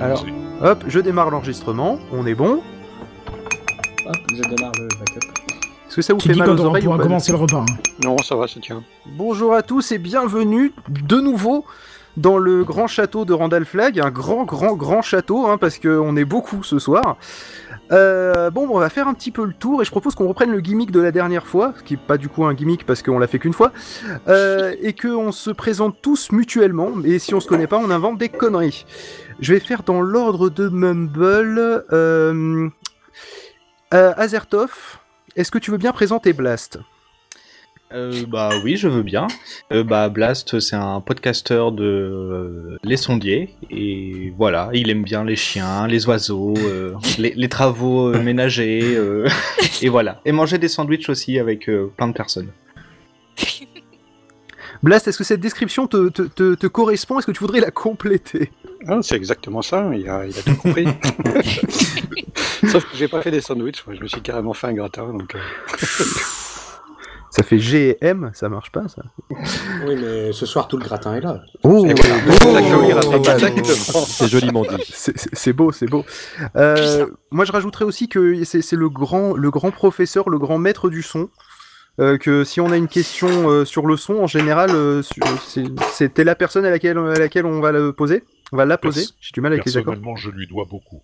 Alors, hop, je démarre l'enregistrement, on est bon. Hop, je démarre le backup. Est-ce que ça vous Tu fait dis mal quand aux on oreilles ou pourra commencer le repas. hein. Non, ça va, ça tient. Bonjour à tous et bienvenue de nouveau dans le grand château de Randall Flag, un grand, grand, grand château, hein, parce qu'on est beaucoup ce soir. Euh, bon, on va faire un petit peu le tour et je propose qu'on reprenne le gimmick de la dernière fois, ce qui n'est pas du coup un gimmick parce qu'on l'a fait qu'une fois, euh, et qu'on se présente tous mutuellement, et si on se connaît pas, on invente des conneries. Je vais faire dans l'ordre de Mumble. Euh, Azertov, est-ce que tu veux bien présenter Blast? Euh, bah oui, je veux bien. Euh, bah Blast, c'est un podcasteur de euh, Les Sondiers et voilà, il aime bien les chiens, les oiseaux, euh, les, les travaux euh, ménagers euh, et voilà. Et manger des sandwichs aussi avec euh, plein de personnes. Blast, est-ce que cette description te, te- te- te correspond? Est-ce que tu voudrais la compléter? Ah, c'est exactement ça, il a, il a tout compris. Sauf que j'ai pas fait des sandwichs, moi, je me suis carrément fait un gratin. Donc, euh, Ça fait G et M, ça marche pas ça Oui, mais ce soir, tout le gratin est là. Oh, Oh. C'est joliment dit. C'est- beau, c'est beau. Euh, moi, je rajouterais aussi que c'est le grand, le grand professeur, le grand maître du son. euh, que si on a une question euh, sur le son, en général, euh, c'était la personne à laquelle, à laquelle on va le poser. On va la poser. J'ai du mal avec les accords. Personnellement, je lui dois beaucoup.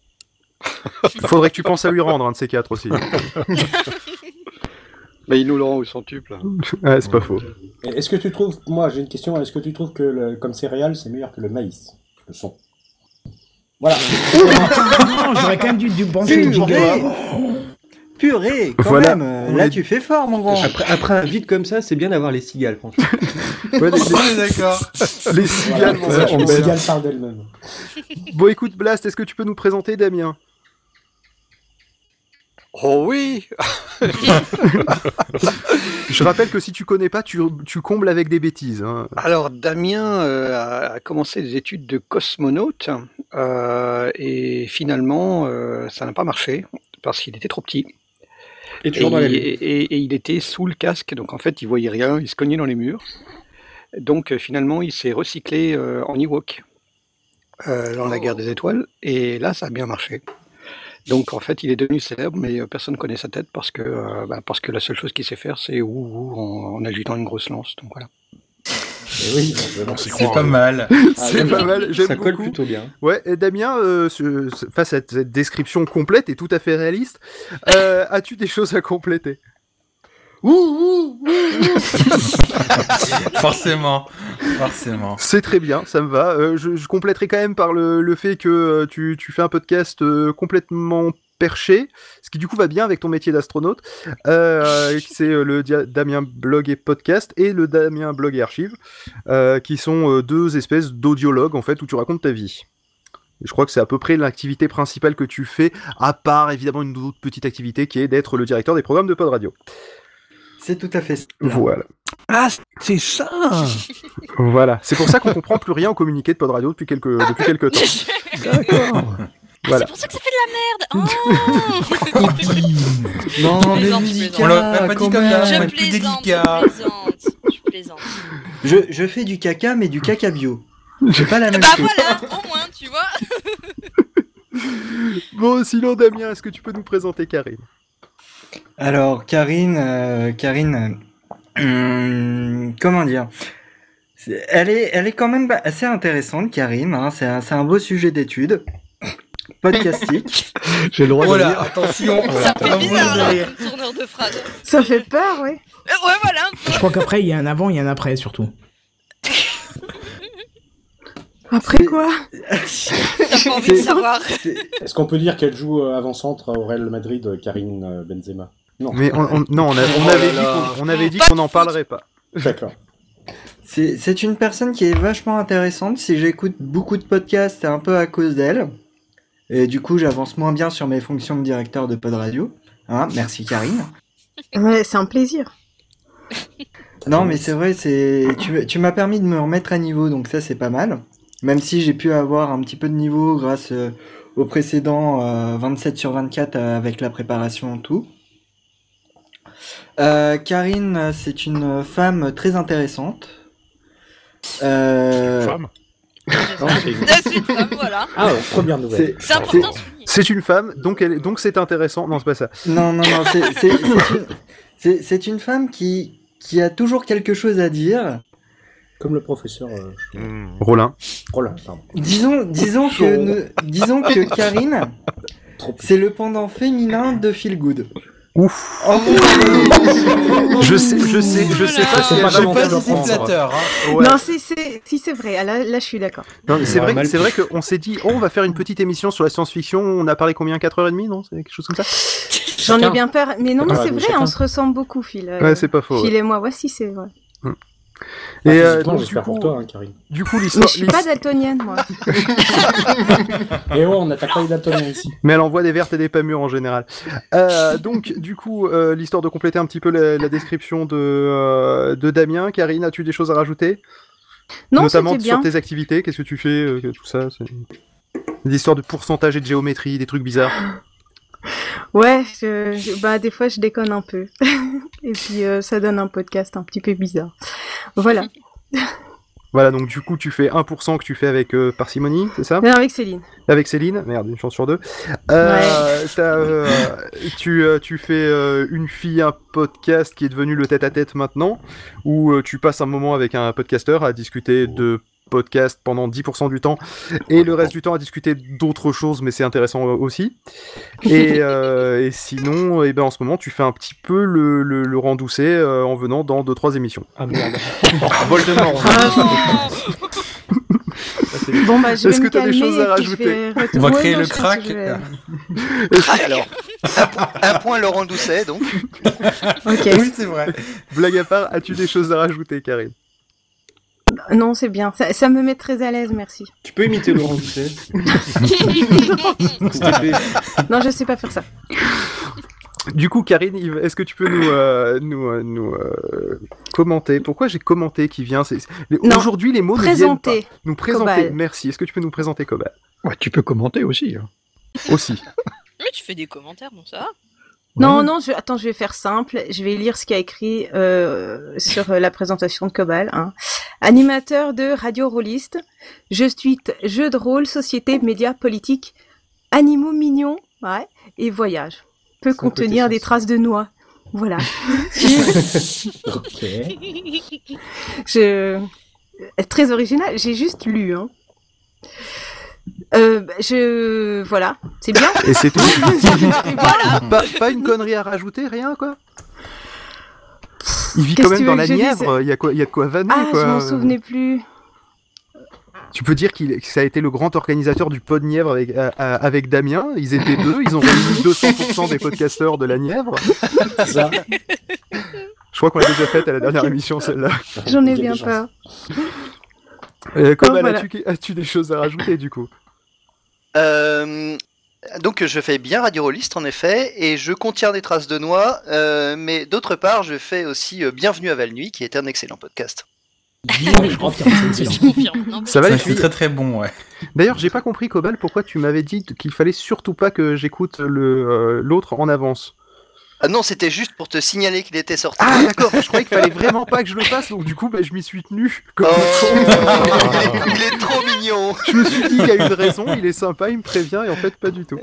Faudrait que tu penses à lui rendre un de ces quatre aussi. Mais il nous le rend au centuple. là. ouais, c'est pas faux. Est-ce que tu trouves, moi j'ai une question, est-ce que tu trouves que le- comme céréale, c'est meilleur que le maïs? Le son. Voilà. non, j'aurais quand même dû, dû brancher le jingle. Purée, quand Voilà. même, euh, là est- tu fais fort mon grand. Après, après un vide comme ça, c'est bien d'avoir les cigales, franchement. Ouais, les, d'accord. les cigales, Voilà, les cigales parlent d'elles-mêmes. Bon, écoute, Blast, est-ce que tu peux nous présenter Damien? Oh oui Je rappelle que si tu connais pas, tu, tu combles avec des bêtises. hein. Alors, Damien euh, a, commencé des études de cosmonaute euh, et finalement, euh, ça n'a pas marché parce qu'il était trop petit. Et Et, toujours dans la lune. et- et il était sous le casque, donc en fait, il voyait rien, il se cognait dans les murs. Donc finalement, il s'est recyclé euh, en Ewok euh, dans la guerre des étoiles, et là, ça a bien marché. Donc en fait, il est devenu célèbre, mais euh, personne ne connaît sa tête parce que, euh, bah, parce que la seule chose qu'il sait faire, c'est ouh, ouh en, en agitant une grosse lance. Donc voilà. Et oui, C'est pas mal. C'est j'aime pas mal, j'aime Ça colle plutôt bien. Ouais, et Damien, euh, ce- ce- face à cette description complète et tout à fait réaliste, euh, as-tu des choses à compléter? forcément. Forcément. C'est très bien, ça me va. Euh, je, je compléterai quand même par le, le fait que euh, tu, tu fais un podcast euh, complètement perché, ce qui du coup va bien avec ton métier d'astronaute. Euh, c'est euh, le Dia- Damien Blog et Podcast et le Damien Blog et Archive, euh, qui sont euh, deux espèces d'audiologues en fait où tu racontes ta vie. Et je crois que c'est à peu près l'activité principale que tu fais, à part évidemment une autre petite activité qui est d'être le directeur des programmes de Pod Radio. C'est tout à fait ça. Voilà. Ah, c'est ça Voilà. C'est pour ça qu'on comprend plus rien au communiqué de Pod Radio depuis quelques, depuis quelques temps. D'accord. Voilà. C'est pour ça que ça fait de la merde. Oh Non, mais plaisante, je Mika, On l'aurait pas dit comme ça. je plus plaisante, délicat. je plaisante, je plaisante. Je, je fais du caca, mais du caca bio. C'est pas la même Bah chose. voilà, au moins, tu vois. Bon, sinon, Damien, est-ce que tu peux nous présenter Karine? Alors, Karine, euh, Karine, euh, comment dire? Elle est, elle est quand même assez intéressante, Karine. hein, c'est un, c'est un beau sujet d'étude. Podcastique. J'ai le droit de dire. attention. Ça fait bizarre là, rire. comme tourneur de phrase. Ça fait peur, oui. Euh, ouais, voilà. Je crois qu'après, il y a un avant, il y a un après, surtout. Après C'est- quoi pas envie de savoir. C'est- Est-ce qu'on peut dire qu'elle joue euh, avant-centre au Real Madrid, euh, Karine euh, Benzema? Non. Mais on, on- non, on, a- on Oh avait dit qu'on on avait dit Pas qu'on de n'en parlerait pas. D'accord. C'est c'est une personne qui est vachement intéressante. Si j'écoute beaucoup de podcasts, c'est un peu à cause d'elle. Et du coup, j'avance moins bien sur mes fonctions de directeur de Pod Radio. Hein, merci Karine. Ouais, c'est un plaisir. Non, mais c'est vrai, c'est tu, tu m'as permis de me remettre à niveau, donc ça c'est pas mal. Même si j'ai pu avoir un petit peu de niveau grâce euh, au précédent euh, 27 sur 24 euh, avec la préparation et tout. Euh, Karine, euh, c'est une femme très intéressante. Euh, Femme c'est une- C'est une femme, voilà. Ah, ouais, première nouvelle. C'est important. de souligner. C'est une femme, donc elle, donc c'est intéressant. Non, c'est pas ça. Non, non, non, c'est- une, une femme qui, qui a toujours quelque chose à dire. Comme le professeur euh, Rollin. Rollin, pardon. Disons, disons que, disons que Karine, c'est le pendant féminin de Feel Good. Ouf. Oh, Je sais, je sais, je sais pas si C'est elle pas hein. Ouais. Non, si c'est si c'est vrai. Là, là, je suis d'accord. Mais c'est vrai, c'est vrai qu'on s'est dit, oh, on va faire une petite émission sur la science-fiction. On a parlé combien? 4h30, non? C'est quelque chose comme ça? J'en ai bien peur. Mais non, mais Ouais, c'est mais vrai, chacun. on se ressemble beaucoup, Phil. Ouais, c'est pas faux. Phil ouais. et moi, voici, c'est vrai. Et Ah, euh, donc, j'espère coup, pour toi, hein, Karine. du coup, Mais l'histoire. je suis pas daltonienne, moi. Et on n'attaque pas les daltoniens ici. Mais elle envoie des vertes et des pas mûres en général. Euh, donc, du coup, euh, l'histoire de compléter un petit peu la, la description de, euh, de Damien. Karine, as-tu des choses à rajouter? Non, Notamment c'était sur bien. tes activités, qu'est-ce que tu fais, euh, tout ça Des histoires de pourcentage et de géométrie, des trucs bizarres. Ouais, je, je- bah des fois je déconne un peu. et puis euh, ça donne un podcast un petit peu bizarre. Voilà. Voilà, donc du coup, tu fais 1% que tu fais avec euh, parcimonie, c'est ça? Non, avec Céline. Avec Céline, merde, une chance sur deux. Euh, euh, tu, tu fais une fille, un podcast qui est devenu le tête-à-tête maintenant, où tu passes un moment avec un podcasteur à discuter de podcast pendant 10% du temps, et le reste du temps à discuter d'autres choses, mais c'est intéressant euh, aussi. Et, euh, et sinon, eh ben, en ce moment, tu fais un petit peu le, le, le euh, en venant dans 2-3 émissions. Ah merde. Voldemort. Bon bah je vais Est-ce que t'as des calmer choses à et rajouter On va Ouais, créer non, le crack. vais- Ah, alors, un, po- un point Laurent Doucet, donc. Ok. Oui, c'est vrai. Blague à part, as-tu des choses à rajouter, Karine? Non, c'est bien. Ça, ça me met très à l'aise, merci. Tu peux imiter Laurent Doucet. Non, je sais pas faire ça. Du coup, Karine, est-ce que tu peux nous, euh, nous, euh, nous euh, commenter? Pourquoi j'ai commenté qui vient? Aujourd'hui, les mots ne viennent pas. Nous présenter. Cobal. Merci. Est-ce que tu peux nous présenter Cobal? Ouais, tu peux commenter aussi. hein. Aussi. Mais tu fais des commentaires, bon ça va. Non, non, je... attends, je vais faire simple. Je vais lire ce qu'il y a écrit euh, sur euh, la présentation de Cobal. Hein. Animateur de Radio Rolliste, je tweet jeux de rôle, société, médias, politique, animaux mignons, ouais, et voyage. Peut Sans contenir des traces de noix. Voilà. Ok. je... euh, Très original. J'ai juste lu. Hein. Euh, bah, je voilà, c'est bien. Et c'est tout. Voilà. pas, pas une connerie à rajouter, rien quoi? Il vit quand même dans la Nièvre. Il y a quoi Il y a de quoi vanner Ah, quoi. je m'en souvenais plus. Tu peux dire qu'il que ça a été le grand organisateur du pod Nièvre avec, à- à- avec Damien. Ils étaient deux. Ils ont réuni 200% des podcasteurs de la Nièvre. Ça. Je crois qu'on l'a déjà faite à la dernière émission celle-là. J'en ai bien peur. Euh, voilà. as-tu as-tu des choses à rajouter du coup? Euh, donc je fais bien Radio Rolliste en effet, et je contiens des traces de noix, euh, mais d'autre part je fais aussi euh, Bienvenue à Val-Nuit, qui est un excellent podcast. Je confirme, Ça va C'est filles très très bon, ouais. D'ailleurs, j'ai pas compris Cobal pourquoi tu m'avais dit qu'il fallait surtout pas que j'écoute le euh, l'autre en avance. Ah non, c'était juste pour te signaler qu'il était sorti. Ah d'accord, je croyais qu'il fallait vraiment pas que je le fasse, donc du coup bah, je m'y suis tenu. Comme Oh, con. il est trop mignon. Je me suis dit il y a une raison, il est sympa, il me prévient et en fait pas du tout.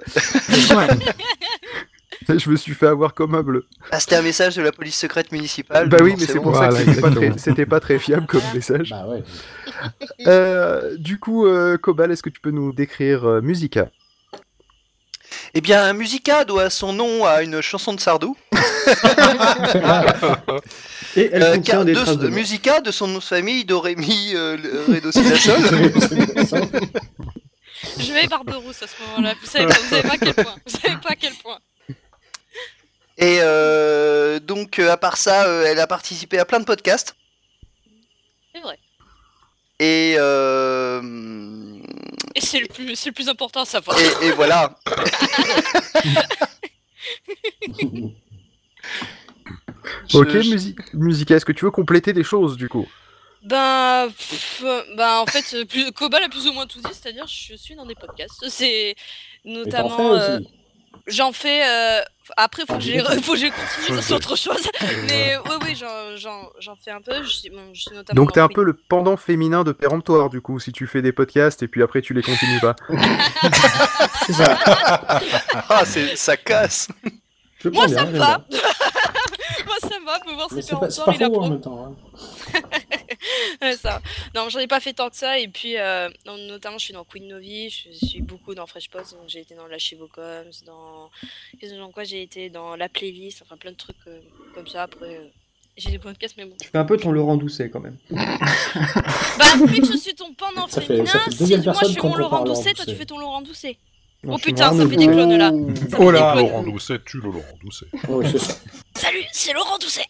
Je me suis fait avoir comme un bleu. Ah, c'était un message de la police secrète municipale. Bah oui, mais c'est pour ça que c'était pas, très, exactement. c'était pas très fiable comme message. Bah ouais. Euh, du coup, euh, Cobal, est-ce que tu peux nous décrire euh, Musica? Eh bien, Musica doit son nom à une chanson de Sardou. Et elle Euh, contient car des de- traces de. Musica, de son nom de famille, Dorémy, euh. Je vais Barberousse à ce moment-là. Vous savez pas, vous savez pas à quel point. Vous savez pas à quel point. Et euh, donc, euh, à part ça, euh, elle a participé à plein de podcasts. C'est vrai. Et, euh, Et c'est le plus, c'est le plus important à savoir. et, et voilà. Ok, Je- je- Musi- Musica, est-ce que tu veux compléter des choses du coup? Ben, pff, ben en fait, euh, plus, Cobal a plus ou moins tout dit, c'est-à-dire je suis dans des podcasts. C'est Et t'en notamment. fais euh, aussi. J'en fais. euh, Après, faut que donc. faut que je continue sur autre chose. Mais oui, oui, j'en- fais un peu. Je suis, bon, je suis notamment. Donc t'es un peu le pendant féminin de péremptoire du coup, si tu fais des podcasts et puis après tu les continues pas. C'est ça. Ah, c'est- ça casse. Je Moi, ça bien, me va. Moi, ça me va. Peut voir Mais si c'est pas, c'est péremptoire pas il a en même temps. hein. Ça. Non, j'en ai pas fait tant que ça. Et puis, euh, non, notamment, je suis dans Queen Novi, je suis beaucoup dans Fresh Post. Donc, j'ai été dans Lâchez vos coms, dans. Qu'est-ce que- Dans quoi j'ai été Dans la playlist, enfin plein de trucs euh, comme ça. Après, euh, j'ai des podcasts, mais bon. Tu fais un peu ton Laurent Doucet quand même. Bah, vu que je suis ton pendant Ça fait- féminin, ça fait si moi je fais qu'on mon Laurent Doucet, toi tu fais ton Laurent Doucet. Non, oh suis putain, ça fait des clones là. Ça Oh là. Laurent Doucet, tu le Laurent Doucet. Oui, c'est ça. Salut, c'est Laurent Doucet.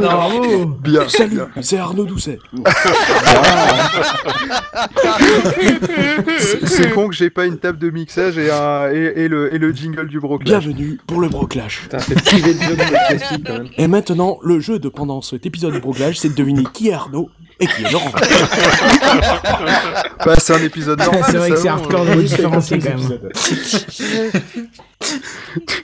Bravo Bien. Salut, c'est Arnaud Doucet. C'est c'est con que j'ai pas une table de mixage et, un, et, et le, et le jingle du broclash. Bienvenue pour le Broclash. Putain, c'est privé de jeu de plastique quand même. Et maintenant, le jeu de pendant cet épisode du Broclash, c'est de deviner qui est Arnaud et qui est Laurent. Bah, c'est un épisode normal. C'est vrai que c'est hardcore de comme ça, différencier quand même. épisodes.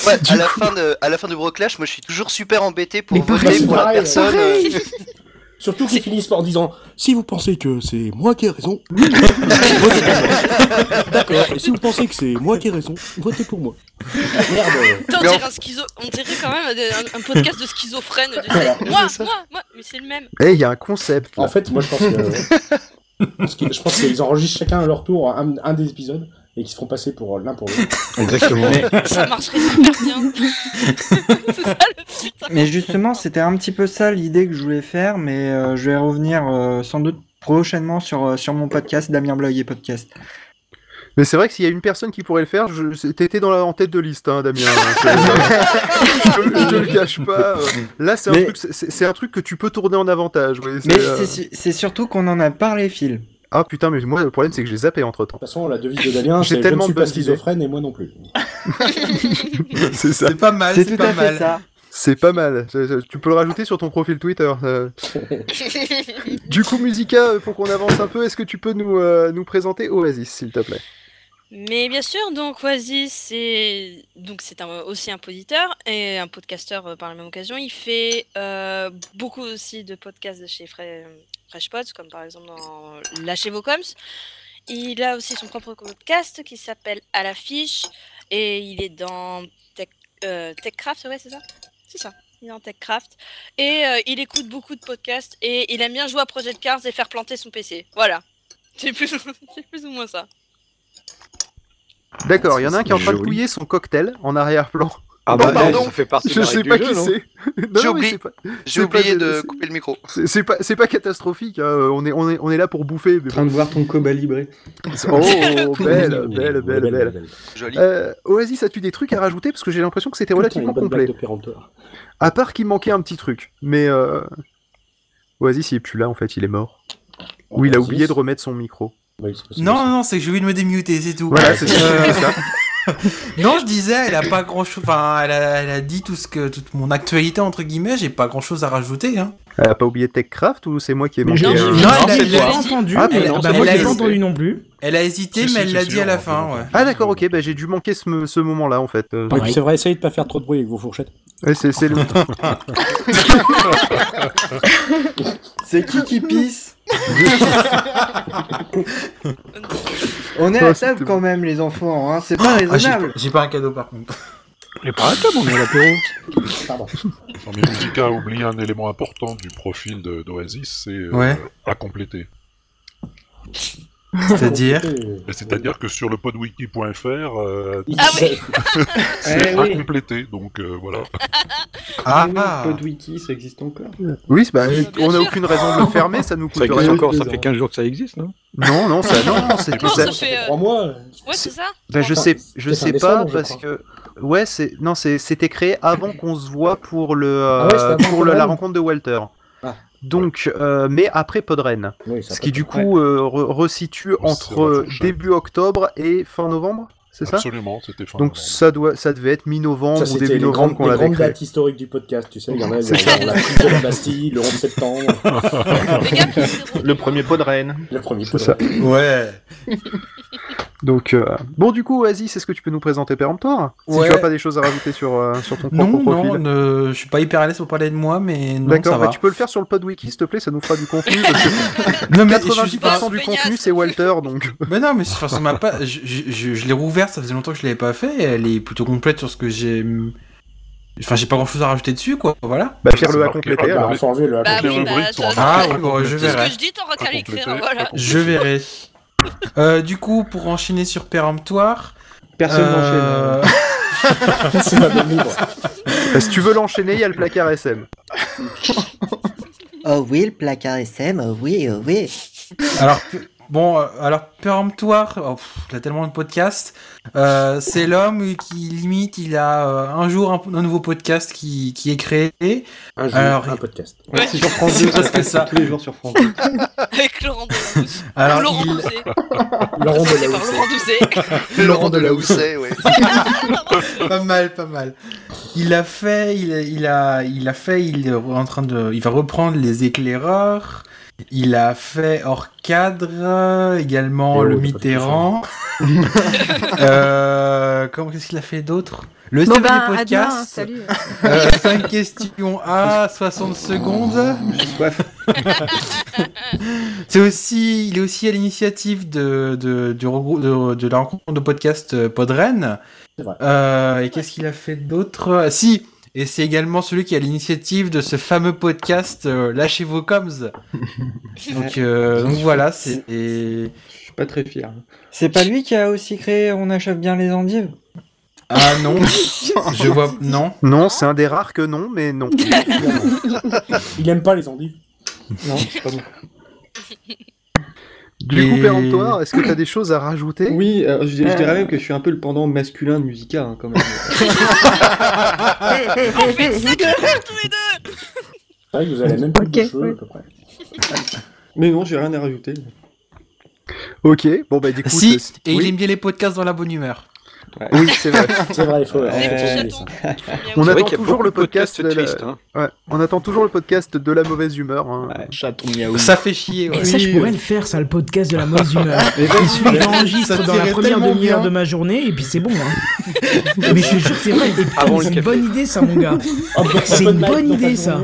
Ouais, à, la fin de, à la fin du Broclash, moi je suis toujours super embêté pour voter pour la personne. Surtout qu'ils finissent par disant si vous pensez que c'est moi qui ai raison, votez pour moi. D'accord. Et si vous pensez que c'est moi qui ai raison, votez pour moi. Merde. Putain, on en- dirait, un, schizo... on dirait quand même un, un podcast de schizophrène. De... Voilà, moi, moi, moi, mais c'est le même. Eh, il y a un concept. là. En fait, moi je pense que. parce que je pense qu'ils enregistrent chacun à leur tour un, un des épisodes et qu'ils se font passer pour l'un pour l'autre. Exactement. Ça marcherait super bien. c'est ça le. Mais justement, c'était un petit peu ça l'idée que je voulais faire, mais euh, je vais revenir euh, sans doute prochainement sur, euh, sur mon podcast, Damien Blog et Podcast. Mais c'est vrai que s'il y a une personne qui pourrait le faire, je... t'étais dans la... en tête de liste, hein, Damien. C'est- je, te- le cache pas. Là, c'est un, Mais- truc... un truc que tu peux tourner en avantage. oui, Mais euh, c'est surtout qu'on en a parlé, Phil. Ah putain, mais moi, le problème, c'est que j'ai zappé entre temps. De toute façon, la devise de Damien, J'ai c'est je ne tellement suis de pas schizophrène et moi non plus. c'est ça. C'est pas mal, C'est c'est tout pas à fait mal. ça. C'est pas mal. Tu peux le rajouter sur ton profil Twitter. euh. Du coup, Musica, euh, pour qu'on avance un peu, est-ce que tu peux nous, euh, nous présenter Oasis, s'il te plaît? Mais bien sûr, donc Oasis, c'est donc c'est un- aussi un poditeur et un podcasteur euh, par la même occasion. Il fait euh, beaucoup aussi de podcasts de chez Fre- Fresh Pods, comme par exemple dans Lâchez vos coms. Il a aussi son propre podcast qui s'appelle À l'affiche et il est dans Tech, euh, TechCraft, ouais, c'est ça? C'est ça. Il est dans TechCraft et euh, il écoute beaucoup de podcasts et il aime bien jouer à Project Cars et faire planter son PC. Voilà. C'est plus, c'est plus ou moins ça. D'accord, il y en a un qui est en train de couiller son cocktail en arrière-plan. Ah Non, bah, pardon. ça fait partie de Je la sais pas du qui jeu, non c'est. J'ai oublié. J'ai de- de couper le micro. C'est pas, c'est pas catastrophique, hein, On, est, on, est, on est là pour bouffer. En train de voir ton coba libré. Oh, belle, belle, belle, belle. Joli. Euh, Oasis, as-tu des trucs à rajouter? Parce que j'ai l'impression que c'était relativement complet. de. À part qu'il manquait un petit truc. Mais euh... Oasis, il est plus là, en fait, il est mort. Ou il a oublié de remettre son micro. Non, non, non, c'est que j'ai oublié de me démuter, c'est tout. Voilà, c'est ça. non, je disais, elle a pas grand chose. Enfin, elle a, elle a dit tout ce que toute mon actualité entre guillemets. J'ai pas grand chose à rajouter. Hein. Elle a pas oublié TechCraft ou c'est moi qui ai manqué euh, Non, j'ai- elle a- j'ai elle a- pas entendu. Ah, mais- mais non, bah, moi, pas entendu non plus. Elle a hésité, Si, mais elle l'a dit à la fin. Ouais. Ah d'accord, ok, bah, j'ai dû manquer ce, ce moment-là en fait. Euh. C'est vrai, essayez de pas faire trop de bruit avec vos fourchettes. ouais, c'est c'est le... C'est qui qui pisse? On est Oh, à table quand même, les enfants, hein. c'est pas Ah, j'ai raisonnable. j'ai pas un cadeau par contre. On est pas à table, on est à l'apéro. Pardon. Non, mais Musica a oublié un élément important du profil de- d'Oasis, c'est euh, Ouais. à compléter. C'est-à-dire C'est-à-dire que sur le podwiki.fr, euh, Ah oui. c'est Eh oui. à compléter, donc euh, voilà. Ah, Oui, ah. Podwiki, ça existe encore? Oui, bah, bien on n'a aucune raison de le fermer, ça nous coûte rien. encore, ça fait ans. 15 jours que ça existe, non? Non, non, ça, non, c'est Non, ça- ça fait, euh, Trois mois. Ouais, c'est ça. bah, je sais, je c'était sais pas parce que ouais, c'est non, c'est c'était créé avant qu'on se voit pour le euh, Ah ouais, c'était pour le- la rencontre de Walter. Ah. Donc, euh, mais après Podren, Oui, ce qui du coup euh, re- resitue C'est entre euh, début octobre et fin novembre, c'est ça Absolument, c'était fin Donc novembre. ça doit, ça devait être mi-novembre ou début novembre qu'on les l'avait grandes créé. dates historiques du podcast, tu sais, il y en a, C'est la prise de la Bastille, le 11 septembre, Le premier pot de Rennes. le premier C'est ça. Ouais. Donc, euh, bon, du coup, Oasis, est-ce que tu peux nous présenter péremptoire Si Ouais. tu as pas des choses à rajouter sur, euh, sur ton propre Non, profil. non, ne- je suis pas hyper à l'aise pour parler de moi, mais non, D'accord, ça bah, va. tu peux le faire sur le pod wiki, s'il te plaît, ça nous fera du contenu. parce que Non, mais je suis 90% du contenu, c'est Walter, donc. Mais non, mais enfin, sur ma page, je, je, je- je l'ai rouverte, ça faisait longtemps que je l'avais pas fait, et elle est plutôt complète sur ce que j'ai. Enfin, j'ai pas grand chose à rajouter dessus, quoi, voilà. Bah, Pierre-le a complété, le Bah à oui, compléter. bah, ça- Ah, ça- oui, bon, je Tout ce verrai. que je dis, t'auras qu'à l'écrire, voilà. Je verrai. Euh, du coup, pour enchaîner sur péremptoire. Personne euh, C'est ma bonne libre. Bah, si tu veux l'enchaîner, il y a le placard SM. Oh oui, le placard SM, oh oui, oh oui. Alors, bon, euh, alors, péremptoire, oh, pff, il a tellement de podcasts. Euh, c'est l'homme qui, limite, il a euh, un jour un, un nouveau podcast qui, qui est créé. Un jour, alors, un podcast. Ouais, c'est sur France C'est 2, ça presque passe ça. tous les jours sur France 2. Avec Laurent Delahousse. Alors, Laurent il- Doucet. Laurent Delahousse. Laurent Doucet. Laurent Delahousse, ouais. pas mal, pas mal. Il a fait, il a, il a, il a fait, il est en train de, il va reprendre les éclaireurs. Il a fait hors cadre, également Et le Mitterrand. euh, comment qu'est-ce qu'il a fait d'autre? Le Bon ben, des à demain, podcasts. salut. Euh, 5 questions à 60 secondes. C'est aussi, il est aussi à l'initiative de, de, de, de la rencontre de podcast euh, Podren. C'est vrai. Euh, et qu'est-ce qu'il a fait d'autre? Ah, Si, et c'est également celui qui à l'initiative de ce fameux podcast euh, Lâchez vos coms. donc, euh, donc voilà, c'est. et- Je suis pas très fier. C'est pas lui qui a aussi créé On achève bien les endives? Ah non, je vois. Non. Non, c'est un des rares que non, mais non. Il aime pas les endives. Non, c'est pas bon. Du coup, péremptoire, est-ce que tu as des choses à rajouter? Oui, euh, je, je dirais même que je suis un peu le pendant masculin de Musica, hein, quand même. On fait paire tous les deux C'est vrai que vous avez même plus Ok, de cheveux, ouais. à peu près. Mais non, j'ai rien à rajouter. Ok, bon bah du coup. Si, et il aime bien les podcasts dans la bonne humeur. Oui c'est vrai. C'est vrai, il faut. Il. On attend toujours le podcast. de la- tristes, hein. Ouais, on attend toujours le podcast de la mauvaise humeur. hein. Chaton miaou. Ça fait chier. ouais. Et ça, je pourrais le faire, ça, le podcast de la mauvaise humeur. Mais Il vas-y, suffit que Ça j'enregistre dans la première demi-heure de ma journée et puis c'est bon. Hein. Mais je te jure, c'est vrai. C'est une bonne idée, ça, mon gars. Peu- un C'est une bonne idée, ça.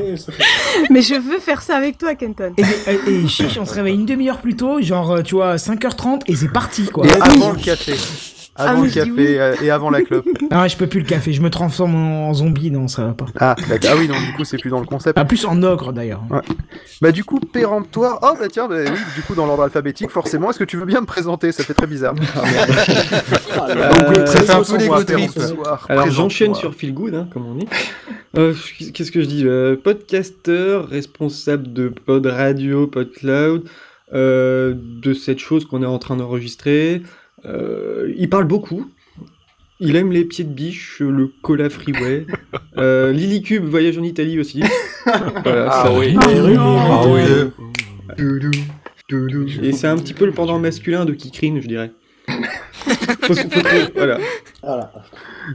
Mais je veux faire ça avec toi, Kenton. Et, chiche, on se réveille une demi-heure plus tôt, genre, euh, tu vois, 5h30 et c'est parti, quoi. Et avant le café. Ah, Avant mais le café euh, et avant la clope. Ah ouais, je peux plus le café, je me transforme en zombie, non, ça va pas. Ah. Ah oui, non, du coup, c'est plus dans le concept. Ah, plus en ogre, d'ailleurs. Bah, du coup, péremptoire. Oh, bah tiens, bah, oui, du coup, dans l'ordre alphabétique, forcément, est-ce que tu veux bien me présenter? Ça fait très bizarre. Ah, Euh, le- ça fait un le- peu le- l'ego le- trip. le- Soir, Alors j'enchaîne sur Feel Good, hein, comme on dit. Euh, Qu'est-ce que je dis? Euh, Podcasteur, responsable de Pod Radio, Pod Cloud, euh, de cette chose qu'on est en train d'enregistrer. Euh, il parle beaucoup. Il aime les pieds de biche, le cola freeway. euh, Lilycube, voyage en Italie aussi. Voilà, Ah ça- oui. Oh, non. Ah oui. Doudou, doudou. Et c'est un petit peu le pendant masculin de Kikrine, je dirais. Faut- faut trouver- voilà. Voilà.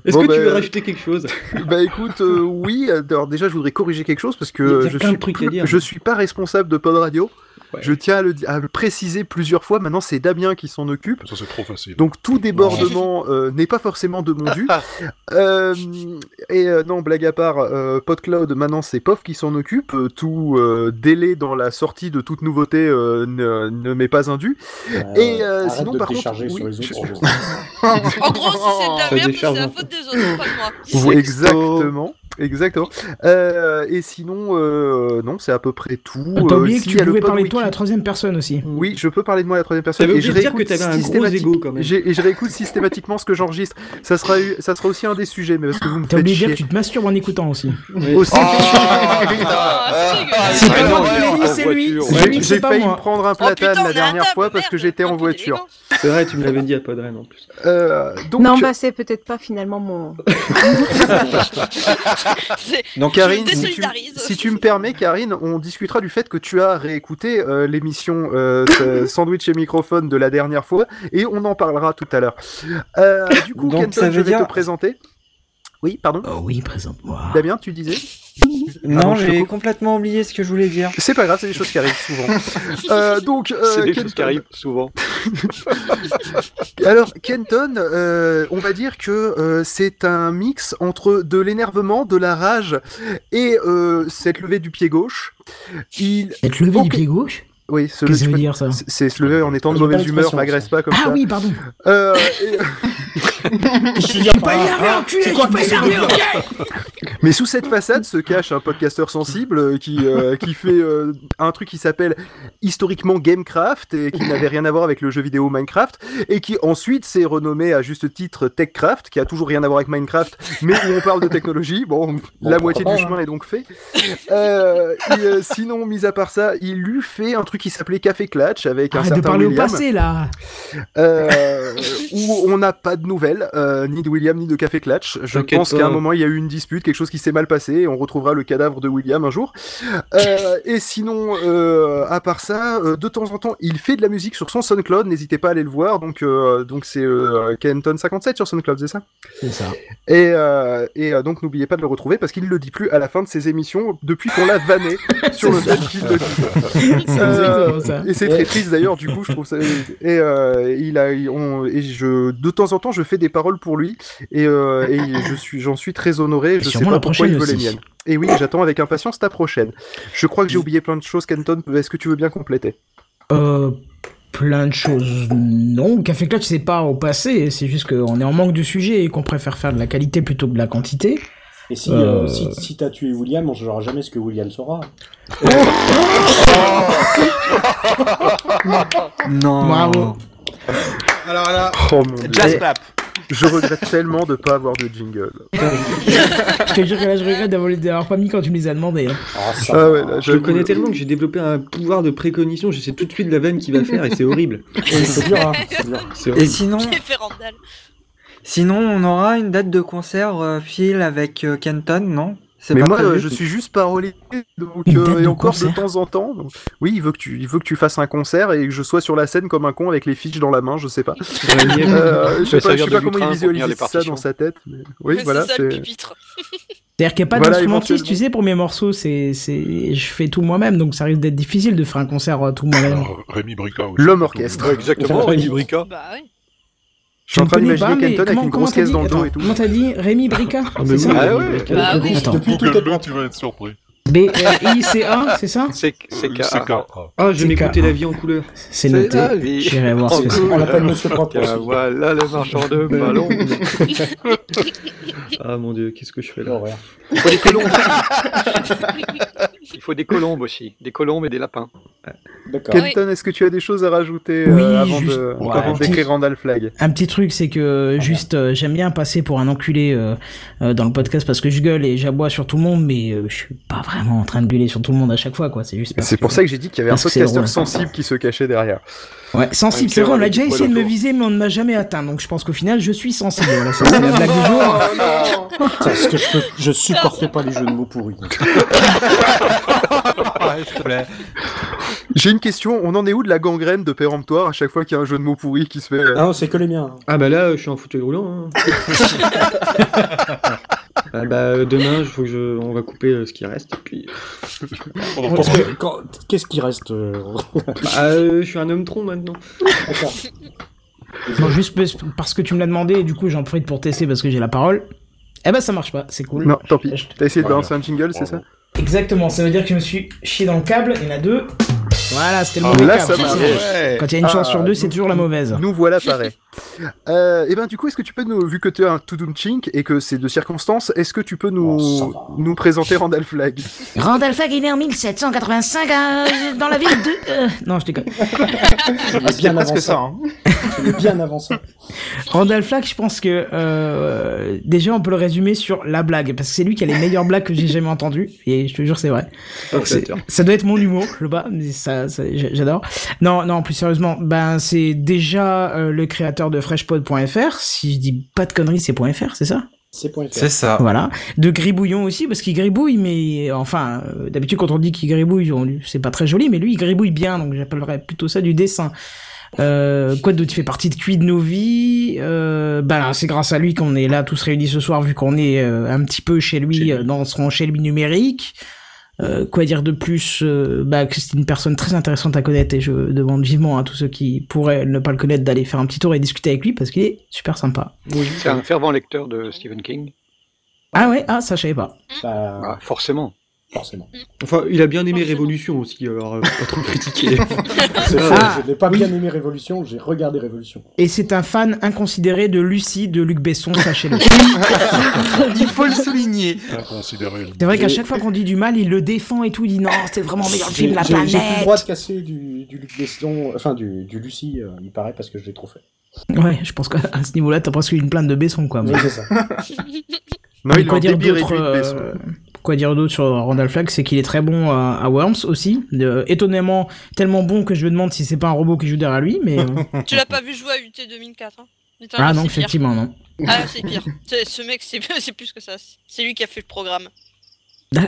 Est-ce Bon, que bah, tu veux rajouter quelque chose? Bah écoute, euh, oui. Alors déjà, je voudrais corriger quelque chose parce Il y a- que il y a je suis, plus- dire. je suis pas responsable de Pod Radio. Ouais. Je tiens à le, di- à le préciser plusieurs fois. Maintenant, c'est Damien qui s'en occupe. Ça, c'est trop facile. Donc tout débordement euh, n'est pas forcément de mon dû. Euh, et euh, non, blague à part, euh, PodCloud, maintenant c'est POF qui s'en occupe. Tout euh, délai dans la sortie de toute nouveauté euh, ne, ne m'est pas indu. et euh, sinon, de par contre, décharger oui, sur les je- autres. enregistrements. En gros, si c'est de la merde, c'est la faute des autres, pas de moi. Exactement. Exactement. Euh, et sinon, euh, non, c'est à peu près tout. T'as Euh, oublié que s'il tu pouvais parler de toi à la troisième personne aussi. Oui, je peux parler de moi à la troisième personne. T'avais Et je oublié de dire que réécoute t'avais un gros systématique- ego, quand même. j'ai- Et je réécoute systématiquement ce que j'enregistre. Ça sera, eu- ça sera aussi un des sujets, mais parce que vous me T'as faites oublié de dire que tu te masturbes en écoutant aussi. Aussi. C'est dégueulasse. C'est pas non, moi qui ouais, l'ai en dit, c'est lui. C'est J'ai lui, j'ai failli me prendre un Oh platane la dernière fois parce que j'étais en voiture. C'est vrai, tu me l'avais dit à Podren en plus. Non, bah c'est peut-être pas finalement mon. Donc Karine, si tu, désolidarise. si tu me permets, Karine, on discutera du fait que tu as réécouté euh, l'émission euh, Sandwich et microphone de la dernière fois, et on en parlera tout à l'heure. Euh, du coup, Donc, Kenton, ça je vais dire- te présenter. Oui, pardon. Oh oui, présente-moi. Damien, tu disais? Non, je te j'ai complètement oublié ce que je voulais dire. C'est pas grave, c'est des choses qui arrivent souvent. Euh, donc, euh, C'est des Kenton- choses qui arrivent souvent. Alors, Kenton, euh, on va dire que euh, c'est un mix entre de l'énervement, de la rage et euh, cette levée du pied gauche. Il... Être levé Ok. du pied gauche? Oui, se veut peux- dire, ça c'est- se lever en étant de mauvaise humeur, m'agresse pas comme Ah ça. oui, pardon. Euh, et- pas énervé, enculé, j'ai pas énervé, ok Mais sous cette façade se cache un podcasteur sensible euh, qui, euh, qui fait euh, un truc qui s'appelle historiquement Gamecraft et qui n'avait rien à voir avec le jeu vidéo Minecraft et qui ensuite s'est renommé à juste titre Techcraft qui a toujours rien à voir avec Minecraft mais où on parle de technologie. Bon, la moitié du pas, chemin est donc fait. Euh, et, euh, sinon, mis à part ça, il lui fait un truc qui s'appelait Café Clutch avec un Arrête de certain parler au William passé, là euh, où on n'a pas de nouvelles, euh, ni de William ni de Café Clutch. Je pense qu'à un moment il y a eu une dispute, quelque chose qui s'est mal passé, et on retrouvera le cadavre de William un jour. Euh, et sinon, euh, à part ça, euh, de temps en temps, il fait de la musique sur son SoundCloud. N'hésitez pas à aller le voir. Donc, euh, donc c'est euh, Kenton57 sur SoundCloud, c'est ça? C'est ça. Et, euh, et euh, donc n'oubliez pas de le retrouver parce qu'il le dit plus à la fin de ses émissions depuis qu'on l'a vanné sur le fait qu'il le dit. Euh, ça. et c'est très triste d'ailleurs, du coup, je trouve ça. Et, euh, il a, on- et je, de temps en temps, je fais des paroles pour lui, et, euh, et je suis, j'en suis très honoré. Je sais pas la pourquoi il veut les miennes. Et oui, j'attends avec impatience ta prochaine. Je crois que j'ai oublié plein de choses, Kenton. Est-ce que tu veux bien compléter? Euh, plein de choses. Non, Café Clutch, c'est pas au passé, c'est juste qu'on est en manque de sujet et qu'on préfère faire de la qualité plutôt que de la quantité. Et si, Euh, euh, si, si t'as tué William, on saura jamais ce que William saura. Non. Bravo. Alors là, Oh mon dieu. Jazz clap. Je regrette tellement de pas avoir de jingle. je te jure que là, je regrette d'avoir pas mis quand tu me les as demandé. hein. Ah, ça Ah va. ouais, là, Je le connais tellement que j'ai développé un pouvoir de précognition. Je sais tout de suite la veine qu'il va faire et c'est horrible. C'est dur, hein, c'est dur. Et horrible. sinon, Qui est fait Randall sinon, on aura une date de concert, euh, Phil, avec euh, Kenton, non? C'est Mais pas moi, prévu euh, je suis juste parolier, donc Une euh, date et de encore concert de temps en temps. donc- Oui, il veut que tu, il veut que tu fasses un concert et que je sois sur la scène comme un con avec les fiches dans la main, je sais pas. Rémi, Euh, je sais pas, je sais pas comment il visualise ça dans sa tête. mais- Oui, Mais voilà. c'est. C'est-à-dire qu'il n'y a pas Voilà, d'instrumentiste, tu sais, pour mes morceaux, c'est, c'est, je fais tout moi-même, donc ça risque d'être difficile de faire un concert euh, tout moi-même. Alors, Rémi Brica aussi. L'homme orchestre. Exactement, Rémi Brica. Bah oui. Je suis en train d'imaginer Kenton avec une grosse caisse dans le dos et tout. Comment t'as dit Rémi Brica Ah, mais C'est ça oui, Ah oui, ouais. Attends. Depuis tout tu vas être surpris. B-R-I-C-A, c'est ça? C'est c'est c'est K. K. Ah, je m'écouter la vie en couleur. C'est noté. J'irai voir ce que c'est. On l'appelle Monsieur Propre. Voilà les marchands de ballons. Ah mon dieu, qu'est-ce que je fais là? Il faut des colombes. Il faut des colombes aussi. Des colombes et des lapins. Kenton, est-ce que tu as des choses à rajouter Oui, euh, avant juste- de- ouais, avant petit- d'écrire Randall Flag Un petit truc, c'est que juste, euh, j'aime bien passer pour un enculé euh, euh, dans le podcast parce que je gueule et j'aboie sur tout le monde, mais euh, je suis pas vraiment en train de gueuler sur tout le monde à chaque fois, quoi. C'est juste. C'est pour ça que j'ai dit qu'il y avait un podcasteur sensible qui se cachait derrière. Ouais, sensible, c'est vrai, on a déjà essayé de me viser, mais on ne m'a jamais atteint, donc je pense qu'au final, je suis sensible. Voilà, c'est la blague du jour. Parce que je, peux- je supportais pas les jeux de mots pourris. J'ai une question, on en est où de la gangrène de péremptoire à chaque fois qu'il y a un jeu de mots pourri qui se fait euh, Ah non, c'est que les miens. Ah bah là, je suis en fauteuil roulant. hein. ah bah euh, demain, faut que je... on va couper euh, ce qui reste. et Puis... Qu'est-ce qui reste euh, Bah, euh, je suis un homme tronc maintenant. Juste parce- parce que tu me l'as demandé, et du coup, j'en profite pour tester parce que j'ai la parole. Eh ben, ça marche pas, c'est cool. Non, tant pis. T'as essayé de balancer un jingle, c'est ça? Exactement, ça veut dire que je me suis chié dans le câble, il y en a deux. Voilà, c'était le Ah, mauvais là, câble. ça. Quand il y a une chance Ah, sur deux, c'est toujours la mauvaise. Nous voilà pareil. Euh, et ben du coup, est-ce que tu peux nous, vu que tu es un Tudum Chink et que c'est de circonstances, est-ce que tu peux nous, Oh, ça nous présenter Randall Flag Randall Flagg est né en 1785 à- dans la ville de... euh, Non, je déconne. C'est bien avancé. ça. Hein. C'est bien avancé. Randall Flagg, je pense que euh, déjà on peut le résumer sur la blague, parce que c'est lui qui a les meilleures blagues que j'ai jamais entendues, et je te jure c'est vrai. Flatteur. Ça doit être mon humour, je sais pas, mais ça, ça- j'a- j'adore. Non, non, plus sérieusement, ben c'est déjà euh, le créateur de freshpod.fr. Si je dis pas de conneries, c'est .fr, c'est ça? C'est point c'est ça. Voilà. De gribouillon aussi, parce qu'il gribouille, mais enfin, euh, d'habitude quand on dit qu'il gribouille, on- c'est pas très joli, mais lui il gribouille bien, donc j'appellerais plutôt ça du dessin. Euh, quoi d'autre? Il fait partie de Cuit de nos vies. Euh, ben, c'est grâce à lui qu'on est là tous réunis ce soir, vu qu'on est euh, un petit peu chez lui, euh, dans son chez lui numérique. Euh, quoi dire de plus? Euh, bah, que c'est une personne très intéressante à connaître et je demande vivement à tous ceux qui pourraient ne pas le connaître d'aller faire un petit tour et discuter avec lui parce qu'il est super sympa. C'est un fervent lecteur de Stephen King. Ah ouais, ah ça je savais pas. Ah, forcément. Forcément. Enfin, il a bien aimé Révolution aussi, alors euh, pas trop critiqué. C'est Ah, ça, je n'ai pas bien aimé Révolution, j'ai regardé Révolution. Et c'est un fan inconsidéré de Lucie de Luc Besson, sachez-le. Il faut le souligner. Inconsidéré. C'est vrai qu'à chaque fois qu'on dit du mal, il le défend et tout, il dit non, c'était vraiment le meilleur J'ai film de la j'ai- j'ai plus le planète. droit de casser du, du Luc Besson, enfin du, du Lucie, euh, il paraît, parce que je l'ai trop fait. Ouais, je pense qu'à ce niveau-là, t'as presque une plainte de Besson, quoi. Oui, mais- c'est ça. Non, Mais il en dire Quoi dire d'autre sur Randall Flagg, c'est qu'il est très bon à, à Worms aussi. Euh, étonnamment, tellement bon que je me demande si c'est pas un robot qui joue derrière lui, mais. euh, Tu l'as pas vu jouer à UT 2004 hein ah non, c'est pire. effectivement, non. Ah, c'est pire. C'est- Ce mec, c'est c'est plus que ça. C'est lui qui a fait le programme.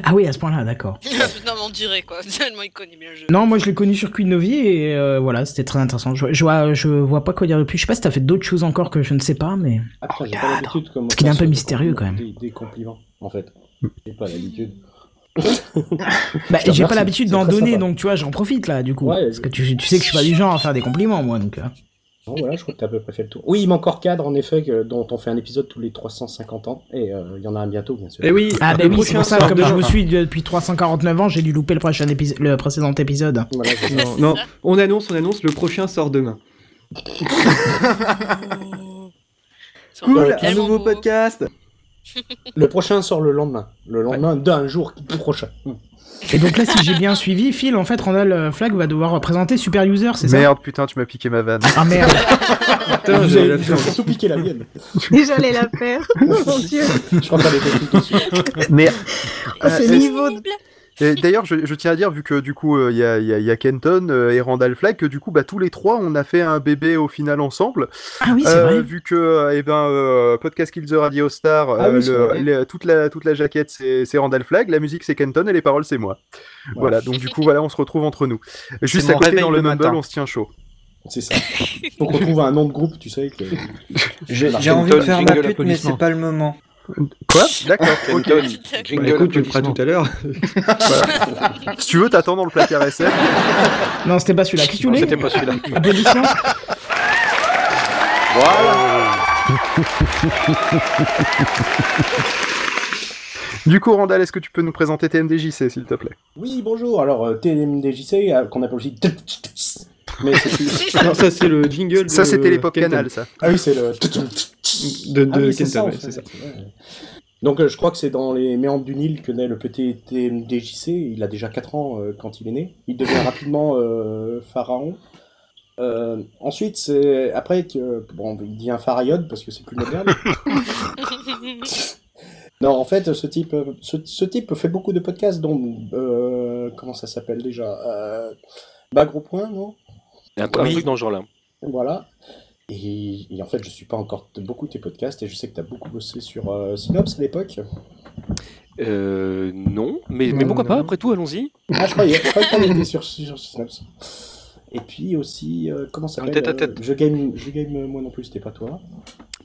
Ah oui, à ce point-là, d'accord. non, mais on dirait quoi. Tellement il connaît bien le jeu. Non, moi je l'ai connu sur Queen Novi et euh, voilà, c'était très intéressant. Je, je, vois, je vois pas quoi dire de plus. Je sais pas si t'as fait d'autres choses encore que je ne sais pas, mais. Après, j'ai pas l'habitude comme Parce qu'il est un peu mystérieux quand même. Des, des compliments, en fait. J'ai pas l'habitude. Bah, j'ai pas l'habitude d'en donner, sympa. donc tu vois, j'en profite là, du coup. Ouais, parce que tu, tu sais que je suis pas du genre à faire des compliments, moi, donc. euh. Bon, voilà, je crois que t'as à peu près fait le tour. Oui, il manque encore cadre, en effet, que- dont on fait un épisode tous les 350 ans, et euh, il y en a un bientôt, bien sûr. Eh oui, Ah, bah oui, c'est prochain pour ça, sort comme je vous suis depuis 349 ans, j'ai dû louper le, prochain le précédent épisode. Voilà. Non, non, on annonce, on annonce, le prochain sort demain. Cool, un nouveau beau. podcast. Le prochain sort le lendemain. Le lendemain d'un jour prochain. Et donc là, si j'ai bien suivi, Phil, en fait, Randall euh, Flagg va devoir présenter Super User, c'est ça? Merde, putain, tu m'as piqué ma vanne. Ah merde Putain, avez surtout piqué la mienne. J'allais la faire. Mon dieu. Je crois qu'elle était tout dessus. Mais Oh, ce Euh, niveau de... Et D'ailleurs, je, je tiens à dire, vu que du coup, euh, il y, a, il y a- il y a Kenton euh, et Randall Flagg, que du coup, bah, tous les trois, on a fait un bébé au final ensemble. Ah oui, c'est Euh, vrai. Vu que, eh ben, euh, Podcast Kill the Radio Star, Ah oui, euh, le- toute, la, toute la jaquette, c'est Randall Flagg, la musique, c'est Kenton, et les paroles, c'est moi. Voilà, donc du coup, voilà, on se retrouve entre nous. Juste à côté, dans le le Mumble, matin. on se tient chaud. C'est ça. Faut qu'on trouve un nom de groupe, tu sais. Que... J'ai envie de faire ma pute, mais c'est pas le moment. Quoi D'accord, ok. Kenton, Bah, écoute, tu le feras tout à l'heure. Si tu veux, t'attends dans le placard SM. Non, c'était pas celui-là. Que tu c'était pas celui-là. Applaudissements Du coup, Randall, est-ce que tu peux nous présenter TMDJC, s'il te plaît? Oui, bonjour. Alors, euh, TMDJC, euh, qu'on appelle aussi. Mais c'est Non, ça c'est le jingle. Ça, de c'était l'époque Kenton. Canal, ça. Ah oui, c'est le. De, de Ah oui, c'est Kenton, ça, en ouais, fait, c'est ça. ouais. Donc euh, je crois que c'est dans les méandres du Nil que naît le petit TMDJC. Il a déjà 4 ans euh, quand il est né. Il devient rapidement euh, pharaon. Euh, ensuite, c'est après que bon, il dit un pharaïode parce que c'est plus moderne. non, en fait, ce type, ce, ce type fait beaucoup de podcasts, dont euh, comment ça s'appelle déjà euh, Bagro Point, non? Un, un truc dans ce genre-là. Voilà. Et, et en fait, je suis pas encore de beaucoup de tes podcasts et je sais que tu as beaucoup bossé sur euh, Synops à l'époque. Euh, non, mais, mais Non, pourquoi pas, non. après tout, allons-y. Ah, je croyais, je croyais qu'on était sur, sur Synops. Et puis aussi, euh, comment ça s'appelle tête à euh, Je game, je game euh, moi non plus, c'était pas toi.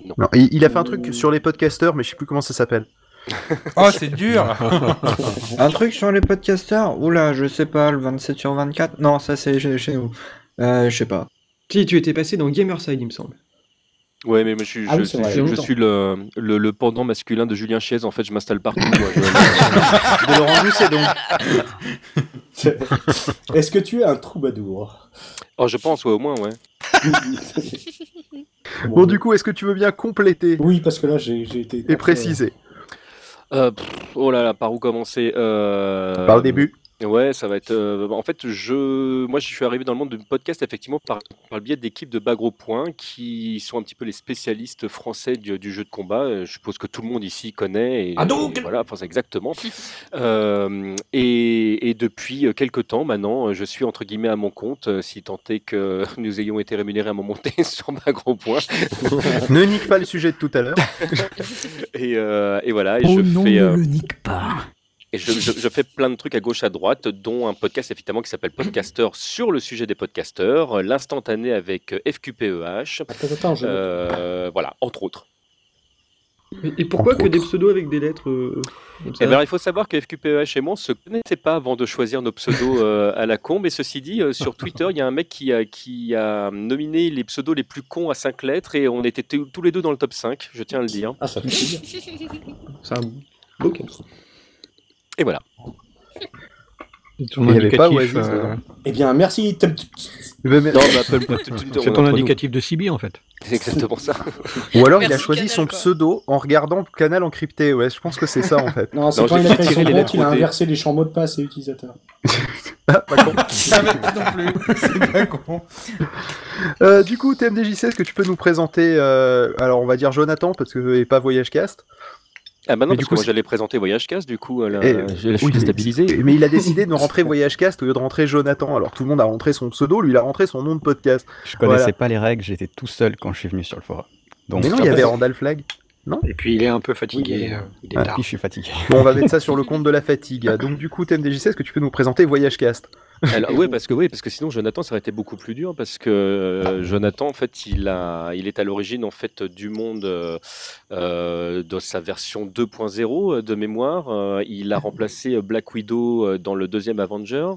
Non, il, il a fait un truc sur les podcasters, mais je sais plus comment ça s'appelle. Oh, c'est dur Un truc sur les podcasters Oula, je sais pas, le 27 sur 24 Non, ça c'est chez, chez nous. Euh, je sais pas. Si, tu étais passé dans Gamerside, il me semble. Ouais, mais moi, je, suis- Ah je, oui, c'est suis- vrai. je- je Longtemps. suis le, le, le pendant masculin de Julien Chiez. En fait, je m'installe partout. moi, je- De Laurent Doucet, donc. Est-ce que tu es un troubadour? Oh, je pense, ouais, au moins, ouais. Bon, du coup, est-ce que tu veux bien compléter Oui, parce que là, j'ai j'ai été. et préciser? Euh, pff, oh là là, par où commencer? Euh... Par le début. Ouais, ça va être. euh, En fait, je, moi, je suis arrivé dans le monde du podcast effectivement par, par le biais d'équipes de Bagro Point qui sont un petit peu les spécialistes français du, du jeu de combat. Euh, Je suppose que tout le monde ici connaît. Et, Hadouken et voilà, enfin, c'est exactement. Euh, et, et depuis euh, quelques temps maintenant, euh, je suis entre guillemets à mon compte, euh, si tant est que nous ayons été rémunérés à mon montée sur Bagro Point. ne nique pas le sujet de tout à l'heure. et, euh, et voilà. Et Oh je non, fais. ne euh, le nique pas. Et je, je- je fais plein de trucs à gauche, à droite, dont un podcast effectivement qui s'appelle Podcaster sur le sujet des podcasteurs, euh, l'instantané avec FQPEH. attends, je- Euh, voilà, entre autres. Et pourquoi que des pseudos avec des lettres euh, comme ça Eh ben, il faut savoir que FQPEH et moi, on se connaissait pas avant de choisir nos pseudos euh, à la con. Mais ceci dit, euh, sur Twitter, il y a un mec qui a, qui a nominé les pseudos les plus cons à 5 lettres et on était tous les deux dans le top 5, je tiens à le dire. Ah, ça fait plaisir. C'est un. Et voilà. Il n'y avait pas Oasis dedans. Eh bien, merci. Non, bah, C'est ton indicatif de CB en fait. C'est exactement ça. Ou alors il a choisi Canal, son quoi. pseudo en regardant le canal encrypté. Ouais, je pense que c'est ça en fait. Non, c'est Non, quand il a fait créé son les compte, il a inversé les champs mots de passe et utilisateurs. Ça va non plus. C'est pas con. Euh, du coup, TMDJC, est-ce que tu peux nous présenter, euh, alors on va dire Jonathan, parce que et pas Voyage Cast Ah bah non, Mais parce du que coup, moi c'est- j'allais présenter Voyage Cast, du coup, Et- je, je suis oui, déstabilisé. Mais, mais il a décidé de rentrer Voyage Cast au lieu de rentrer Jonathan. Alors tout le monde a rentré son pseudo, lui il a rentré son nom de podcast. Je connaissais Voilà. pas les règles, j'étais tout seul quand je suis venu sur le forum. Donc, Mais non, il y avait Randall Flag. Non? Et puis il est un peu fatigué. euh, il est Ah, tard. puis je suis fatigué. Bon, on va mettre ça sur le compte de la fatigue. Donc du coup, TMDJC, est-ce que tu peux nous présenter Voyage Cast? Alors, ouais, parce que oui, parce que sinon Jonathan ça aurait été beaucoup plus dur parce que euh, Jonathan en fait il a, il est à l'origine en fait du monde euh, euh, de sa version 2.0 de mémoire. Euh, il a remplacé Black Widow euh, dans le deuxième Avenger.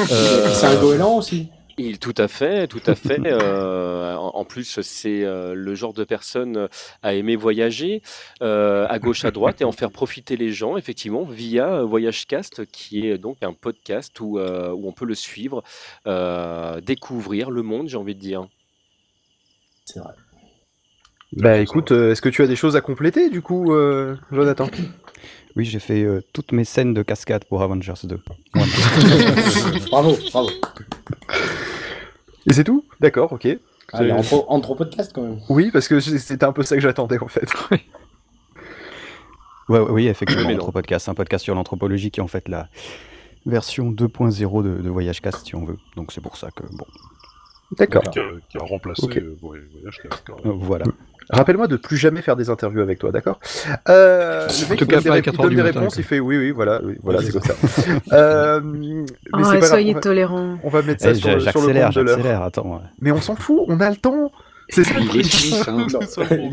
Euh, C'est un goéland aussi. Il, tout à fait, tout à fait. Euh, en, en plus, c'est euh, le genre de personne à aimer voyager euh, à gauche, à droite et en faire profiter les gens, effectivement, via VoyageCast, qui est donc un podcast où, euh, où on peut le suivre, euh, découvrir le monde, j'ai envie de dire. C'est vrai. Bah écoute, euh, est-ce que tu as des choses à compléter du coup, euh, Jonathan? Oui, j'ai fait euh, toutes mes scènes de cascade pour Avengers 2. Voilà. bravo, bravo. Et c'est tout D'accord, ok. Allez, C'est- entre, entre podcast quand même. Oui, parce que c'était un peu ça que j'attendais en fait. Ouais, ouais, oui, effectivement, Mais. Anthropodcast, un podcast sur l'anthropologie qui est en fait la version 2.0 de, de Voyage Cast, si on veut. Donc c'est pour ça que, bon, D'accord. Qui a, qui a remplacé euh, Voy- Voyage Cast. euh, voilà. Rappelle-moi de plus jamais faire des interviews avec toi, d'accord euh, Le mec il donne des, pas à ré- il 4 heures donne du des matin, réponses, il fait oui, oui, voilà, oui, voilà, Oui, c'est comme ça. Euh, mais Oh, pas soyez tolérants. On va mettre ça Eh, sur, sur le j'accélère, compte de l'heure. attends. ouais. Mais on s'en fout, on a le temps. C'est ça. Il est suisse, hein.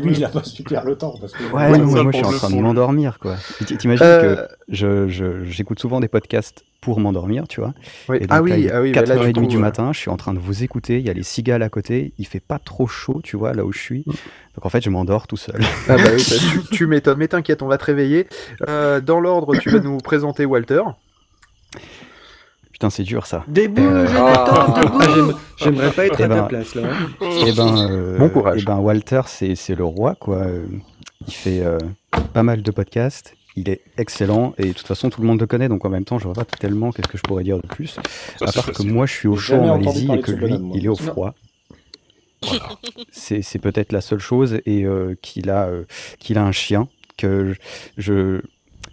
Lui, il a pas super le temps. Parce que... Ouais, non, moi je suis en train de m'endormir quoi. T'imagines Euh, que je, je- j'écoute souvent des podcasts pour m'endormir, tu vois. Oui. Et donc Ah oui, là, il est ah oui, mais là, 4h30 du coup, du euh, matin, je suis en train de vous écouter, il y a les cigales à côté, il fait pas trop chaud, tu vois, là où je suis. Mm. Donc en fait, je m'endors tout seul. Ah bah oui, tu, tu m'étonnes, mais t'inquiète, on va te réveiller. Euh, dans l'ordre, tu vas nous présenter Walter. Putain, c'est dur ça. Debout, Euh, Jonathan, debout. J'aime- J'aimerais pas être Eh à ta ben, place là. Et ben, euh, Bon courage. eh ben Walter, c'est c'est le roi, quoi. Il fait euh, pas mal de podcasts. Il est excellent et de toute façon tout le monde le connaît donc en même temps je vois pas tellement qu'est-ce que je pourrais dire de plus Ça, à part que facile. moi je suis au chaud en Malaisie et que lui bonhomme, il est au froid. C'est c'est peut-être la seule chose et euh, qu'il a euh, qu'il a un chien que je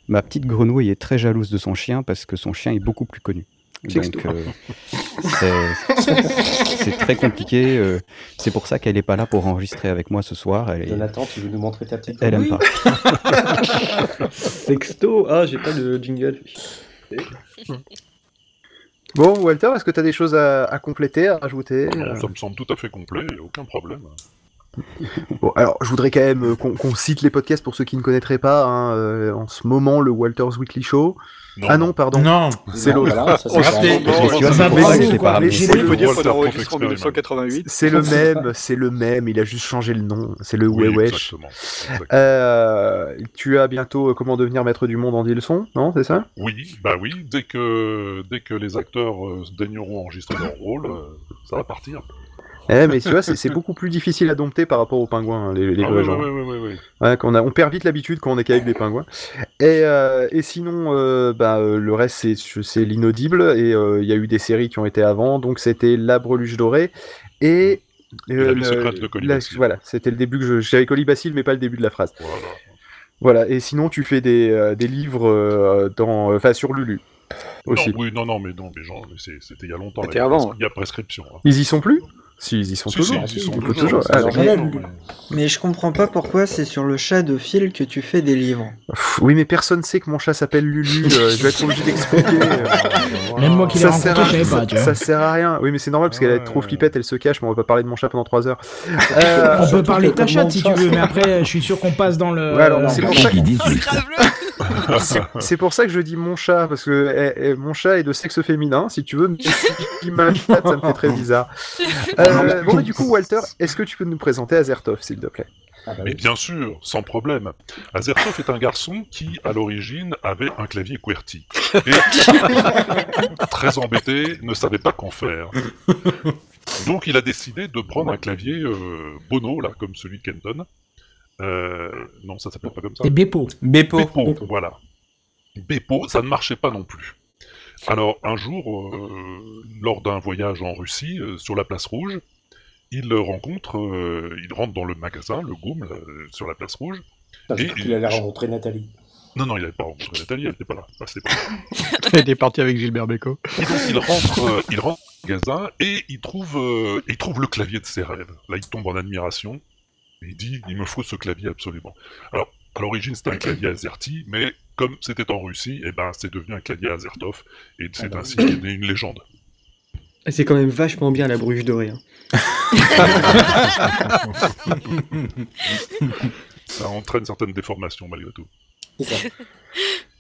ma petite grenouille est très jalouse de son chien parce que son chien est beaucoup plus connu. Donc, euh, c'est- très compliqué. euh, c'est pour ça qu'elle n'est pas là pour enregistrer avec moi ce soir. Elle, est- Jonathan, tu veux nous montrer ta petite elle aime Oui. pas. Sexto, ah j'ai pas le jingle. Bon, Walter, est-ce que tu as des choses à, à compléter, à rajouter Non, Euh, ça me semble tout à fait complet, il n'y a aucun problème. Bon, alors, je voudrais quand même qu'on cite les podcasts pour ceux qui ne connaîtraient pas. hein, euh, en ce moment, le Walter's Weekly Show. Non, ah non, pardon. Non. C'est l'autre. c'est le- dire Walter qu'on enregistre Prof en Experiment. 1988. C'est le même, c'est le même. Il a juste changé le nom. C'est le Oui, Wewesh. exactement. exactement. Euh, tu as bientôt euh, comment devenir maître du monde en dit le son, non C'est ça? Oui, bah oui, dès que, dès que les acteurs euh, daigneront enregistrer leur rôle, euh, ça va partir. Eh, mais tu vois, c'est beaucoup plus difficile à dompter par rapport aux pingouins, hein, les, les Ah ouais, a, on perd vite l'habitude quand on est qu'avec des pingouins. Et, euh, et sinon, euh, bah, euh, le reste, c'est, l'inaudible. Et euh, il y a eu des séries qui ont été avant. Donc, c'était La Breluche Dorée et. Et euh, la vie le- secrète de la-. Voilà, c'était le début que. J'avais Colibacille, mais pas le début de la phrase. Voilà. Voilà, et sinon, tu fais des, euh, des livres euh, dans, enfin, sur Lulu. Aussi. Non, oui, non, non, mais non, mais c'était il y a longtemps. C'était avant, Il y a prescription. hein. Ils y sont plus? Si, ils y sont Si, toujours. si, ils sont toujours, Ah, Mais, mais je comprends pas pourquoi c'est sur le chat de Phil que tu fais des livres. Pff, Oui, mais personne sait que mon chat s'appelle Lulu. euh, je vais être obligé d'expliquer. euh, Même moi qui l'ai ça sert rencontré, à- je savais pas, tu vois. Ça sert à rien. Oui, mais c'est normal parce qu'elle est trop flippette, elle se cache, mais on va pas parler de mon chat pendant 3 heures. Euh, On peut parler de ta chatte si tu veux, mais après, je suis sûr qu'on passe dans le. Ouais, alors, c'est pour ça Oh, C'est- C'est pour ça que je dis mon chat, parce que eh, eh, mon chat est de sexe féminin, si tu veux, mais si ma chatte, ça me fait très bizarre. Euh, bon, bah, du coup, Walter, est-ce que tu peux nous présenter Azertov, s'il te plaît? Mais bien sûr, sans problème. Azertov est un garçon qui, à l'origine, avait un clavier QWERTY. Et, très embêté, ne savait pas qu'en faire. Donc il a décidé de prendre un clavier euh, Bono, là, comme celui de Kenton. Euh, non, ça s'appelle pas comme ça. C'est Bepo. Bepo. Bepo, voilà. Bepo, ça ne marchait pas non plus. Alors, un jour, euh, lors d'un voyage en Russie, euh, sur la place rouge, il rencontre, euh, il rentre dans le magasin, le Goum, euh, sur la place rouge. J'ai et qu'il allait rencontrer Nathalie. Non, non, il n'avait pas rencontré Nathalie, elle n'était pas là. Ah, Elle est partie avec Gilbert Bécaud. Et donc il rentre, euh, il rentre au magasin et il trouve, euh, il trouve le clavier de ses rêves. Là, il tombe en admiration et il dit il me faut ce clavier absolument. Alors, à l'origine, c'était un clavier Azerty, mais comme c'était en Russie, et ben, c'est devenu un clavier Azertov et c'est bah ainsi qu'est née une légende. C'est quand même vachement bien la bruche dorée. hein. Ça entraîne certaines déformations malgré tout.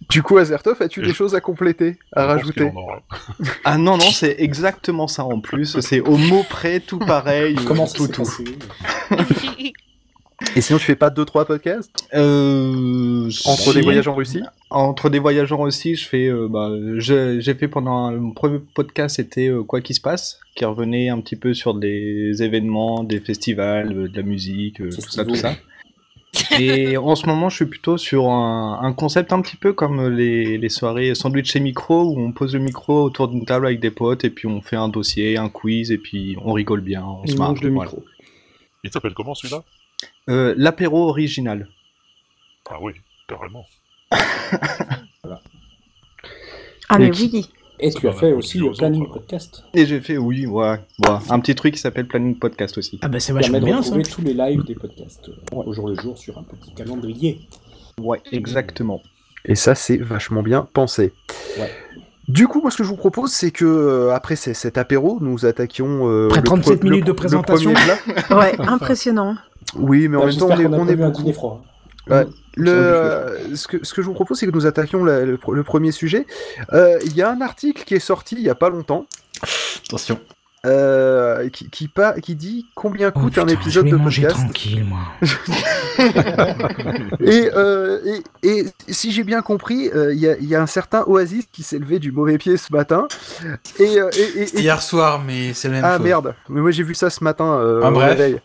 Du coup, Azertov, as-tu des je- choses à compléter, à Je rajouter. Ah non, non, c'est exactement ça en plus. C'est au mot près, tout pareil. Comment tout, tout. Et sinon, tu fais pas 2-3 podcasts? Euh, Entre si. des voyages en Russie? Entre des voyages en Russie, je fais. euh, bah, j'ai fait pendant le premier podcast, c'était euh, Quoi qu'il se passe, qui revenait un petit peu sur des événements, des festivals, de la musique, euh, tout ça, tout ça. Et en ce moment, je suis plutôt sur un, un concept un petit peu comme les, les soirées sandwich et micro, où on pose le micro autour d'une table avec des potes, et puis on fait un dossier, un quiz, et puis on rigole bien, on se marre. mange le voilà. micro. Il s'appelle comment celui-là? Euh, L'apéro original. Ah oui, carrément. Ah, mais qui- oui. Et tu as fait aussi le planning podcast. Et j'ai fait, oui, ouais, ouais, un petit truc qui s'appelle Planning Podcast aussi. Ah bah c'est vachement bien ça. tous les lives des podcasts euh, au jour le jour sur un petit calendrier. Ouais, exactement. Et ça, c'est vachement bien pensé. Ouais. Du coup, moi, ce que je vous propose, c'est que euh, après cet apéro, nous attaquions. euh, Après le 37 pre- le- minutes de le présentation. premier plat. Ouais, impressionnant. Oui, mais en Bah, même temps, on est, on beaucoup. dîner froid. Ouais. Le, euh, ce, que, ce que je vous propose, c'est que nous attaquions la- le, le premier sujet. Euh, Il y a un article qui est sorti il y a pas longtemps. Attention. Euh, qui, qui, pa- qui dit combien Oh, coûte un putain, épisode je de vais manger podcast. tranquille, moi. et, euh, et, et si j'ai bien compris, euh, il y, a, il y a un certain Oasis qui s'est levé du mauvais pied ce matin. Et, euh, et- et- et- C'était hier soir, mais c'est la même ah chose. merde, mais moi j'ai vu ça ce matin euh, Ah, au bref. réveil.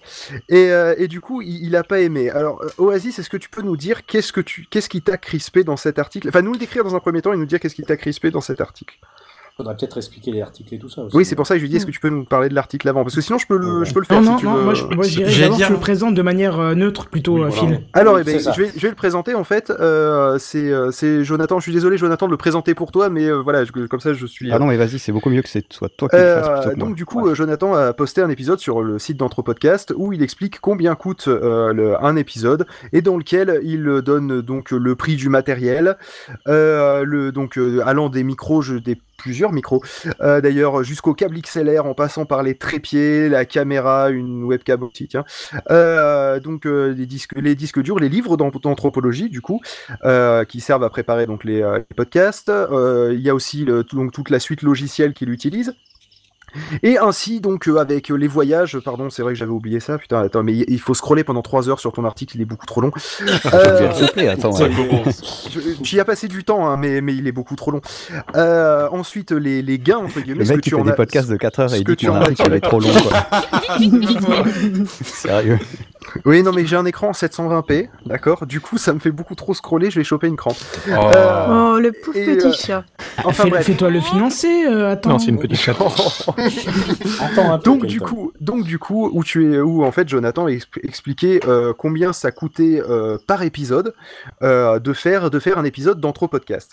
Et, euh, et du coup, il, il a pas aimé. Alors, euh, Oasis, est-ce que tu peux nous dire qu'est-ce que tu, qu'est-ce qui t'a crispé dans cet article? Enfin, nous le décrire dans un premier temps et nous dire qu'est-ce qui t'a crispé dans cet article. Faudrait peut-être expliquer les articles et tout ça aussi. Oui, c'est pour ça que je lui dis est-ce que tu peux nous parler de l'article avant? Parce que sinon, je peux le, je peux le faire Non, si non, tu non, veux. moi je, moi, je dirais J'allais d'abord dire- le présentes de manière euh, neutre plutôt, Oui, euh, voilà. Phil. Alors, eh C'est ben, je, vais, je vais le présenter en fait. euh, c'est, euh, c'est Jonathan. Je suis désolé, Jonathan, de le présenter pour toi, mais euh, voilà, je- comme ça, je suis. Ah non, mais vas-y, c'est beaucoup mieux que ce soit toi qui le fasses plutôt que moi. donc du coup, Jonathan a posté un épisode sur le site d'Anthropodcast où il explique combien coûte euh, le- un épisode et dans lequel il donne donc le prix du matériel, euh, le donc euh, allant des micros, je- des plusieurs micros, euh, d'ailleurs jusqu'au câble XLR en passant par les trépieds, la caméra, une webcam aussi, tiens. Euh, donc euh, les disques, les disques durs, les livres d'an- d'anthropologie du coup, qui servent à préparer donc les, podcasts. Il y a aussi donc toute la suite logicielle qu'il utilise. Et ainsi, donc, euh, avec euh, les voyages, pardon, c'est vrai que j'avais oublié ça, putain, attends, mais il- faut scroller pendant 3 heures sur ton article, il est beaucoup trop long. Euh, J'y ai passé du temps, hein, mais, mais il est beaucoup trop long. Euh, ensuite, les, les gains, entre guillemets, Le ce que mec qui tu fait en des as- podcasts de 4 heures et il que dit tu que as article va être trop long. Quoi. Sérieux. Oui, non, mais j'ai un écran en 720p, d'accord? Du coup, ça me fait beaucoup trop scroller, je vais choper une crampe. Oh. Euh, Oh, le pauvre et, petit euh, chat. Enfin. Fais-toi le financer, euh, attends. Non, c'est une petite chatte. Attends un peu. Donc du coup, donc du coup, où tu es, où en fait Jonathan a expl- expliqué euh, combien ça coûtait euh, par épisode euh, de faire de faire un épisode d'Anthro Podcast.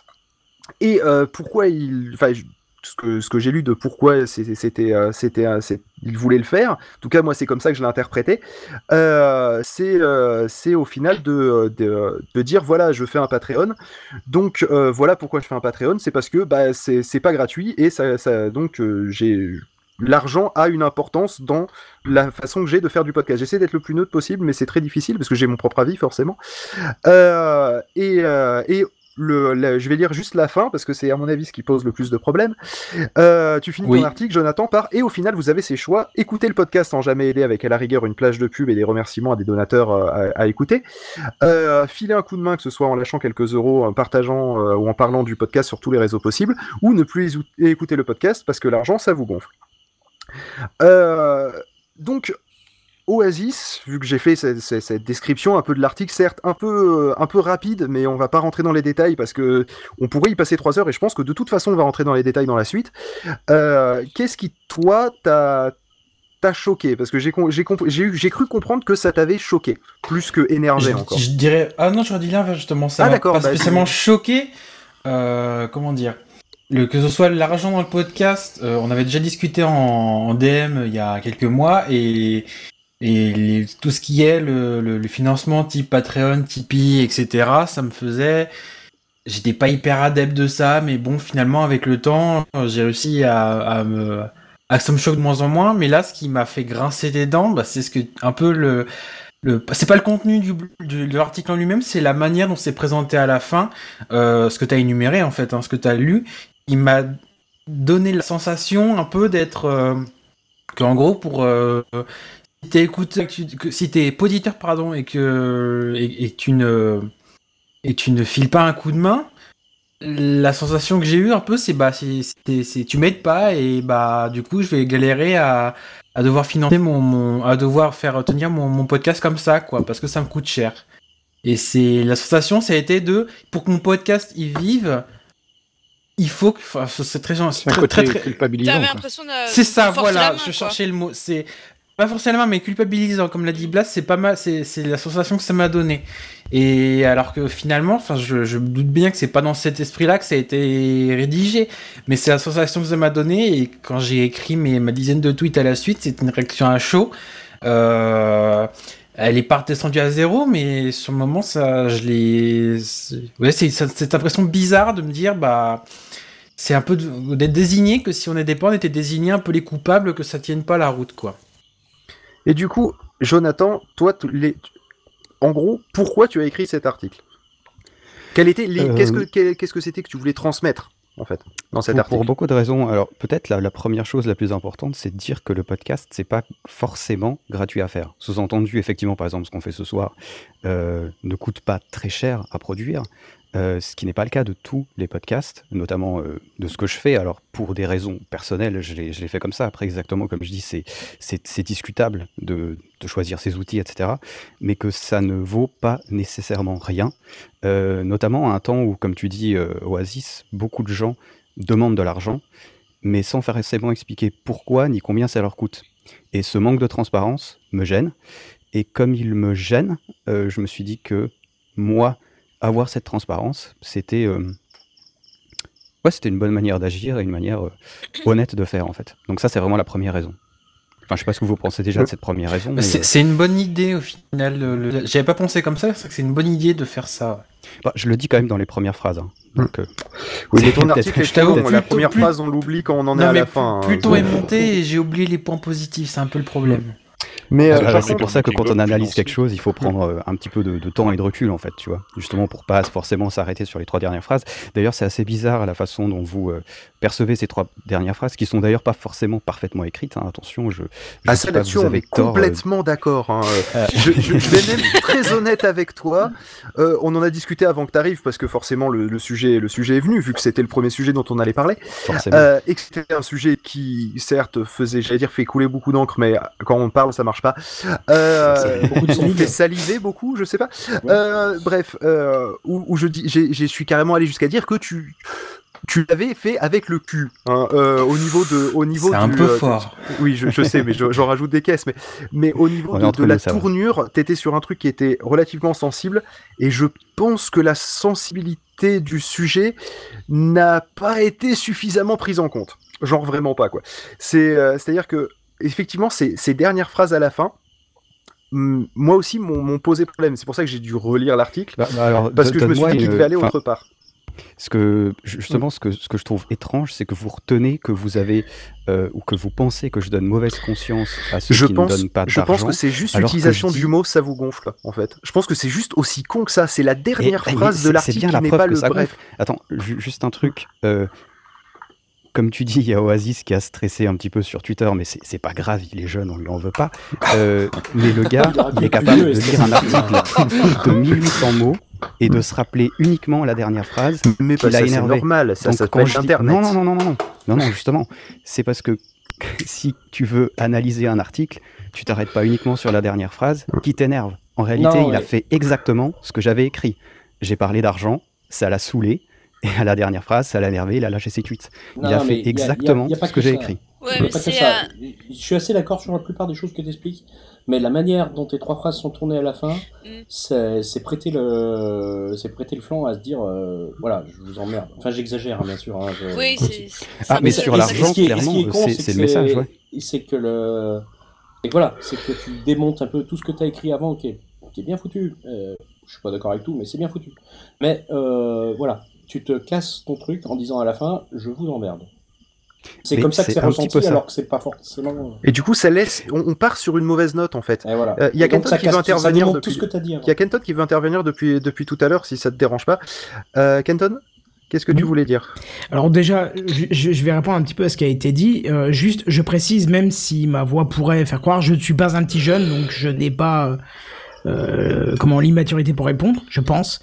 Et pourquoi il, enfin, ce que, ce que j'ai lu de pourquoi c'était, euh, c'était, euh, il voulait le faire. En tout cas, moi, c'est comme ça que je l'ai interprété. Euh, c'est, au final de, de, dire voilà, je fais un Patreon. Donc voilà pourquoi je fais un Patreon, c'est parce que bah, c'est, pas gratuit et ça, donc j'ai l'argent a une importance dans la façon que j'ai de faire du podcast. J'essaie d'être le plus neutre possible, mais c'est très difficile parce que j'ai mon propre avis forcément. Et le, je vais lire juste la fin parce que c'est à mon avis ce qui pose le plus de problèmes. Euh, tu finis Oui. ton article, Jonathan, par et au final vous avez ces choix. Écoutez le podcast sans jamais aider avec à la rigueur une plage de pub et des remerciements à des donateurs euh, à, à écouter. Euh, filer un coup de main, que ce soit en lâchant quelques euros, en partageant euh, ou en parlant du podcast sur tous les réseaux possibles, ou ne plus écou- écouter le podcast parce que l'argent ça vous gonfle. Donc, Oasis, vu que j'ai fait cette, cette- cette description un peu de l'article, certes un peu, euh, un peu rapide, mais on va pas rentrer dans les détails parce que on pourrait y passer trois heures et je pense que de toute façon on va rentrer dans les détails dans la suite. Euh, Qu'est-ce qui, toi, t'a choqué? Parce que j'ai cru comprendre que ça t'avait choqué, plus que énervé je, encore. je dirais. Ah non, j'aurais dit l'inverse justement. Ça Ah, d'accord, Pas bah, spécialement choqué. Euh, comment dire? Le, Que ce soit l'argent dans le podcast, euh, on avait déjà discuté en, en DM il y a quelques mois et, et tout ce qui est le, le- financement type Patreon, Tipeee, etc. Ça me faisait. J'étais pas hyper adepte de ça, mais bon, finalement, avec le temps, j'ai réussi à, à me. à que ça me choque de moins en moins, mais là, ce qui m'a fait grincer des dents, bah, c'est ce que un peu le, le c'est pas le contenu du, de l'article en lui-même, c'est la manière dont c'est présenté à la fin, euh, ce que tu as énuméré en fait, hein, ce que tu as lu, il m'a donné la sensation un peu d'être euh, qu'en gros pour euh, si t'es écouteur, que tu- que- si t'es poditeur pardon et que et, tu ne et tu ne files pas un coup de main, la sensation que j'ai eue un peu, c'est bah, c'est, c'est- c'est- tu m'aides pas et bah du coup je vais galérer à, à devoir financer mon, mon- à devoir faire tenir mon, mon podcast comme ça quoi, parce que ça me coûte cher. Et c'est la sensation, ça a été de pour que mon podcast y vive, il faut que, enfin, c'est très, c'est un très, côté très, très- culpabilisant, c'est ça, voilà, je quoi. cherchais le mot. C'est pas forcément, mais culpabilisant, comme l'a dit Blas, c'est pas mal, c'est c'est la sensation que ça m'a donné. Et alors que finalement, enfin, je, je me doute bien que c'est pas dans cet esprit-là que ça a été rédigé, mais c'est la sensation que ça m'a donné. Et quand j'ai écrit mes, ma dizaine de tweets à la suite, c'était une réaction à chaud. Euh, elle est pas descendue à zéro, mais sur le moment, ça, je l'ai. c'est- Ouais, c'est c'est cette impression bizarre de me dire, bah, c'est un peu d'être désigné que si on n'était pas, on était désigné un peu les coupables que ça tienne pas la route, quoi. Et du coup, Jonathan, toi, tu- les... en gros, pourquoi tu as écrit cet article? Quel était les... Euh, Qu'est-ce que c'était que tu voulais transmettre en fait dans cet pour, article? pour beaucoup de raisons. Alors peut-être la, la première chose la plus importante, c'est de dire que le podcast, c'est pas forcément gratuit à faire. Sous-entendu, effectivement, par exemple, ce qu'on fait ce soir euh, ne coûte pas très cher à produire. Euh, ce qui n'est pas le cas de tous les podcasts, notamment euh, de ce que je fais. Alors, pour des raisons personnelles, je l'ai fait comme ça. Après, exactement comme je dis, c'est- discutable de, choisir ses outils, etc. Mais que ça ne vaut pas nécessairement rien. Euh, notamment à un temps où, comme tu dis, Oasis, beaucoup de gens demandent de l'argent, mais sans forcément expliquer pourquoi ni combien ça leur coûte. Et ce manque de transparence me gêne. Et comme il me gêne, je me suis dit que moi, avoir cette transparence, c'était euh, ouais, c'était une bonne manière d'agir et une manière euh, honnête de faire en fait. Donc ça, c'est vraiment la première raison. Enfin, je sais pas ce que vous pensez déjà de cette première raison. mais, C'est euh, une bonne idée au final. le- J'avais pas pensé comme ça, c'est vrai que c'est une bonne idée de faire ça. bah, je le dis quand même dans les premières phrases. hein. Donc, euh, Oui, mais ton peut-être- article est je t'avoue, La plutôt- première plus- phrase, on l'oublie quand on en est à la fin. hein. le ton est monté et j'ai oublié les points positifs, c'est un peu le problème. Mais euh, c'est contre- pour ça que quand on analyse quelque chose, il faut prendre euh, un petit peu de, de temps et de recul, en fait, tu vois, justement pour pas forcément s'arrêter sur les trois dernières phrases. D'ailleurs, c'est assez bizarre la façon dont vous euh, percevez ces trois dernières phrases, qui sont d'ailleurs pas forcément parfaitement écrites. hein, attention, je. je Ah, ça pas on est tort, euh, complètement d'accord. hein. je, je- je vais même être très honnête avec toi. Euh, on en a discuté avant que tu arrives parce que forcément le, le sujet, le sujet est venu vu que c'était le premier sujet dont on allait parler. Forcément. Euh, et que c'était un sujet qui, certes, faisait, j'allais dire, fait couler beaucoup d'encre, mais quand on parle, ça marche pas. Euh, Beaucoup de on fait saliver beaucoup, je sais pas. Euh, bref, euh, où, où je dis, je suis carrément allé jusqu'à dire que tu tu l'avais fait avec le cul, hein, euh, au niveau de, au niveau C'est un du, peu euh, fort. Oui, je, je sais, mais je- j'en rajoute des caisses, mais, mais au niveau de, la tournure, t'étais sur un truc qui était relativement sensible, et je pense que la sensibilité du sujet n'a pas été suffisamment prise en compte. Genre vraiment pas quoi. C'est, euh, c'est-à-dire que effectivement, ces, ces dernières phrases à la fin. Moi aussi, m'ont posé problème. C'est pour ça que j'ai dû relire l'article. Bah, bah parce que je me suis dit qu'il devait aller autre part. Ce que justement, ce que, ce que je trouve étrange, c'est que vous retenez que vous avez euh, ou que vous pensez que je donne mauvaise conscience à ceux Je qui pense, ne donnent pas je d'argent. pense que c'est juste l'utilisation je dis- du mot ça vous gonfle en fait. Je pense que c'est juste aussi con que ça. C'est la dernière phrase de l'article qui n'est pas que le ça bref. gonfle. Attends, ju- juste un truc. euh, comme tu dis, il y a Oasis qui a stressé un petit peu sur Twitter, mais c'est pas grave, il est jeune, on lui en veut pas. Euh, mais le gars, Il est capable de lire un article de 1800 mots et de se rappeler uniquement la dernière phrase. Mais pas ça, c'est normal, ça Donc, s'appelle quand je dis- Internet. Non, non, non, non, non, non, non, non, justement, c'est parce que si tu veux analyser un article, tu t'arrêtes pas uniquement sur la dernière phrase qui t'énerve. En réalité, Non, il a fait exactement ce que j'avais écrit. J'ai parlé d'argent, ça l'a saoulé, et à la dernière phrase, ça l'a énervé, il a lâché ses tweets. Non, il a fait y a- y a- exactement y a pas ce que j'ai écrit. Ouais, Y a mais pas que ça. euh, Je suis assez d'accord sur la plupart des choses que tu expliques, mais la manière dont tes trois phrases sont tournées à la fin, Mm. c'est prêter le, c'est prêter le flanc à se dire, euh, voilà, je vous emmerde. Enfin, j'exagère, hein, bien sûr. hein, je- Oui, c'est- Ah, mais sur l'argent, clairement, c'est- le message, ouais. C'est que le, et voilà, c'est que tu démontes un peu tout ce que tu as écrit avant, qui est, qui est bien foutu. Euh, je suis pas d'accord avec tout, mais c'est bien foutu. Mais euh, voilà, tu te casses ton truc en disant à la fin, je vous emmerde. C'est comme ça que c'est ressenti, alors que c'est pas forcément. Et du coup, ça laisse, on, on part sur une mauvaise note en fait. Voilà. Euh, Il y a Kenton ça qui veut intervenir depuis. Il y a Kenton qui veut intervenir depuis depuis tout à l'heure, si ça te dérange pas. Euh, Kenton, qu'est-ce que tu voulais dire? Alors déjà, je, je- je vais répondre un petit peu à ce qui a été dit. Euh, juste, je précise, même si ma voix pourrait faire croire, je ne suis pas un petit jeune, donc je n'ai pas euh, comment l'immaturité pour répondre, je pense.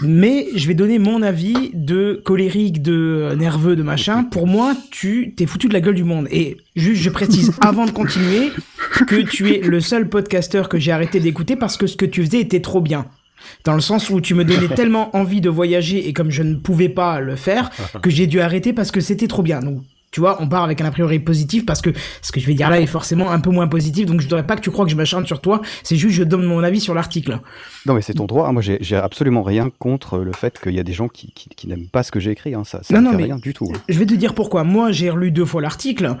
Mais je vais donner mon avis de colérique, de nerveux, de machin. Pour moi, tu t'es foutu de la gueule du monde. Et juste, je précise avant de continuer que tu es le seul podcasteur que j'ai arrêté d'écouter parce que ce que tu faisais était trop bien. Dans le sens où tu me donnais tellement envie de voyager et comme je ne pouvais pas le faire, que j'ai dû arrêter parce que c'était trop bien. Donc, tu vois, on part avec un a priori positif parce que ce que je vais dire là est forcément un peu moins positif. Donc, je voudrais pas que tu crois que je m'acharne sur toi. C'est juste, je donne mon avis sur l'article. Non, mais c'est ton droit. hein. Moi, j'ai j'ai absolument rien contre le fait qu'il y a des gens qui, qui- qui n'aiment pas ce que j'ai écrit. hein. Ça, ça Non, me non, fait mais- rien du tout. hein. Je vais te dire pourquoi. Moi, j'ai relu deux fois l'article.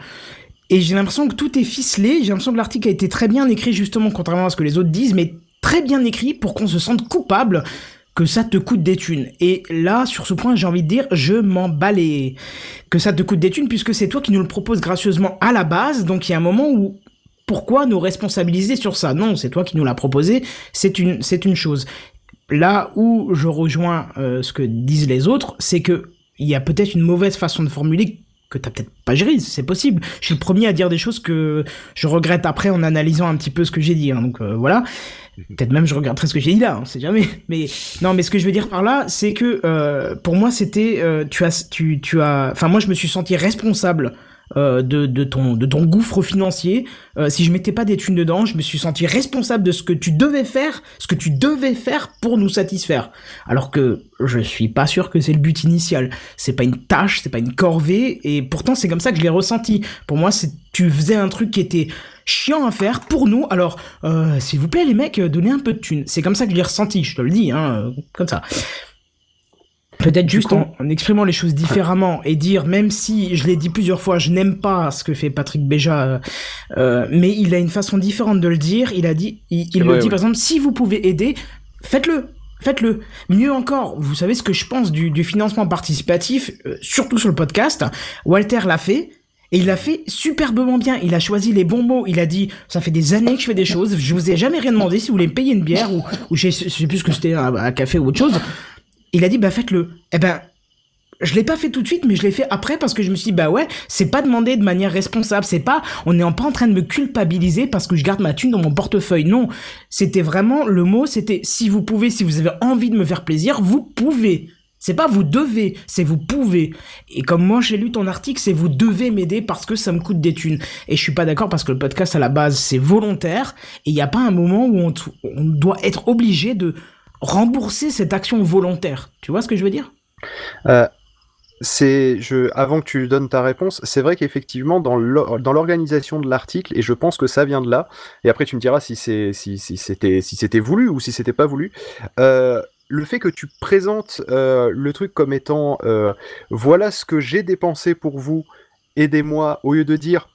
Et j'ai l'impression que tout est ficelé. J'ai l'impression que l'article a été très bien écrit, justement, contrairement à ce que les autres disent, mais très bien écrit pour qu'on se sente coupable que ça te coûte des thunes. Et là, sur ce point, j'ai envie de dire, je m'en bats les... Que ça te coûte des thunes, puisque c'est toi qui nous le proposes gracieusement à la base. Donc, il y a un moment où... Pourquoi nous responsabiliser sur ça? Non, c'est toi qui nous l'as proposé. C'est une, c'est une chose. Là où je rejoins euh, ce que disent les autres, c'est que il y a peut-être une mauvaise façon de formuler que t'as peut-être pas géré, c'est possible. Je suis le premier à dire des choses que je regrette après en analysant un petit peu ce que j'ai dit. hein, donc euh, voilà. Peut-être même je regretterai ce que j'ai dit là, on sait jamais. Mais non, mais ce que je veux dire par là, c'est que euh, pour moi c'était, euh, tu as, tu, tu as, enfin moi je me suis senti responsable euh, de, de ton de ton gouffre financier. Euh, si je mettais pas des thunes dedans, je me suis senti responsable de ce que tu devais faire, ce que tu devais faire pour nous satisfaire. Alors que je suis pas sûr que c'est le but initial. C'est pas une tâche, c'est pas une corvée, et pourtant c'est comme ça que je l'ai ressenti. Pour moi, c'est tu faisais un truc qui était chiant à faire pour nous. Alors, euh, s'il vous plaît les mecs, euh, donnez un peu de thunes. C'est comme ça que je l'ai ressenti. Je te le dis, hein, euh, comme ça. Peut-être juste en, en exprimant les choses différemment et dire, même si je l'ai dit plusieurs fois, je n'aime pas ce que fait Patrick Béja, euh, euh, mais il a une façon différente de le dire. Il a dit, il, il le dit ouais. par exemple, si vous pouvez aider, faites-le. Faites-le. Mieux encore, vous savez ce que je pense du, du financement participatif, euh, surtout sur le podcast. Walter l'a fait. Et il l'a fait superbement bien. Il a choisi les bons mots. Il a dit, ça fait des années que je fais des choses. Je vous ai jamais rien demandé. Si vous voulez me payer une bière ou, ou je sais plus ce que c'était, un, un café ou autre chose. Il a dit, bah faites-le. Eh ben, je l'ai pas fait tout de suite, mais je l'ai fait après parce que je me suis dit, bah ouais, c'est pas demandé de manière responsable. C'est pas, on n'est pas en train de me culpabiliser parce que je garde ma thune dans mon portefeuille. Non. C'était vraiment, le mot, c'était, si vous pouvez, si vous avez envie de me faire plaisir, vous pouvez. C'est pas vous devez, c'est vous pouvez. Et comme moi j'ai lu ton article, c'est vous devez m'aider parce que ça me coûte des thunes. Et je suis pas d'accord parce que le podcast à la base c'est volontaire et il n'y a pas un moment où on, doit être obligé de rembourser cette action volontaire. Tu vois ce que je veux dire? Euh, c'est je avant que tu donnes ta réponse, c'est vrai qu'effectivement dans l'or- dans l'organisation de l'article et je pense que ça vient de là. Et après tu me diras si c'était si c'était voulu ou si c'était pas voulu. Euh, le fait que tu présentes euh, le truc comme étant euh, voilà ce que j'ai dépensé pour vous, aidez-moi, au lieu de dire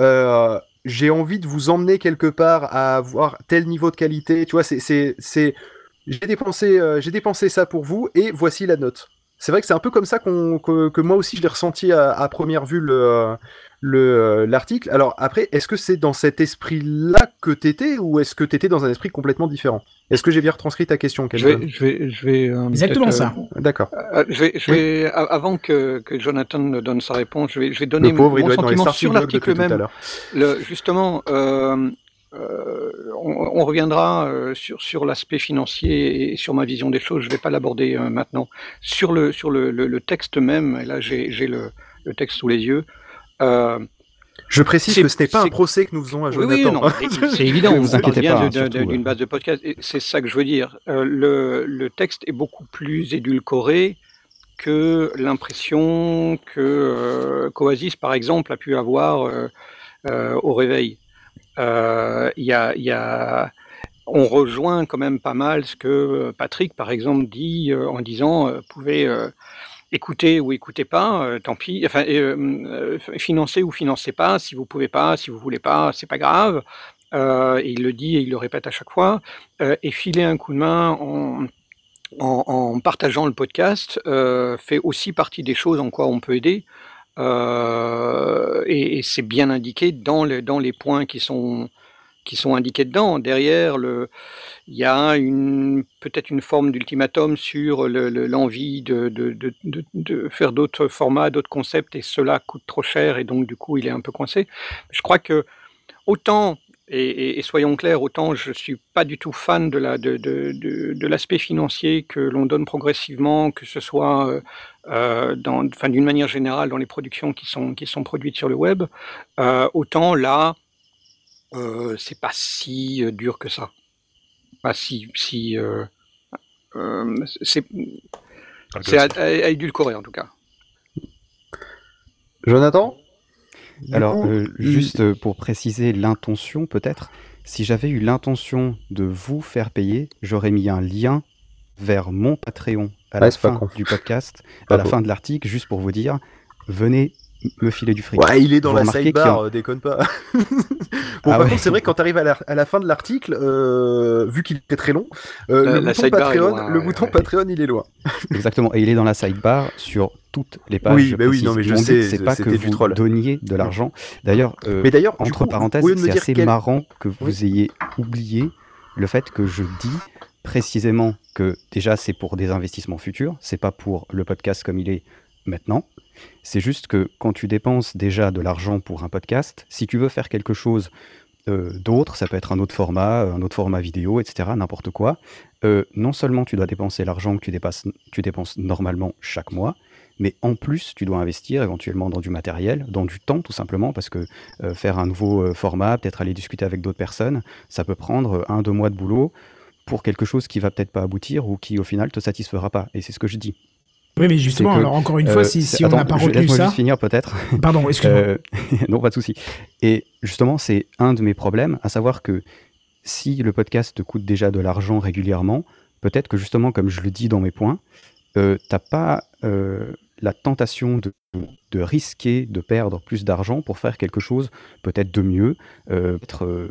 euh, j'ai envie de vous emmener quelque part à avoir tel niveau de qualité, tu vois, c'est j'ai dépensé j'ai dépensé ça pour vous et voici la note. C'est vrai que c'est un peu comme ça que, moi aussi je l'ai ressenti à, première vue le, l'article. Alors après, est-ce que c'est dans cet esprit-là que t'étais ou est-ce que t'étais dans un esprit complètement différent? Est-ce que j'ai bien retranscrit ta question Je vais, je vais, je vais, euh, Exactement ça. euh, D'accord. euh, je vais, je vais, a- avant que, que Jonathan ne donne sa réponse, je vais, je vais donner pauvre, mon sentiment sur l'article depuis tout à même. Le, justement, euh, euh, on, on reviendra euh, sur, sur l'aspect financier et sur ma vision des choses. Je ne vais pas l'aborder euh, maintenant. Sur le, sur le, le, le texte même, et là j'ai j'ai le, le texte sous les yeux. Euh, Je précise que ce n'est pas un procès que nous faisons à oui, oui, Jonathan. non, c'est évident. Vous on parle inquiétez pas, d'une euh. base de podcast. C'est ça que je veux dire. Euh, le, le texte est beaucoup plus édulcoré que l'impression que euh, qu'Oasis, par exemple, a pu avoir euh, euh, au réveil. Euh, Il y a, y a- on rejoint quand même pas mal ce que Patrick, par exemple, dit euh, en disant, euh, écouter ou écoutez pas, euh, tant pis. Enfin, euh, euh, financer ou financez pas. Si vous pouvez pas, si vous voulez pas, c'est pas grave. Il le dit et il le répète à chaque fois. Et filer un coup de main en, partageant le podcast fait aussi partie des choses en quoi on peut aider. Et et c'est bien indiqué dans, les dans les points qui sont, qui sont indiqués dedans. Derrière, le, il y a une, peut-être une forme d'ultimatum sur le- le- l'envie de, faire d'autres formats, d'autres concepts, et cela coûte trop cher, et donc du coup, il est un peu coincé. Je crois que autant, et, soyons clairs, autant je suis pas du tout fan de la de, de, de, de l'aspect financier que l'on donne progressivement, que ce soit euh, euh, d'une manière générale dans les productions qui sont produites sur le web, euh, autant là, euh, c'est pas si dur que ça, pas si si euh, euh, c'est c'est à, à, à édulcorer en tout cas. Jonathan? Alors, euh, juste pour préciser l'intention, peut-être, si j'avais eu l'intention de vous faire payer, j'aurais mis un lien vers mon Patreon à la Ouais, fin du podcast, à la fin de l'article, juste pour vous dire, venez me filer du fric. Ouais, il est dans Vous la sidebar, euh, déconne pas. bon, Ah par ouais. contre, c'est vrai que quand tu arrives à la, à la fin de l'article, euh, vu qu'il était très long, euh, La- le, la bouton Patreon, loin, le ouais, bouton ouais. Patreon, il est loin. Exactement, et il est dans la sidebar sur toutes les pages. Oui, je bah oui, non, mais je sais, c'est pas que vous troll. donniez de l'argent. D'ailleurs, euh, Mais d'ailleurs, du entre coup, parenthèses, c'est assez quel- marrant que vous Oui. ayez oublié le fait que je dis précisément que déjà c'est pour des investissements futurs, c'est pas pour le podcast comme il est maintenant. C'est juste que quand tu dépenses déjà de l'argent pour un podcast, si tu veux faire quelque chose euh, d'autre, ça peut être un autre format, un autre format vidéo, etc., n'importe quoi, euh, non seulement tu dois dépenser l'argent que tu, dépenses normalement chaque mois, mais en plus, tu dois investir éventuellement dans du matériel, dans du temps tout simplement, parce que euh, faire un nouveau euh, format, peut-être aller discuter avec d'autres personnes, ça peut prendre un, deux mois de boulot pour quelque chose qui va peut-être pas aboutir ou qui au final te satisfera pas. Et c'est ce que je dis. Oui, mais justement, que, alors encore une fois, euh, si, si on n'a pas retenu ça. juste finir peut-être. Pardon, excuse-moi. Euh, non, pas de souci. Et justement, c'est un de mes problèmes, à savoir que si le podcast te coûte déjà de l'argent régulièrement, peut-être que justement, comme je le dis dans mes points, euh, t'as pas euh, la tentation de, de risquer de perdre plus d'argent pour faire quelque chose peut-être de mieux, peut-être euh,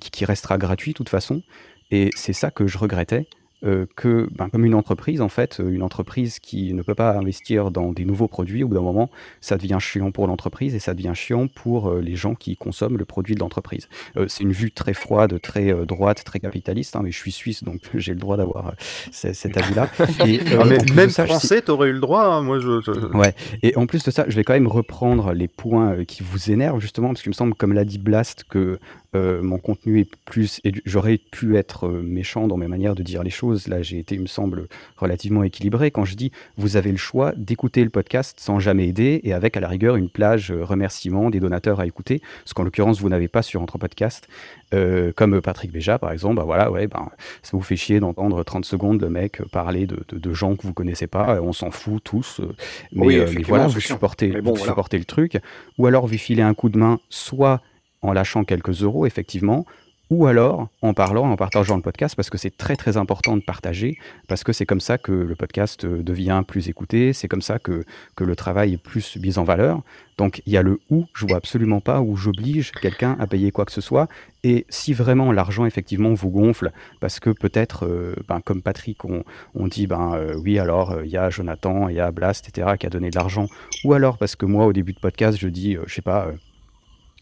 qui, qui restera gratuit de toute façon. Et c'est ça que je regrettais. Euh, que, ben, comme une entreprise, en fait, euh, une entreprise qui ne peut pas investir dans des nouveaux produits, au bout d'un moment, ça devient chiant pour l'entreprise et ça devient chiant pour euh, les gens qui consomment le produit de l'entreprise. Euh, c'est une vue très froide, très euh, droite, très capitaliste, hein, mais je suis suisse, donc j'ai le droit d'avoir euh, ce- cet avis-là. Et, euh, Ah, même ça, je- français, t'aurais eu le droit. hein, Moi, je. je- Ouais, et en plus de ça, je vais quand même reprendre les points qui vous énervent, justement, parce qu'il me semble, comme l'a dit Blast, que euh, mon contenu est plus. J'aurais pu être euh, méchant dans mes manières de dire les choses. Là, j'ai été, il me semble, relativement équilibré quand je dis vous avez le choix d'écouter le podcast sans jamais aider et avec à la rigueur une plage euh, remerciements des donateurs à écouter, ce qu'en l'occurrence vous n'avez pas sur Entre Podcast. Euh, comme Patrick Béja, par exemple, bah voilà, ouais, ben, ça vous fait chier d'entendre 30 secondes le mec parler de, de- de gens que vous connaissez pas, on s'en fout tous, mais, Oui, euh, mais effectivement, voilà, vous supportez, bon, vous voilà. supportez le truc, ou alors vous filez un coup de main, soit en lâchant quelques euros, effectivement, ou alors en parlant, en partageant le podcast, parce que c'est très très important de partager, parce que c'est comme ça que le podcast euh, devient plus écouté, c'est comme ça que, que le travail est plus mis en valeur. Donc il y a le ou, je vois absolument pas où j'oblige quelqu'un à payer quoi que ce soit. Et si vraiment l'argent effectivement vous gonfle, parce que peut-être, euh, ben, comme Patrick, on, on dit, ben euh, oui, alors il y a Jonathan, il y a Blast, etc., qui a donné de l'argent, ou alors parce que moi au début de podcast, je dis, je sais pas,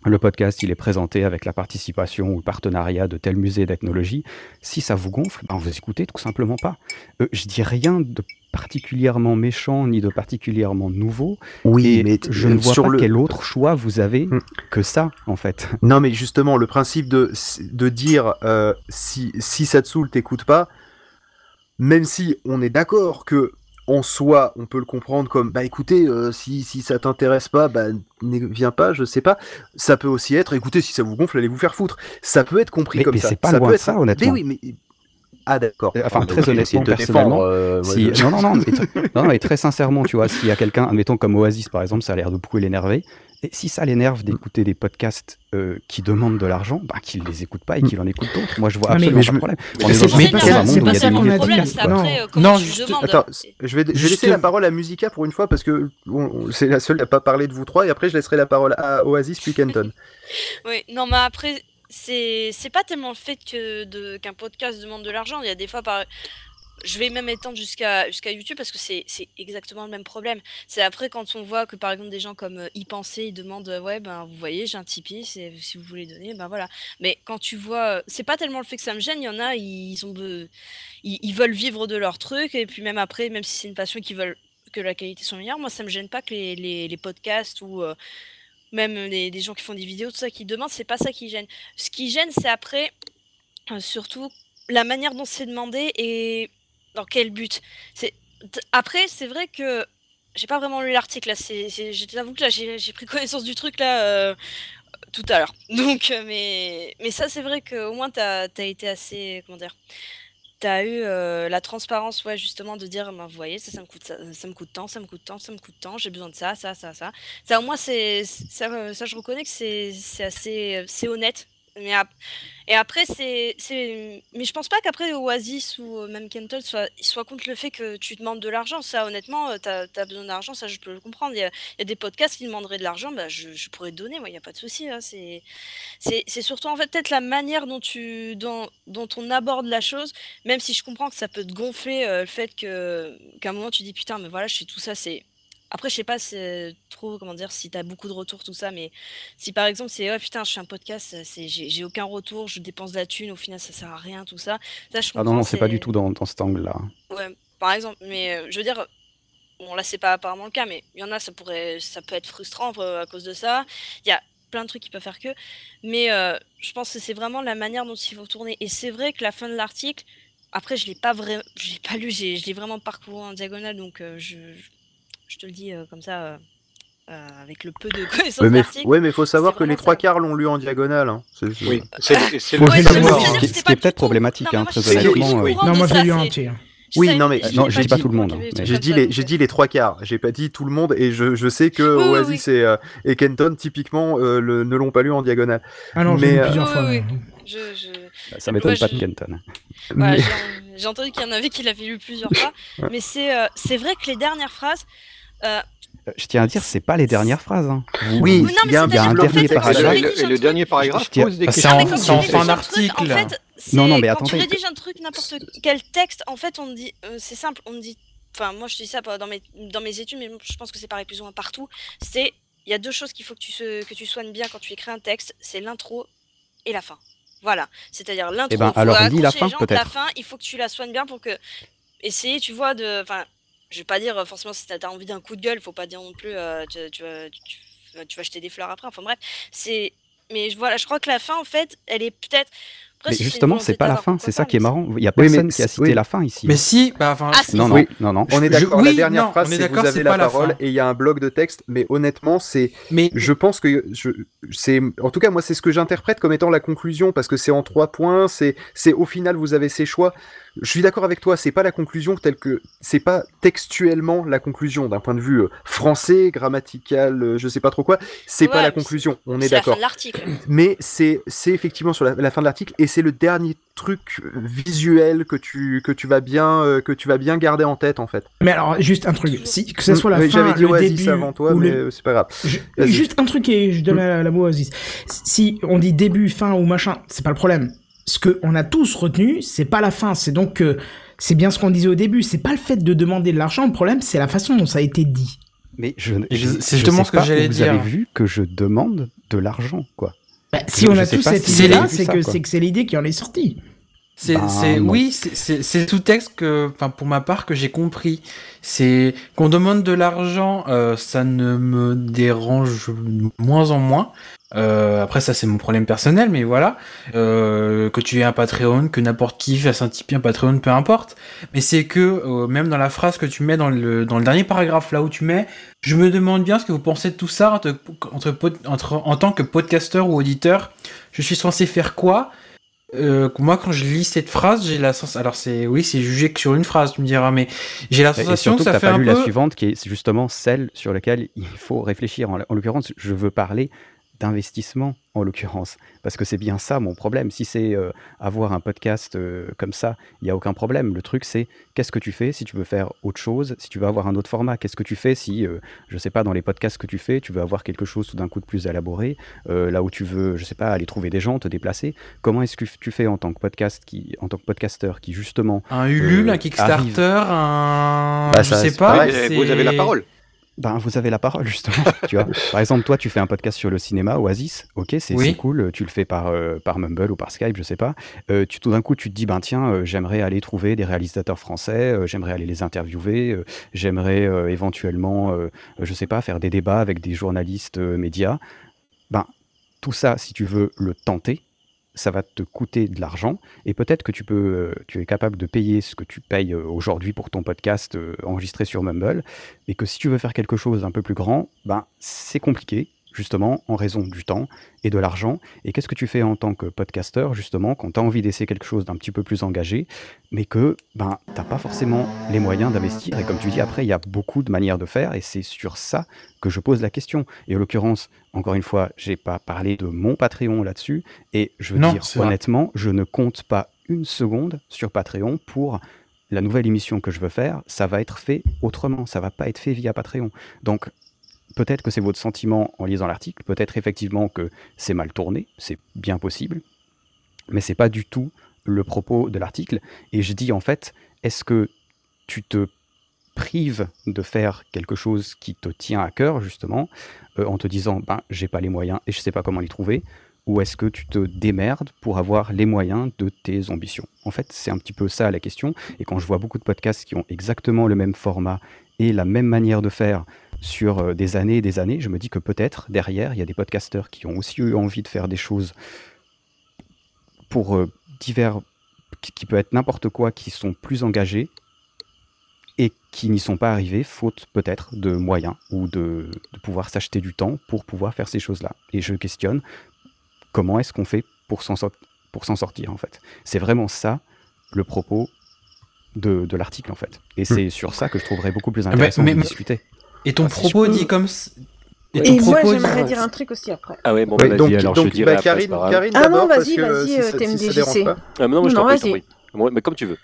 le podcast, il est présenté avec la participation ou le partenariat de tel musée d'ethnologie. Si ça vous gonfle, ben vous écoutez tout simplement pas. Euh, je dis rien de particulièrement méchant ni de particulièrement nouveau. Oui, et mais je ne vois sur pas le- quel autre choix vous avez que ça, en fait. Non, mais justement, le principe de, de dire euh, si, si ça te saoule, t'écoutes pas, même si on est d'accord que en soi, on peut le comprendre comme bah écoutez, euh, si, si ça t'intéresse pas, bah ne viens pas, je sais pas. Ça peut aussi être écoutez, si ça vous gonfle, allez vous faire foutre. Ça peut être compris Mais- comme mais ça. c'est pas ça loin peut être... ça, honnêtement. Mais oui, mais. Ah d'accord. Enfin, Ah, très ok, honnêtement, personnellement, défendre, euh, si... je- non, non, non, mais non, mais très sincèrement, tu vois, s'il y a quelqu'un, admettons comme Oasis par exemple, ça a l'air de beaucoup l'énerver, et si ça l'énerve d'écouter des podcasts euh, qui demandent de l'argent, bah, qu'il les écoute pas et qu'il en écoute d'autres. Moi, je vois Ah, mais- absolument mais pas de problème. c'est pas ça- c'est pas ça qu'on a dit. après, euh, non, juste, attends, je vais, je vais laisser la parole à Musica pour une fois parce que c'est la seule à pas parler de vous trois et après je laisserai la parole à Oasis puis Kenton. Oui, non, mais après, c'est c'est pas tellement le fait que de qu'un podcast demande de l'argent. Il y a des fois, par... je vais même étendre jusqu'à jusqu'à YouTube parce que c'est exactement le même problème. C'est après quand on voit que par exemple des gens comme euh, y ils demandent euh, ouais ben vous voyez j'ai un Tipeee, si vous voulez donner, ben voilà. Mais quand tu vois, euh, c'est pas tellement le fait que ça me gêne. Il y en a, ils ils, veulent vivre de leur truc et puis même après, même si c'est une passion qu'ils veulent que la qualité soit meilleure, moi ça me gêne pas que les, les, podcasts ou même les, des gens qui font des vidéos, tout ça, qui demandent, c'est pas ça qui gêne. Ce qui gêne, c'est après, surtout, la manière dont c'est demandé et dans quel but? Après, c'est vrai que j'ai pas vraiment lu l'article là. C'est, que là, j'ai, pris connaissance du truc là euh, tout à l'heure. Donc, euh, mais, ça, c'est vrai qu'au moins, t'as, t'as été assez, comment dire, t'as eu euh, la transparence, ouais, justement, de dire, ben, vous voyez, ça, me coûte ça, me coûte tant, ça me coûte tant, ça me coûte tant, j'ai besoin de ça, ça, ça, ça. Ça, au moins, ça, je reconnais que c'est, assez, c'est honnête. Mais ap- et après, c'est, mais je pense pas qu'après Oasis ou euh, même Kenton soit, soient contre le fait que tu demandes de l'argent. Ça, honnêtement, euh, t'as, as besoin d'argent, ça, je peux le comprendre. Il y a, des podcasts qui demanderaient de l'argent, bah, je, je pourrais te donner, moi, il y a pas de souci. hein, c'est, surtout en fait peut-être la manière dont tu, dont, dont on aborde la chose, même si je comprends que ça peut te gonfler euh, le fait qu'à un moment tu dis putain, mais voilà, je fais tout ça, c'est après, je sais pas c'est trop comment dire si t'as beaucoup de retours tout ça, mais si par exemple c'est oh putain je fais un podcast, c'est j'ai j'ai aucun retour, je dépense de la thune, au final ça sert à rien tout ça. Ça je Ah non, non, c'est pas du tout dans, dans cet angle-là. Ouais, par exemple, mais euh, je veux dire, bon là c'est pas apparemment le cas, mais il y en a ça pourrait, ça peut être frustrant euh, à cause de ça. Il y a plein de trucs qui peuvent faire que, mais euh, je pense que c'est vraiment la manière dont il faut tourner. Et c'est vrai que la fin de l'article, après je l'ai pas vraiment, je l'ai pas lu, j'ai, je l'ai vraiment parcouru en diagonale, donc euh, je, je te le dis euh, comme ça. euh, euh, avec le peu de connaissances Ouais, mais, d'article. ouais, mais faut savoir que les trois quarts l'ont lu en diagonale. hein. C'est- Oui, c'est- c'est Faut le- juste savoir. Ce qui- ce qui est peut-être problématique, hein, très honnêtement. Non, moi je l'ai lu entier. Oui, non, mais Non, je dis pas tout le monde. hein, mais- J'ai dit, les, j'ai dit les trois quarts, j'ai pas dit tout le monde, et je, je sais que Oui, oui, Oasis Et, euh, et Kenton, typiquement, euh, le- ne l'ont pas lu en diagonale. Ah non, je l'ai Mais, lu euh, plusieurs fois. oui. Je, je- Ça m'étonne Moi, pas je- de Kenton. Voilà, Mais- j'ai- J'ai entendu qu'il y en avait qui l'avaient lu plusieurs fois, mais c'est euh, c'est vrai que les dernières phrases. Euh, Je tiens à dire, c'est pas les dernières phrases. hein. Oui, il y a un, dernier paragraphe. quand le- dernier paragraphe Je tiens- pose des c'est questions. quand c'est en c'est Non, non, mais quand attendez. tu rédiges un truc, n'importe quel texte, en fait, on dit, euh, c'est simple, on me dit, enfin, moi je dis ça dans mes, dans mes études, mais je pense que c'est pareil plus ou moins partout. C'est, il y a deux choses qu'il faut que tu, que tu soignes bien quand tu écris un texte, c'est l'intro et la fin. Voilà, c'est-à-dire l'intro, Eh ben, faut alors, la fin, gens, la peut-être. fin, il faut que tu la soignes bien pour que, essayer, tu vois, de, enfin, je vais pas dire euh, forcément si t'as as envie d'un coup de gueule, faut pas dire non plus, euh, tu, tu vas, tu- tu vas- tu vas jeter des fleurs après, enfin bref, c'est mais je- voilà, je crois que la fin, en fait, elle est peut-être. Mais justement, c'est pas la fin, c'est ça qui est marrant. Il y a personne qui a cité oui. la fin ici. Mais si, bah enfin. Ah, si. Non, non, Oui. non, non. On est Je- d'accord. oui, la dernière non, phrase, on est c'est d'accord, vous avez la parole et il y a un bloc de texte. Mais honnêtement, c'est. Mais Je pense que je, c'est, en tout cas, moi, c'est ce que j'interprète comme étant la conclusion parce que c'est en trois points. C'est, c'est au final, vous avez ces choix. Je suis d'accord avec toi. C'est pas la conclusion telle que, c'est pas textuellement la conclusion d'un point de vue euh, français, grammatical, euh, je sais pas trop quoi. C'est pas Ouais, la mais conclusion. On est c'est la fin d'accord. de l'article. Mais c'est, c'est effectivement sur la, la fin de l'article et c'est le dernier truc euh, visuel que tu, que tu vas bien, euh, que tu vas bien garder en tête en fait. Mais alors, juste un truc, si, que ce soit la Oui, fin, J'avais dit le Oasis début avant toi, ou mais le... c'est pas grave. Je-. Juste un truc et je donne la, la mot à Oasis. Si on dit début, fin ou machin, c'est pas le problème. Ce que on a tous retenu, c'est pas la fin. C'est donc que c'est bien ce qu'on disait au début. C'est pas le fait de demander de l'argent. Le problème, c'est la façon dont ça a été dit. Mais je, je- c'est justement ce que j'allais vous dire. avez vu que je demande de l'argent, quoi. Bah, si Je- on a tous cette idée-là, vous c'est que c'est l'idée qui en est sortie. C'est, Ben, non. oui, c'est- c'est sous-texte que, enfin, pour ma part, que j'ai compris. C'est qu'on demande de l'argent, euh, ça ne me dérange de moins en moins. Euh, après, ça, c'est mon problème personnel, mais voilà. Euh, que tu aies un Patreon, que n'importe qui fasse un Tipeee, un Patreon, peu importe. Mais c'est que, euh, même dans la phrase que tu mets dans le, dans le dernier paragraphe, là où tu mets, je me demande bien ce que vous pensez de tout ça entre, entre, pod- entre- en tant que podcasteur ou auditeur. Je suis censé faire quoi? Euh, moi, quand je lis cette phrase, j'ai la sensation. Alors, c'est oui, c'est jugé que sur une phrase, tu me diras, mais j'ai la Et- Et sensation surtout que que ça fait pas un lu peu. la suivante, qui est justement celle sur laquelle il faut réfléchir. En l'occurrence, je veux parler d'investissement, en l'occurrence, parce que c'est bien ça mon problème. Si c'est euh, avoir un podcast euh, comme ça, il n'y a aucun problème. Le truc, c'est qu'est-ce que tu fais si tu veux faire autre chose, si tu veux avoir un autre format? Qu'est-ce que tu fais si, euh, je sais pas, dans les podcasts que tu fais, tu veux avoir quelque chose tout d'un coup de plus élaboré, euh, là où tu veux, je sais pas, aller trouver des gens, te déplacer? Comment est-ce que tu fais en tant que podcast, qui, en tant que podcasteur, qui justement Un Ulule, euh, un Kickstarter, arrive- un. Bah, je ça, sais c'est pas. pareil. Vous avez la parole. Ben, vous avez la parole, justement. tu vois. Par exemple, toi, tu fais un podcast sur le cinéma, Oasis. Ok, c'est Oui. cool. Tu le fais par, euh, par Mumble ou par Skype, je sais pas. Euh, tu, tout d'un coup, tu te dis, ben tiens, euh, j'aimerais aller trouver des réalisateurs français, j'aimerais aller les interviewer, j'aimerais éventuellement, je sais pas, faire des débats avec des journalistes médias. Ben, tout ça, si tu veux le tenter, ça va te coûter de l'argent et peut-être que tu peux, euh, es capable de payer ce que tu payes euh, aujourd'hui pour ton podcast euh, enregistré sur Mumble, et que si tu veux faire quelque chose d'un peu plus grand, ben c'est compliqué justement en raison du temps et de l'argent. Et qu'est-ce que tu fais en tant que podcasteur justement quand tu as envie d'essayer quelque chose d'un petit peu plus engagé, mais que ben t'as pas forcément les moyens d'investir? Et comme tu dis après, il y a beaucoup de manières de faire, et c'est sur ça que je pose la question. Et en l'occurrence, encore une fois, j'ai pas parlé de mon Patreon là-dessus, et je veux Non, dire honnêtement, je ne compte pas une seconde sur Patreon pour la nouvelle émission que je veux faire, ça va être fait autrement, ça va pas être fait via Patreon. Donc peut-être que c'est votre sentiment en lisant l'article, peut-être effectivement que c'est mal tourné, c'est bien possible, mais c'est pas du tout le propos de l'article. Et je dis en fait, est-ce que tu te prives de faire quelque chose qui te tient à cœur justement, euh, en te disant ben j'ai pas les moyens et je sais pas comment les trouver, ou est-ce que tu te démerdes pour avoir les moyens de tes ambitions? En fait, c'est un petit peu ça la question. Et quand je vois beaucoup de podcasts qui ont exactement le même format et la même manière de faire sur euh, des années et des années, je me dis que peut-être derrière, il y a des podcasteurs qui ont aussi eu envie de faire des choses pour euh, divers, qui, qui peut être n'importe quoi, qui sont plus engagés et qui n'y sont pas arrivés, faute peut-être de moyens ou de, de pouvoir s'acheter du temps pour pouvoir faire ces choses-là. Et je questionne comment est-ce qu'on fait pour s'en sort- pour s'en sortir en fait? C'est vraiment ça le propos de, de l'article en fait. Et c'est sur ça que je trouverais beaucoup plus Mais- intéressant mais- de discuter. Et ton Ah, propos peux. dit comme. ton Et moi, propos j'aimerais dit- dire un truc aussi après. Ah ouais, bon, Ouais, bah, donc, vas-y, alors donc, je dirai bah, après, Karine, grave. Karine Ah non, vas-y, vas-y, si euh, ça- t'aimes si ça des dérange JC. pas. Ah, mais non, mais je t'en prie. Moi, mais comme tu veux.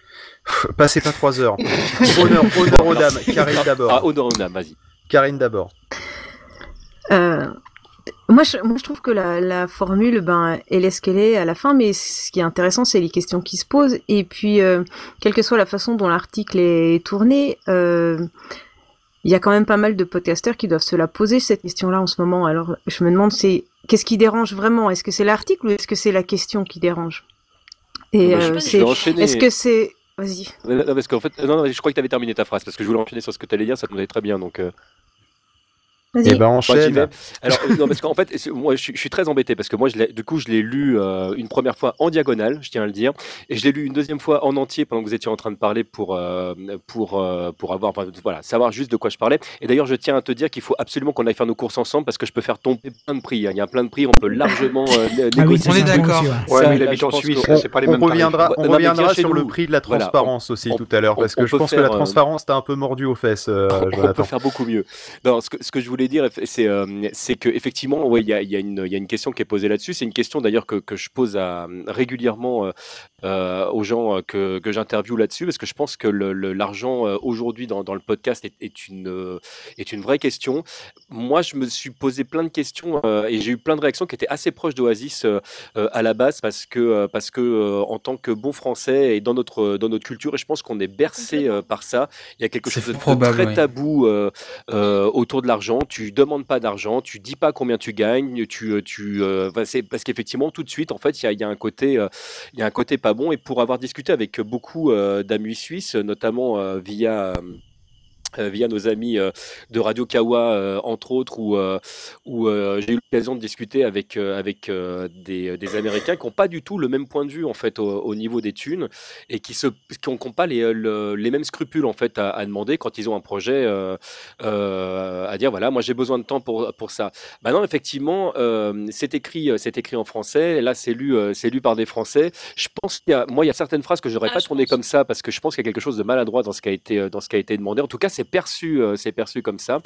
Passez pas trois heures. honneur, honneur aux dames. Karine d'abord. Ah, honneur aux dames, vas-y. Karine d'abord. Euh, moi, je, moi, je trouve que la, la formule, ben, elle est ce qu'elle est à la fin, mais ce qui est intéressant, c'est les questions qui se posent. Et puis, euh, quelle que soit la façon dont l'article est tourné, euh, il y a quand même pas mal de podcasteurs qui doivent se la poser, cette question-là, en ce moment. Alors, je me demande, c'est qu'est-ce qui dérange vraiment? Est-ce que c'est l'article ou est-ce que c'est la question qui dérange? Et Bah, euh, c'est- est-ce que c'est... Vas-y. Non, parce qu'en fait, non, non, je crois que tu avais terminé ta phrase, parce que je voulais enchaîner sur ce que tu allais dire, ça nous allait très bien, donc... euh, Vas-y. Eh ben, enchaîne. Alors, non, parce qu'en fait, moi, je, suis- je suis très embêté parce que moi, je du coup, je l'ai lu euh, une première fois en diagonale, je tiens à le dire, et je l'ai lu une deuxième fois en entier pendant que vous étiez en train de parler pour, euh, pour, euh, pour avoir, enfin, voilà, savoir juste de quoi je parlais. Et d'ailleurs, je tiens à te dire qu'il faut absolument qu'on aille faire nos courses ensemble parce que je peux faire tomber plein de prix. hein. Il y a plein de prix, on peut largement euh, Ah oui, négocier. on est d'accord. Ouais, Ça, mais il là, habite je en pense Suisse, que- c'est pas les mêmes tarifs. reviendra- on Non, reviendra sur le prix de la transparence on- aussi on- tout à l'heure, on- parce que on je pense que la transparence t'a un peu mordu aux fesses, euh, on peut faire beaucoup mieux. Non, ce que, ce que je voulais dire, c'est euh, que effectivement, ouais, il y, a, y, a y a une question qui est posée là-dessus. C'est une question d'ailleurs que, que je pose à, régulièrement euh, euh, aux gens euh, que, que j'interviewe là-dessus, parce que je pense que l'argent euh, aujourd'hui dans, dans le podcast est, est une, euh, est une vraie question. Moi, je me suis posé plein de questions euh, et j'ai eu plein de réactions qui étaient assez proches d'Oasis euh, euh, à la base, parce que, euh, parce que euh, en tant que bon français et dans notre, dans notre culture, et je pense qu'on est bercé euh, par ça, il y a quelque chose de probable, très tabou euh, euh, autour de l'argent. Tu demandes pas d'argent, tu dis pas combien tu gagnes, tu, tu, euh, enfin, c'est parce qu'effectivement tout de suite en fait il y a, un côté, euh, il y a un côté pas bon. Et pour avoir discuté avec beaucoup euh, d'amis suisses, notamment euh, via euh, via nos amis euh, de Radio Kawa, euh, entre autres, où, euh, où euh, j'ai eu l'occasion de discuter avec, euh, avec euh, des, des Américains qui n'ont pas du tout le même point de vue en fait au, au niveau des thunes et qui n'ont qui ont, pas les, le- les mêmes scrupules en fait à, à demander quand ils ont un projet euh, euh, à dire voilà moi j'ai besoin de temps pour, pour ça. Maintenant effectivement euh, c'est écrit euh, c'est écrit en français là c'est lu euh, c'est lu par des Français. Je pense qu'il y a moi il y a certaines phrases que j'aurais pas tourné comme ça parce que je pense qu'il y a quelque chose de maladroit dans ce qui a été euh, dans ce qui a été demandé. En tout cas c'est perçu euh, c'est perçu comme ça.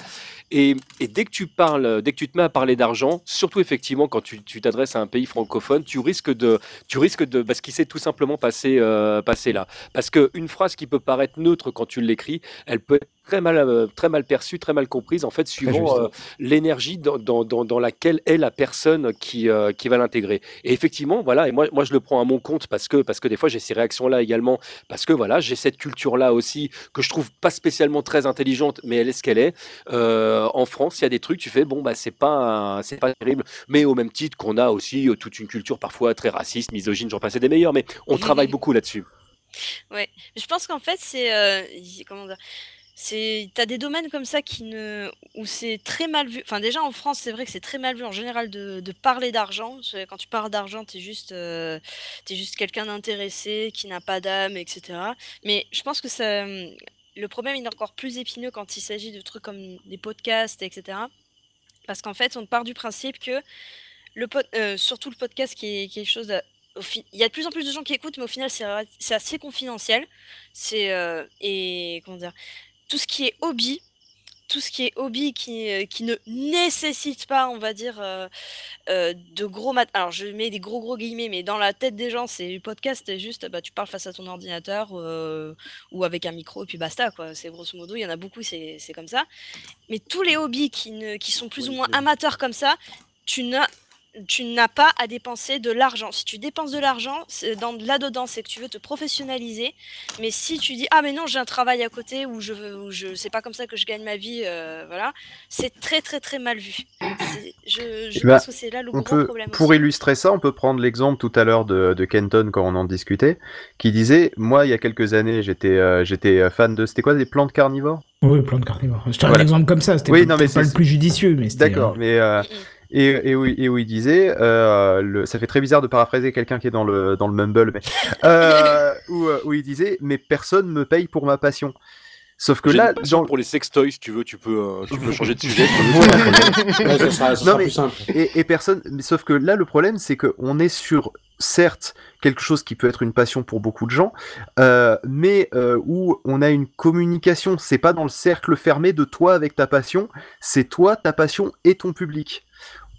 Et, et dès que tu parles dès que tu te mets à parler d'argent surtout effectivement quand tu t'adresses à un pays francophone tu risques de tu risques de parce qu'il s'est tout simplement passé euh, passé là parce que une phrase qui peut paraître neutre quand tu l'écris elle peut être très mal euh, très mal perçue très mal comprise en fait suivant euh, l'énergie dans, dans, dans, dans laquelle est la personne qui, euh, qui va l'intégrer. Et effectivement, voilà, et moi, moi je le prends à mon compte parce que, parce que des fois j'ai ces réactions-là également, parce que voilà, j'ai cette culture-là aussi que je trouve pas spécialement très intelligente, mais elle est ce qu'elle est. Euh, en France, il y a des trucs, tu fais, bon, bah c'est pas, c'est pas terrible, mais au même titre qu'on a aussi euh, toute une culture parfois très raciste, misogyne, j'en passais des meilleurs, mais on travaille beaucoup là-dessus. Ouais, je pense qu'en fait, c'est euh, comment dire, c'est t'as des domaines comme ça qui ne où c'est très mal vu. Enfin, déjà en France, c'est vrai que c'est très mal vu en général de, de parler d'argent. Quand tu parles d'argent, t'es juste euh, t'es juste quelqu'un d'intéressé qui n'a pas d'âme, etc. Mais je pense que ça, hum, le problème est encore plus épineux quand il s'agit de trucs comme des podcasts, etc. Parce qu'en fait, on part du principe que le euh, surtout le podcast qui est quelque chose il y a de plus en plus de gens qui écoutent mais au final c'est assez confidentiel c'est euh, et comment dire tout ce qui est hobby tout ce qui est hobby qui, euh, qui ne nécessite pas on va dire euh, euh, de gros mat alors je mets des gros gros guillemets mais dans la tête des gens c'est le podcast c'est juste bah, tu parles face à ton ordinateur euh, ou avec un micro et puis basta quoi. C'est grosso modo il y en a beaucoup c'est c'est comme ça. Mais tous les hobbies qui, ne, qui sont plus ou moins amateurs comme ça tu n'as tu n'as pas à dépenser de l'argent. Si tu dépenses de l'argent, c'est dans là-dedans, c'est que tu veux te professionnaliser. Mais si tu dis ah mais non, j'ai un travail à côté ou je veux, ou je c'est pas comme ça que je gagne ma vie, euh, voilà, c'est très très très mal vu. Je, je ben, pense que c'est là le on gros peut, problème. Pour aussi. illustrer ça, on peut prendre l'exemple tout à l'heure de, de Kenton quand on en discutait, qui disait, moi il y a quelques années j'étais euh, j'étais fan de, c'était quoi, des plantes carnivores? Oui, de carnivores. C'était un Voilà. exemple comme ça, c'était Oui, pas, non, mais peut-être pas c'est- le plus judicieux, mais c'était... D'accord, euh, mais euh, et, et, où, et où il disait, euh, le, ça fait très bizarre de paraphraser quelqu'un qui est dans le dans le mumble, mais euh, où, euh, où il disait, mais personne me paye pour ma passion. Sauf que là, pour les sextoys, si tu veux, tu peux, euh, tu peux changer de sujet. Non, mais-. Et, et personne, mais sauf que là, le problème, c'est qu'on est sur, certes, quelque chose qui peut être une passion pour beaucoup de gens, euh, mais euh, où on a une communication. C'est pas dans le cercle fermé de toi avec ta passion, c'est toi, ta passion et ton public.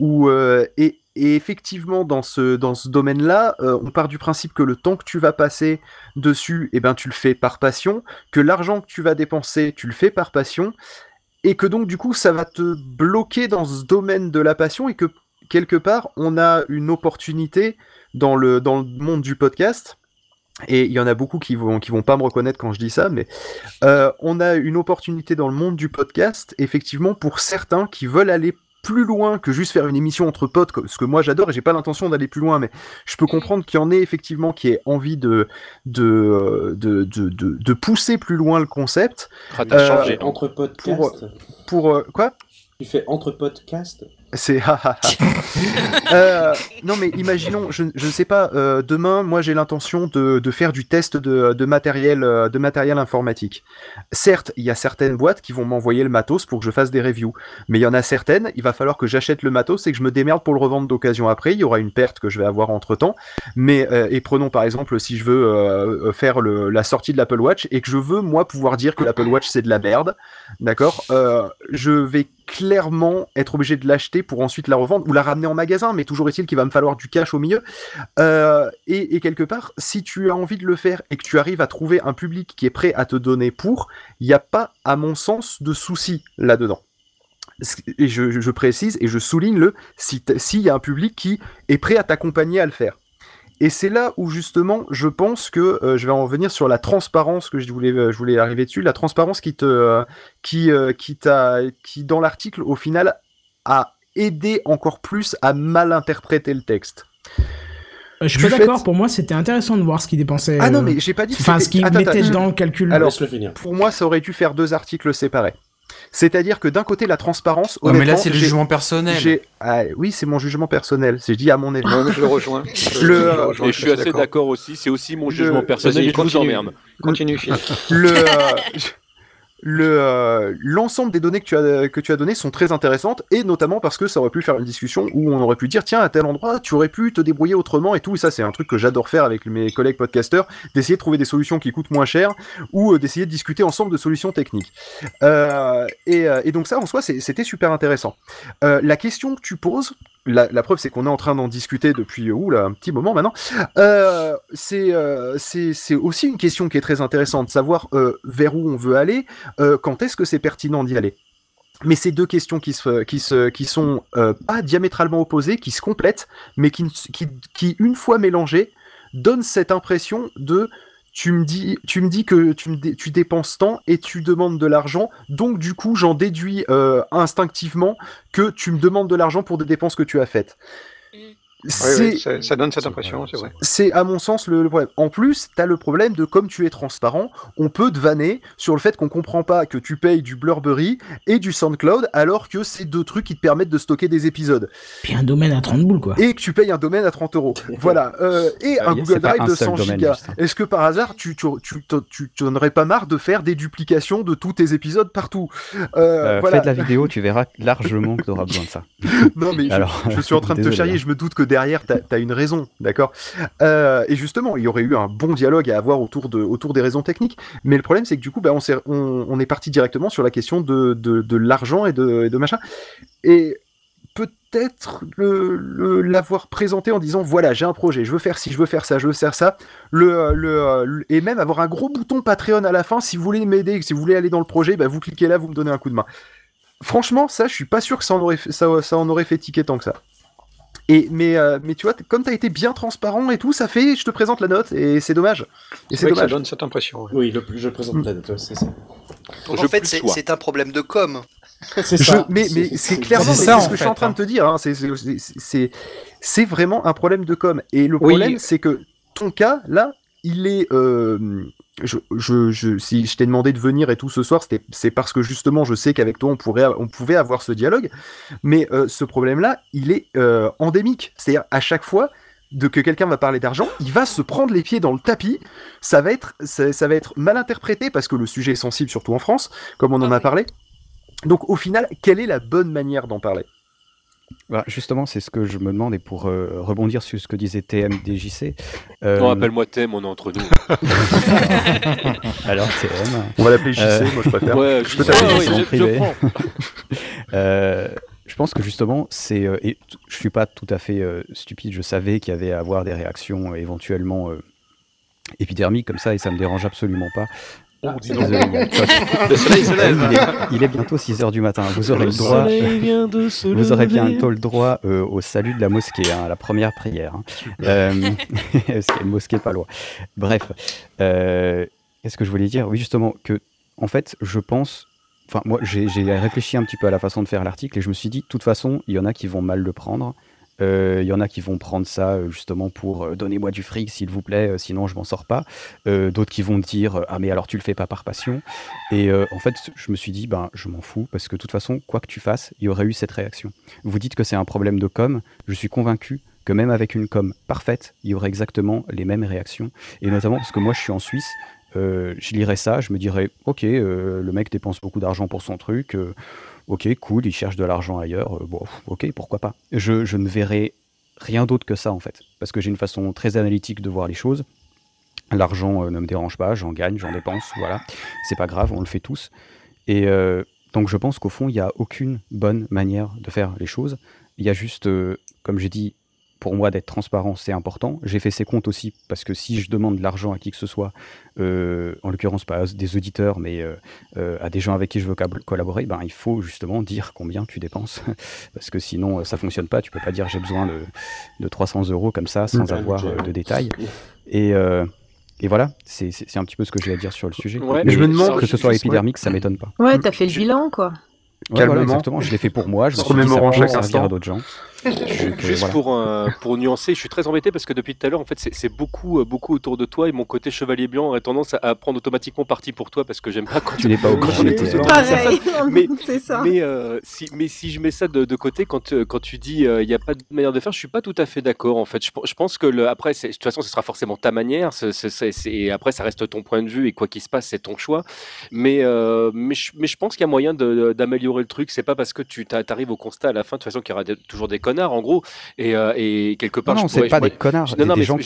Euh, et, et effectivement, dans ce, dans ce domaine-là, euh, on part du principe que le temps que tu vas passer dessus, eh ben, tu le fais par passion, que l'argent que tu vas dépenser, tu le fais par passion, et que donc du coup ça va te bloquer dans ce domaine de la passion et que quelque part on a une opportunité dans le, dans le monde du podcast et il y en a beaucoup qui vont qui vont pas me reconnaître quand je dis ça mais euh, on a une opportunité dans le monde du podcast effectivement pour certains qui veulent aller plus loin que juste faire une émission entre potes, ce que moi j'adore et j'ai pas l'intention d'aller plus loin, mais je peux comprendre qu'il y en ait effectivement qui aient envie de de, euh, de, de, de, pousser plus loin le concept. Ah, t'as changé. Entre podcasts. Pour, pour euh, quoi? Tu fais entre podcasts? C'est Euh, non mais imaginons, je ne sais pas, euh, demain, moi j'ai l'intention de, faire du test de, matériel euh, de matériel informatique. Certes, il y a certaines boîtes qui vont m'envoyer le matos pour que je fasse des reviews, mais il y en a certaines, il va falloir que j'achète le matos et que je me démerde pour le revendre d'occasion après. Il y aura une perte que je vais avoir entre temps. Mais et prenons par exemple si je veux faire la sortie de l'Apple Watch et que je veux moi pouvoir dire que l'Apple Watch c'est de la merde, d'accord? Je vais clairement être obligé de l'acheter pour ensuite la revendre ou la ramener en magasin, mais toujours est-il qu'il va me falloir du cash au milieu. Euh, et, quelque part, si tu as envie de le faire et que tu arrives à trouver un public qui est prêt à te donner pour, il n'y a pas, à mon sens, de souci là-dedans. Et je, précise et je souligne le s'il y a un public qui est prêt à t'accompagner à le faire. Et c'est là où justement, je pense que euh, je vais en revenir sur la transparence que je voulais, euh, je voulais arriver dessus, la transparence qui te, euh, qui, euh, qui t'a, qui dans l'article au final a aidé encore plus à mal interpréter le texte. Euh, Je suis Du pas fait- d'accord, pour moi c'était intéressant de voir ce qu'il dépensait. Ah non, mais j'ai pas dit. Enfin, ce qu'il mettait attends. dans le calcul. Alors, pour moi, ça aurait dû faire deux articles séparés. C'est-à-dire que d'un côté, la transparence. Ouais, mais là, c'est le jugement personnel. ah, oui, c'est mon jugement personnel. C'est dit à mon avis. Je le rejoins. Je- Le, je le euh, rejoins, Et je suis assez d'accord aussi, c'est aussi mon Le- jugement personnel Vas-y, et je vous continue. emmerde. Continue, le, euh, le, l'ensemble des données que tu, as, que tu as données sont très intéressantes, et notamment parce que ça aurait pu faire une discussion où on aurait pu dire, tiens, à tel endroit, tu aurais pu te débrouiller autrement et tout, et ça c'est un truc que j'adore faire avec mes collègues podcasteurs, d'essayer de trouver des solutions qui coûtent moins cher, ou euh, d'essayer de discuter ensemble de solutions techniques. Euh, et, euh, et donc ça, en soi, c'était super intéressant. Euh, la question que tu poses, la, preuve c'est qu'on est en train d'en discuter depuis ouh, là, un petit moment maintenant, euh, c'est euh, c'est aussi une question qui est très intéressante, savoir euh, vers où on veut aller, euh, quand est-ce que c'est pertinent d'y aller? Mais c'est deux questions qui, se, qui, se, qui sont euh, pas diamétralement opposées, qui se complètent, mais qui, qui, qui, une fois mélangées, donnent cette impression de tu me dis, tu me dis que tu, dépenses tant et tu demandes de l'argent, donc du coup j'en déduis euh, instinctivement que tu me demandes de l'argent pour des dépenses que tu as faites. Oui, ça, ça donne cette impression, c'est vrai. c'est à mon sens le, le problème. En plus, tu as le problème de comme tu es transparent, on peut te vanner sur le fait qu'on comprend pas que tu payes du Blurberry et du SoundCloud alors que c'est deux trucs qui te permettent de stocker des épisodes. Puis un domaine à 30 boules, quoi. Et que tu payes un domaine à 30 euros. Voilà. Euh, et Ah, un Google Drive un de seul 100 domaine, gigas. Est-ce que par hasard, tu, tu, tu, tu, tu n'aurais pas marre de faire des duplications de tous tes épisodes partout? Euh, Euh, voilà. Fais de la vidéo, tu verras largement que tu auras besoin de ça. Non mais je, Alors, je suis en train de te charrier, hein. je me doute que derrière t'as as une raison, d'accord? Euh, Et justement, il y aurait eu un bon dialogue à avoir autour, de, autour des raisons techniques, mais le problème c'est que du coup, bah, on, s'est- on, est parti directement sur la question de, de, l'argent et de, et de machin. Et peut-être l'avoir présenté en disant voilà j'ai un projet je veux faire ci je veux faire ça je veux faire ça. Le, le, et même avoir un gros bouton Patreon à la fin si vous voulez m'aider si vous voulez aller dans le projet bah, vous cliquez là vous me donnez un coup de main. Franchement ça je suis pas sûr que ça en aurait fait, ça, ça en aurait fait ticker tant que ça et mais euh, mais tu vois comme t'as été bien transparent et tout ça fait je te présente la note et c'est dommage et c'est que ça dommage donne cette impression. ouais. Oui, le, je présente la note, ouais, c'est ça. Je en fait, c'est un problème de com. C'est Je- ça. mais mais c'est clairement ça, c'est ce que je suis en train de te dire. hein, c'est- vraiment un problème de com. Et le Oui. problème, c'est que ton cas, là, il est. euh, je, je, je- si je t'ai demandé de venir et tout ce soir, c'est parce que justement, je sais qu'avec toi, on, pourrait, on pouvait avoir ce dialogue. Mais euh, ce problème-là, il est euh, endémique. C'est-à-dire, à chaque fois de que quelqu'un va parler d'argent, il va se prendre les pieds dans le tapis. Ça va être, ça, ça va être mal interprété parce que le sujet est sensible, surtout en France, comme on en a parlé. Donc, au final, quelle est la bonne manière d'en parler? Bah, justement, c'est ce que je me demande, et pour euh, rebondir sur ce que disait TMDJC. euh, Non, appelle-moi Thème, on est entre nous. alors, TM. On va l'appeler JC, Euh, moi je préfère. Ouais, Je peux t'appeler ouais, privé. je. Euh, je pense que justement, c'est. euh, et je suis pas tout à fait euh, stupide. Je savais qu'il y avait à avoir des réactions euh, éventuellement euh, épidermiques comme ça, et ça me dérange absolument pas. Ah, Désolé, il y a- Le soleil se lève. il, est, il est bientôt 6h du matin. Vous aurez le droit. vient de se Vous aurez bientôt le droit euh, au salut de la mosquée, hein, à la première prière. hein. Euh, mosquée pas loin. Bref, euh, qu'est-ce que je voulais dire? Oui, justement, que, en fait, je pense. Enfin, moi, j'ai j'ai réfléchi un petit peu à la façon de faire l'article et je me suis dit, de toute façon, il y en a qui vont mal le prendre. Euh, Il y en a qui vont prendre ça euh, justement pour euh, donnez-moi du fric s'il vous plaît, euh, sinon je m'en sors pas. Euh, D'autres qui vont dire euh, ah mais alors tu le fais pas par passion. Et euh, en fait je me suis dit ben je m'en fous parce que de toute façon quoi que tu fasses il y aurait eu cette réaction. Vous dites que c'est un problème de com, je suis convaincu que même avec une com parfaite il y aurait exactement les mêmes réactions. Et notamment parce que moi je suis en Suisse. euh, je lirais ça, je me dirais, ok, euh, le mec dépense beaucoup d'argent pour son truc, euh, ok, cool, il cherche de l'argent ailleurs, euh, bon, ok, pourquoi pas. Je, ne verrai rien d'autre que ça en fait, parce que j'ai une façon très analytique de voir les choses. L'argent euh, ne me dérange pas, j'en gagne, j'en dépense, voilà, c'est pas grave, on le fait tous. Et euh, donc je pense qu'au fond, il n'y a aucune bonne manière de faire les choses. Il y a juste, comme j'ai dit, pour moi d'être transparent, c'est important. J'ai fait ces comptes aussi parce que si je demande de l'argent à qui que ce soit, euh, en l'occurrence pas à des auditeurs, mais euh, euh, à des gens avec qui je veux collaborer, ben, il faut justement dire combien tu dépenses. parce que sinon, ça fonctionne pas. Tu peux pas dire j'ai besoin de, de 300 euros comme ça sans Ouais, avoir euh, de détails. Et, euh, et voilà, c'est un petit peu ce que j'ai à dire sur le sujet. Ouais, mais je me demande- que ce soit épidermique, ça m'étonne pas. Ouais, t'as fait le bilan, quoi. Ouais, voilà, Calmement. exactement. Je l'ai fait pour moi. Je me Se suis dit, ça remémorant peut chaque servir instant. à d'autres gens. Euh, Juste voilà. pour, euh, pour nuancer, je suis très embêté parce que depuis tout à l'heure, en fait, c'est beaucoup, euh, beaucoup autour de toi et mon côté chevalier blanc aurait tendance à, à prendre automatiquement parti pour toi parce que j'aime pas quand Tu n'es pas Pareil, personne. Mais, c'est ça. mais, euh, si, mais si je mets ça de, de côté, quand, euh, quand tu dis euh, il n'y a pas de manière de faire, je suis pas tout à fait d'accord en fait. Je, je pense que le, après, de toute façon, ce sera forcément ta manière. et après, ça reste ton point de vue et quoi qu'il se passe, c'est ton choix. Mais, euh, mais, je, mais je pense qu'il y a moyen d'améliorer le truc. C'est pas parce que tu arrives au constat à la fin, de toute façon, qu'il y aura des- toujours des connards en gros. Et, euh, et quelque part, Non, non, je pourrais- pas je des connards, je- des- gens.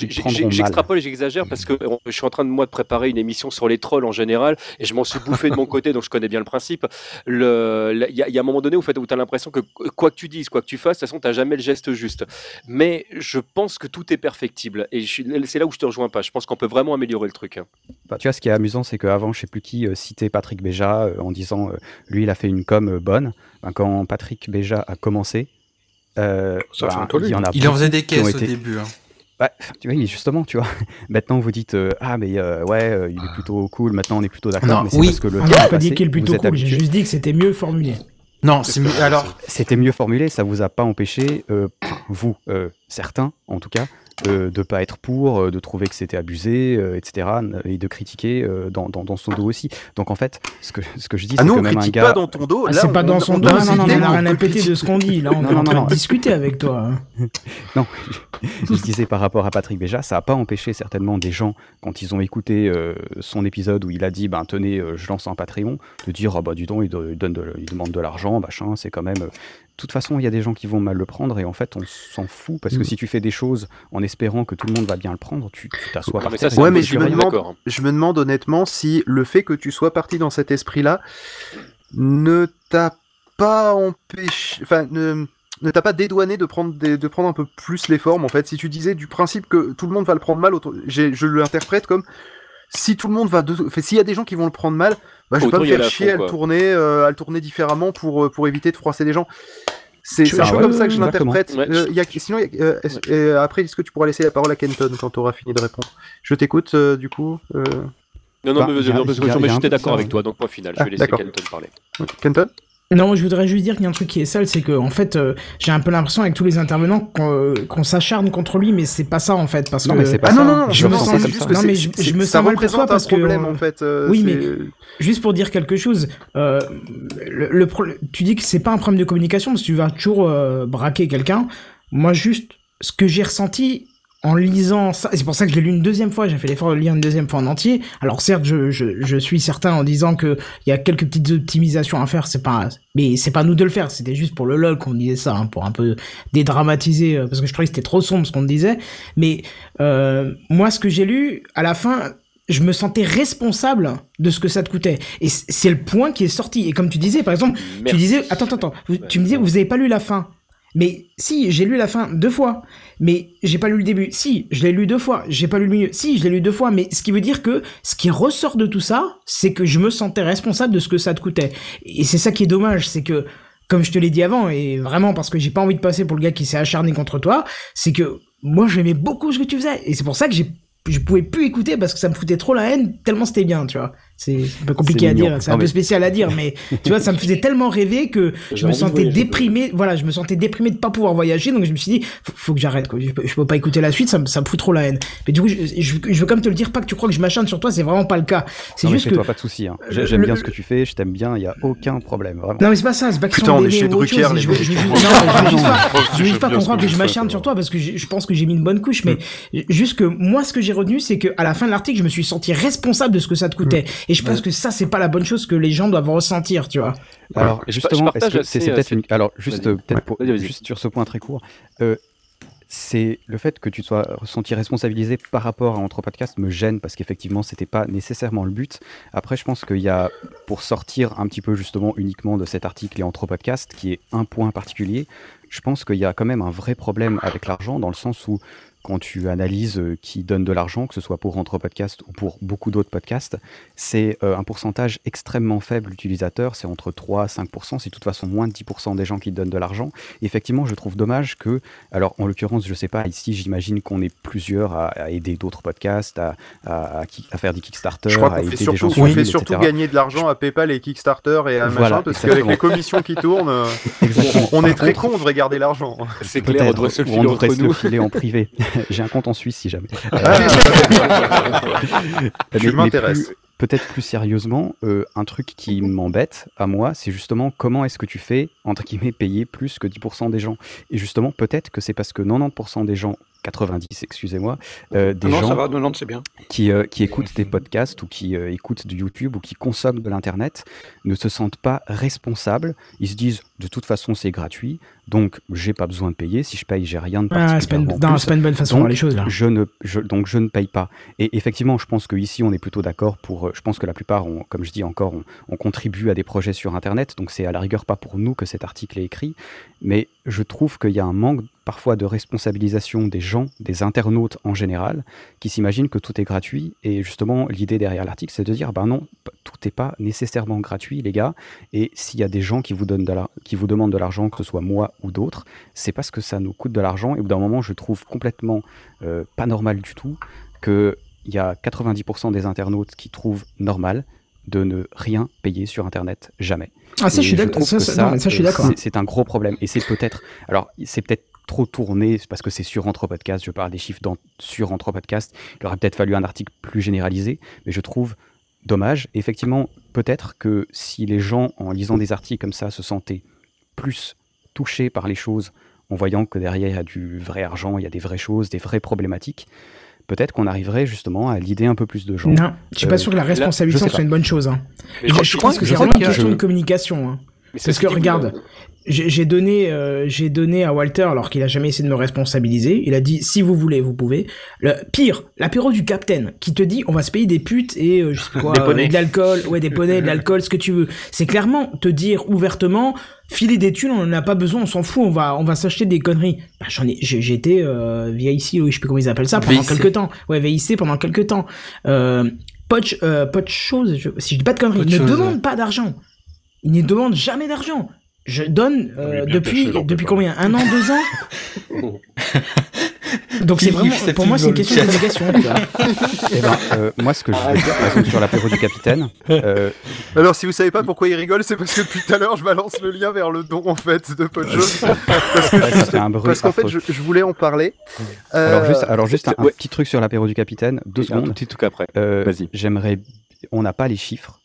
J'extrapole et j'exagère parce que je suis en train de moi de préparer une émission sur les trolls en général et je m'en suis bouffé de mon côté, donc je connais bien le principe. Le- Il y, a- il y a un moment donné où, tu as l'impression que quoi que tu dises, quoi que tu fasses, de toute façon, tu n'as jamais le geste juste. Mais je pense que tout est perfectible et suis- c'est là où je te rejoins pas. Je pense qu'on peut vraiment améliorer le truc. hein. Bah, tu vois, ce qui est amusant, c'est qu'avant, je sais plus qui euh, citait Patrick Béja euh, en disant euh, lui, il a fait une com bonne. Ben, quand Patrick Béja a commencé, euh, tollé. il y en a Il en faisait des caisses au début, hein. Bah, tu vois, justement, tu vois. Maintenant, vous dites euh, ah mais euh, ouais, euh, il est plutôt cool. Maintenant, on est plutôt d'accord. Non, Mais c'est oui. parce que le Ah, temps pas dit qu'il est plutôt cool, j'ai juste dit que c'était mieux formulé. Non, c'est mieux. Alors, C'était mieux formulé, ça vous a pas empêché, euh, vous, euh, certains en tout cas, de pas être pour, euh, de trouver que c'était abusé, euh, etc., et de critiquer euh, dans, dans, dans son dos aussi. Donc en fait, ce que, ce que je dis, Ah c'est que même un gars... pas dans ton dos. Ah, c'est pas dans on- son on dos, non, non, non, on a on rien à péter de ce qu'on dit. Là, on Non, est non, en train non, de non. discuter avec toi. hein. Non, je, je disais par rapport à Patrick Béja, ça n'a pas empêché certainement des gens, quand ils ont écouté euh, son épisode où il a dit, ben tenez, euh, je lance un Patreon, de dire, ah bah du donc, il, do- il donne de- il demande de l'argent, machin, c'est quand même... De toute façon, il y a des gens qui vont mal le prendre et en fait, on s'en fout parce que Mm. si tu fais des choses en espérant que tout le monde va bien le prendre, tu t'assois par mais ça, terre. Ouais, mais je me, demande, d'accord, je me demande honnêtement si le fait que tu sois parti dans cet esprit-là ne t'a pas empêché, enfin, ne, ne t'a pas dédouané de prendre, des- de prendre un peu plus les formes, en fait. Si tu disais du principe que tout le monde va le prendre mal, je l'interprète comme si tout le monde va, de- enfin, s'il y a des gens qui vont le prendre mal, bah, je vais pas me faire à chier fond, à le tourner, euh, à le tourner différemment pour, euh, pour éviter de froisser les gens. C'est un ah peu ouais, comme ça que je l'interprète. Ouais. Euh, il y a- sinon, il y a- euh, est-ce- euh, après, est-ce que tu pourras laisser la parole à Kenton quand tu auras fini de répondre? Je t'écoute, euh, du coup. euh, Non, non, Bah, mais, a- non, parce que je- de d'accord avec toi, donc point final. Je Ah, vais laisser. Kenton parler. Kenton? Non, je voudrais juste dire qu'il y a un truc qui est sale, c'est que en fait, euh, j'ai un peu l'impression avec tous les intervenants qu'on euh, qu'on s'acharne contre lui, mais c'est pas ça en fait, parce Non, que mais c'est pas Ah ça. non, non, non, je je me sens- juste que Non, mais je- me ça sens mal pour toi un parce que, problème euh, en fait. oui, mais juste pour dire quelque chose, le, le pro- tu dis que c'est pas un problème de communication parce que tu vas toujours braquer quelqu'un. Moi, juste ce que j'ai ressenti en lisant ça, c'est pour ça que je l'ai lu une deuxième fois, j'ai fait l'effort de le lire une deuxième fois en entier. Alors certes, je, je, je suis certain en disant que il y a quelques petites optimisations à faire, c'est pas, mais c'est pas nous de le faire, c'était juste pour le lol qu'on disait ça, hein, pour un peu dédramatiser, euh, parce que je trouvais que c'était trop sombre ce qu'on disait. Mais euh, moi, ce que j'ai lu, à la fin, je me sentais responsable de ce que ça te coûtait. Et c'est le point qui est sorti. Et comme tu disais, par exemple, tu disais, attends, attends, attends, tu me disais, vous avez pas lu la fin. Mais si, j'ai lu la fin deux fois. Mais j'ai pas lu le début. Si, je l'ai lu deux fois. J'ai pas lu le milieu. Si, je l'ai lu deux fois. Mais ce qui veut dire que ce qui ressort de tout ça, c'est que je me sentais responsable de ce que ça te coûtait. Et c'est ça qui est dommage, c'est que, comme je te l'ai dit avant, et vraiment parce que j'ai pas envie de passer pour le gars qui s'est acharné contre toi, c'est que moi j'aimais beaucoup ce que tu faisais. Et c'est pour ça que j'ai je pouvais plus écouter parce que ça me foutait trop la haine tellement c'était bien, tu vois. C'est un peu compliqué à mignon. dire, c'est un peu mais- spécial à dire, mais tu vois, ça me faisait tellement rêver que je me sentais déprimé. Voilà, je me sentais déprimé de pas pouvoir voyager, donc je me suis dit, faut, faut que j'arrête. quoi. Je, peux, je peux pas écouter la suite, ça me, ça me fout trop la haine. Mais du coup, je, je, je veux comme te le dire, pas que tu crois que je m'acharne sur toi, c'est vraiment pas le cas. C'est Non, mais juste que. fais-toi pas de soucis. hein. J'aime le- bien ce que tu fais, je t'aime bien, il y a aucun problème, vraiment. Non mais c'est pas ça, c'est pas que Putain, on est chez Drucker, les je veux, je veux- pas, croie que je m'acharne sur toi parce que je je pense que j'ai mis une bonne couche, mais juste que moi ce que j'ai retenu c'est que à la fin de l'article je me suis senti responsable de ce que ça te coûtait. Et je pense que ça c'est pas la bonne chose que les gens doivent ressentir, tu vois. Alors justement, c'est c'est euh, peut-être une... Alors juste euh, peut-être pour- sur ce point très court, euh, c'est le fait que tu sois ressenti responsabilisé par rapport à Entre Podcast me gêne parce qu'effectivement c'était pas nécessairement le but. Après je pense qu'il y a pour sortir un petit peu justement uniquement de cet article et Entre Podcast qui est un point particulier, je pense qu'il y a quand même un vrai problème avec l'argent dans le sens où quand tu analyses euh, qui donne de l'argent, que ce soit pour Entre Podcast ou pour beaucoup d'autres podcasts, c'est euh, un pourcentage extrêmement faible d'utilisateurs, c'est entre 3 à 5%, c'est de toute façon moins de 10% des gens qui donnent de l'argent. Effectivement, je trouve dommage que, alors en l'occurrence, je sais pas, ici j'imagine qu'on est plusieurs à, à aider d'autres podcasts, à, à, à ki- à faire des Kickstarter, Je crois à aider fait des gens surtout, sur on fait surtout etc. gagner de l'argent à PayPal et Kickstarter et à Voilà, machin, parce qu'avec les commissions qui tournent, euh, on est très contre- con, on devrait garder l'argent. C'est clair, on Peut-être, devrait se le entre filer en privé. J'ai un compte en Suisse si jamais. Je Mais- mais m'intéresse. plus- Peut-être plus sérieusement, euh, un truc qui m'embête à moi, c'est justement comment est-ce que tu fais, entre guillemets, payer plus que 10% des gens. Et justement, peut-être que c'est parce que 90% des gens, 90, excusez-moi, euh, des non, gens ça va, 90 c'est bien. qui, euh, qui écoutent des podcasts ou qui euh, écoutent du YouTube ou qui consomment de l'Internet ne se sentent pas responsables. Ils se disent, de toute façon, c'est gratuit, donc j'ai pas besoin de payer. Si je paye, j'ai rien de Ah, c'est pas une- particulièrement plus. c'est pas une bonne façon de voir les choses, là. Je ne, je, donc je ne paye pas. Et effectivement, je pense qu'ici, on est plutôt d'accord pour. euh, Je pense que la plupart, ont, comme je dis encore, on, on contribue à des projets sur Internet, donc c'est à la rigueur pas pour nous que article est écrit. Mais je trouve qu'il y a un manque parfois de responsabilisation des gens, des internautes en général, qui s'imaginent que tout est gratuit. Et justement, l'idée derrière l'article, c'est de dire, ben non, tout n'est pas nécessairement gratuit, les gars. Et s'il y a des gens qui vous, donnent qui vous demandent de l'argent, que ce soit moi ou d'autres, c'est parce que ça nous coûte de l'argent. Et au bout d'un moment, je trouve complètement euh, pas normal du tout qu'il y a 90% des internautes qui trouvent normal de ne rien payer sur Internet, jamais. Ah, ça, Et je suis d'accord. Ça, que ça- euh, d'accord. c'est- un gros problème. Et c'est peut-être. Alors, c'est peut-être trop tourné parce que c'est sur Entre Podcast. Je parle des chiffres dans, sur Entre Podcast. Il aurait peut-être fallu un article plus généralisé, mais je trouve dommage. Effectivement, peut-être que si les gens, en lisant des articles comme ça, se sentaient plus touchés par les choses, en voyant que derrière il y a du vrai argent, il y a des vraies choses, des vraies problématiques, peut-être qu'on arriverait justement à l'idée un peu plus de gens. Non, je suis pas Euh, sûr que la sais soit une bonne chose. hein. Je, je- je je pense que c'est vraiment une que question je- de communication. hein. Parce que regarde, euh, j'ai donné, euh, j'ai donné à Walter alors qu'il a jamais essayé de me responsabiliser. Il a dit si vous voulez, vous pouvez. Le pire, l'apéro du Capitaine qui te dit on va se payer des putes et euh, je sais pas quoi, euh, de l'alcool, ouais des poneys, de l'alcool, ce que tu veux. C'est clairement te dire ouvertement filer des thunes, on en a pas besoin, on s'en fout, on va on va s'acheter des conneries. Bah, j'en ai, j'ai été euh, VIC, oui, je sais plus comment ils appellent ça pendant VIC. quelques temps. Ouais, VIC pendant quelques temps. Euh, Poch, euh, Poch chose, je- si je dis pas de conneries, ne chose, demande ouais. pas d'argent. Il ne demande jamais d'argent. Je donne euh, depuis depuis combien? Un an, deux ans? Donc c'est vraiment, pour moi, c'est une question vois. Eh ben, euh, moi, ce que je veux dire, par exemple, sur l'apéro du capitaine, euh, Alors, si vous savez pas pourquoi il rigole, c'est parce que depuis tout à l'heure, je balance le lien vers le don en fait de Podjo. parce que Ouais, un qu'en fait, je, je voulais en parler. Alors juste, alors juste un, un ouais. petit truc sur l'apéro du capitaine, deux un secondes. tout petit truc après. Euh, Vas-y. J'aimerais, on n'a pas les chiffres,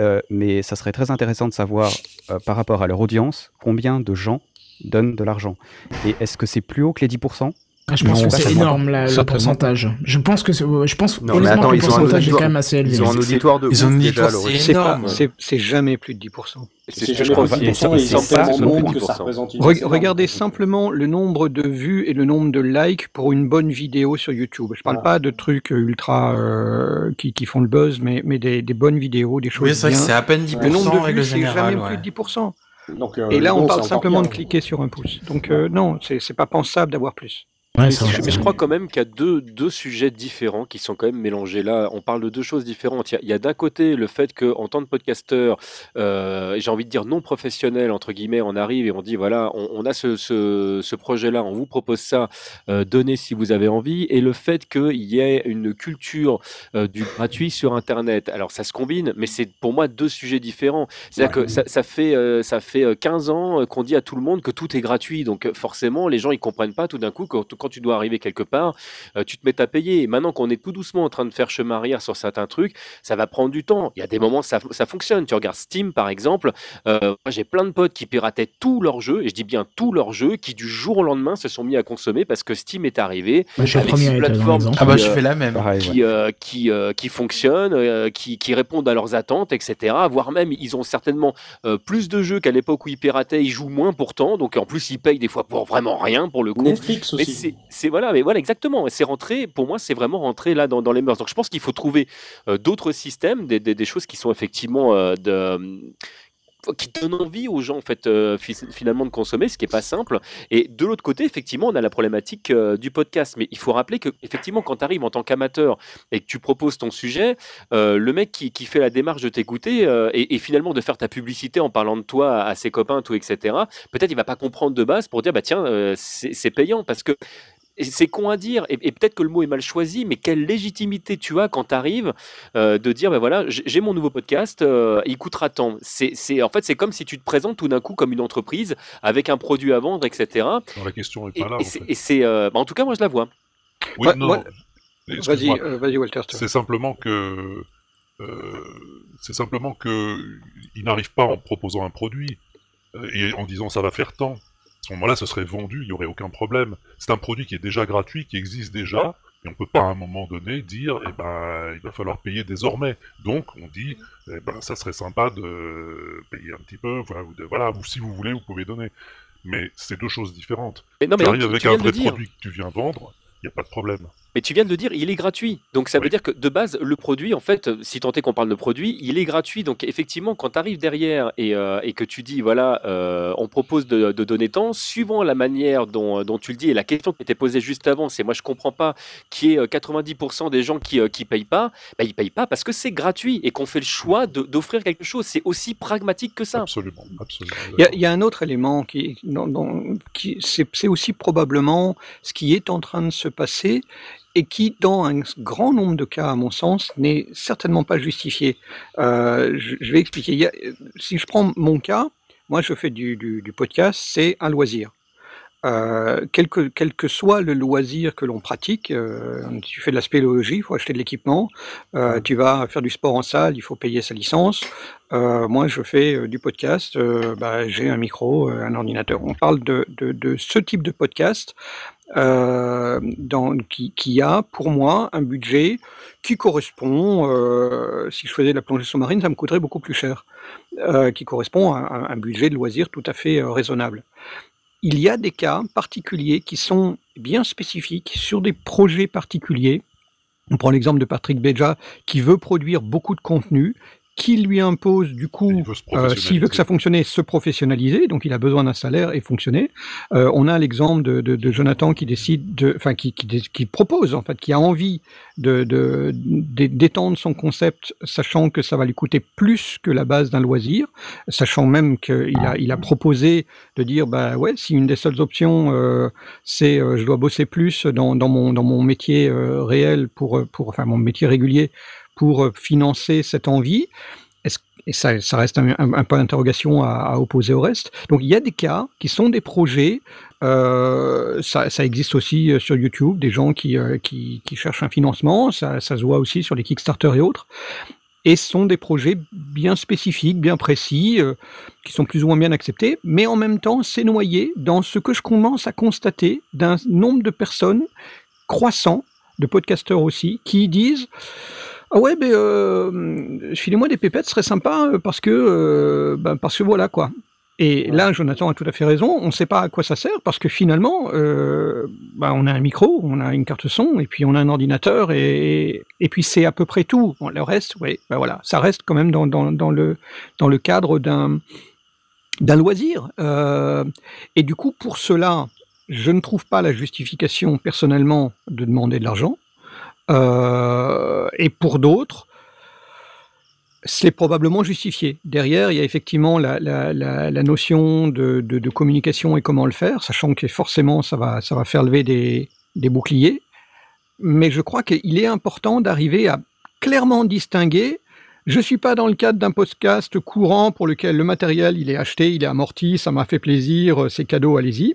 euh, mais ça serait très intéressant de savoir euh, par rapport à leur audience combien de gens donnent de l'argent. Et est-ce que c'est plus haut que les 10% Ah, Je pense Non, que c'est énorme la- le pourcentage. Je pense que c'est- je pense Non, mais honnêtement attends, que le pourcentage est quand même assez élevé. Ils ont un auditoire de ils ouf ont un déjà, auditoire, c'est jamais plus de 10%. C'est je jamais crois plus de 10%, et Et ils tellement que ça 10%. représente une regardez simplement le nombre de vues et le nombre de likes pour une bonne vidéo sur YouTube. Je parle Ah. pas de trucs euh, ultra euh, qui, qui font le buzz, mais, mais des, bonnes vidéos, des choses Oui, c'est vrai que bien. c'est à peine 10% Le nombre de vues, c'est jamais plus de 10%. Donc, euh, Et là, on parle simplement de cliquer sur un pouce. Donc euh, non, c'est pas pensable d'avoir plus. Ouais, mais, ça je, mais crois quand même qu'il y a deux, deux sujets différents qui sont quand même mélangés là. On parle de deux choses différentes. Il y a, d'un côté le fait qu'en tant que podcasteur, euh, j'ai envie de dire non professionnel, entre guillemets, on arrive et on dit voilà, on, on a ce, ce, ce projet-là, on vous propose ça, euh, donnez si vous avez envie. Et le fait qu'il y ait une culture euh, du gratuit sur Internet. Alors ça se combine, mais c'est pour moi deux sujets différents. C'est-à-dire que ça, ça fait, ça fait euh, 15 ans qu'on dit à tout le monde que tout est gratuit. Donc forcément, les gens ils comprennent pas tout d'un coup quand, quand tu dois arriver quelque part, euh, tu te mets à payer. Et maintenant qu'on est tout doucement en train de faire chemin arrière sur certains trucs, ça va prendre du temps. Il y a des moments ça, ça fonctionne. Tu regardes Steam par exemple. euh, moi j'ai plein de potes qui pirataient tous leurs jeux, et je dis bien tous leurs jeux, qui du jour au lendemain se sont mis à consommer parce que Steam est arrivé Bah, je suis le avec l'exemple. qui, Ah bah, je euh, fais la même. Pareil, qui, euh, qui, euh, qui fonctionnent, euh, qui, qui répondent à leurs attentes, etc. Voire même, ils ont certainement euh, plus de jeux qu'à l'époque où ils pirataient, ils jouent moins pourtant, donc en plus ils payent des fois pour vraiment rien pour le coup. Netflix Mais aussi. C'est- voilà, mais voilà exactement. C'est rentré. Pour moi, c'est vraiment rentré là dans, les mœurs. Donc je pense qu'il faut trouver euh, d'autres systèmes, des choses qui sont effectivement euh, de qui donnent envie aux gens en fait euh, fi- finalement de consommer, ce qui est pas simple. Et de l'autre côté, effectivement, on a la problématique euh, du podcast. Mais il faut rappeler que effectivement, quand tu arrives en tant qu'amateur et que tu proposes ton sujet, euh, le mec qui, qui fait la démarche de t'écouter et, et finalement de faire ta publicité en parlant de toi à, ses copains, tout etc. Peut-être il va pas comprendre de base pour dire bah tiens c'est payant parce que c'est con à dire, et, et peut-être que le mot est mal choisi, mais quelle légitimité tu as quand tu arrives de dire, ben voilà, j'ai mon nouveau podcast, euh, il coûtera tant. C'est, en fait, c'est comme si tu te présentes tout d'un coup comme une entreprise avec un produit à vendre, etc. Non, la question est Et, pas là. et en c'est, fait. et c'est, euh, bah, en tout cas, moi, je la vois. Oui, non. moi-. Vas-y, euh, vas-y, Walter. C'est simplement que. euh, c'est simplement que. Ils n'arrivent pas en proposant un produit euh, et en disant ça va faire tant. À ce moment-là, ce serait vendu, il n'y aurait aucun problème. C'est un produit qui est déjà gratuit, qui existe déjà, et on peut pas à un moment donné dire, eh ben, il va falloir payer désormais. Donc, on dit, eh ben, ça serait sympa de payer un petit peu, voilà, ou de- voilà, ou si vous voulez, vous pouvez donner. Mais c'est deux choses différentes. Mais non, mais tu arrives avec tu un vrai produit que tu viens vendre, il n'y a pas de problème. Mais tu viens de le dire, il est gratuit. Donc ça veut dire que de base, le produit, en fait, si tant est qu'on parle de produit, il est gratuit. Donc effectivement, quand tu arrives derrière et, euh, et que tu dis, voilà, euh, on propose de, de donner tant, suivant la manière dont, dont tu le dis et la question qui était posée juste avant, c'est moi je comprends pas qu'il y ait euh, 90% des gens qui ne payent pas, bah, ils payent pas parce que c'est gratuit et qu'on fait le choix d'offrir quelque chose. C'est aussi pragmatique que ça. Absolument, absolument. Il y, a- il y a un autre élément qui, qui c'est aussi probablement ce qui est en train de se passer et qui, dans un grand nombre de cas, à mon sens, n'est certainement pas justifié. Euh, je, je vais expliquer. A- si je prends mon cas, moi je fais du, du- du podcast, c'est un loisir. Euh, quel, que, quel que soit le loisir que l'on pratique, euh, tu fais de la spéléologie, il faut acheter de l'équipement, euh, tu vas faire du sport en salle, il faut payer sa licence. Euh, moi, je fais euh, du podcast, euh, bah, j'ai un micro, euh, un ordinateur. On parle de, de, de ce type de podcast euh, qui, a, pour moi, un budget qui correspond, euh, si je faisais de la plongée sous-marine, ça me coûterait beaucoup plus cher, euh, qui correspond à un, budget de loisir tout à fait raisonnable. Il y a des cas particuliers qui sont bien spécifiques sur des projets particuliers. On prend l'exemple de Patrick Beja qui veut produire beaucoup de contenu, qui lui impose du coup, euh, s'il veut que ça fonctionne, se professionnaliser, donc il a besoin d'un salaire et fonctionner. Euh, on a l'exemple de, de- de Jonathan qui décide, de, enfin qui, qui, dé- qui propose en fait, qui a envie de de- d'é- d'étendre son concept, sachant que ça va lui coûter plus que la base d'un loisir, sachant même qu'il a il a proposé de dire bah ouais, si une des seules options euh, c'est je dois bosser plus dans, dans mon dans mon métier réel pour pour enfin mon métier régulier pour euh, financer cette envie. Et ça, reste un, point d'interrogation à, opposer au reste. Donc il y a des cas qui sont des projets. euh, ça, ça existe aussi euh, sur YouTube, des gens qui, qui, cherchent un financement. Ça, se voit aussi sur les Kickstarter et autres. Et ce sont des projets bien spécifiques, bien précis, qui sont plus ou moins bien acceptés, mais en même temps, c'est noyé dans ce que je commence à constater d'un nombre de personnes croissant, de podcasteurs aussi, qui disent ah ouais, ben, euh, filez-moi des pépettes, ce serait sympa euh, parce que, euh, ben, parce que voilà quoi. Et là, Jonathan a tout à fait raison. On ne sait pas à quoi ça sert parce que finalement, euh, ben, on a un micro, on a une carte son et puis on a un ordinateur et, et puis c'est à peu près tout. Bon, le reste, oui, ben voilà, ça reste quand même dans, dans, dans le, dans le cadre d'un d'un loisir. Euh, et du coup, pour cela, je ne trouve pas la justification personnellement de demander de l'argent. Euh, et pour d'autres, c'est probablement justifié. Derrière, il y a effectivement la, notion de, communication et comment le faire, sachant que forcément ça va, faire lever des, des boucliers. Mais je crois qu'il est important d'arriver à clairement distinguer. Je suis pas dans le cadre d'un podcast courant pour lequel le matériel il est acheté, il est amorti, ça m'a fait plaisir, euh, c'est cadeau, allez-y.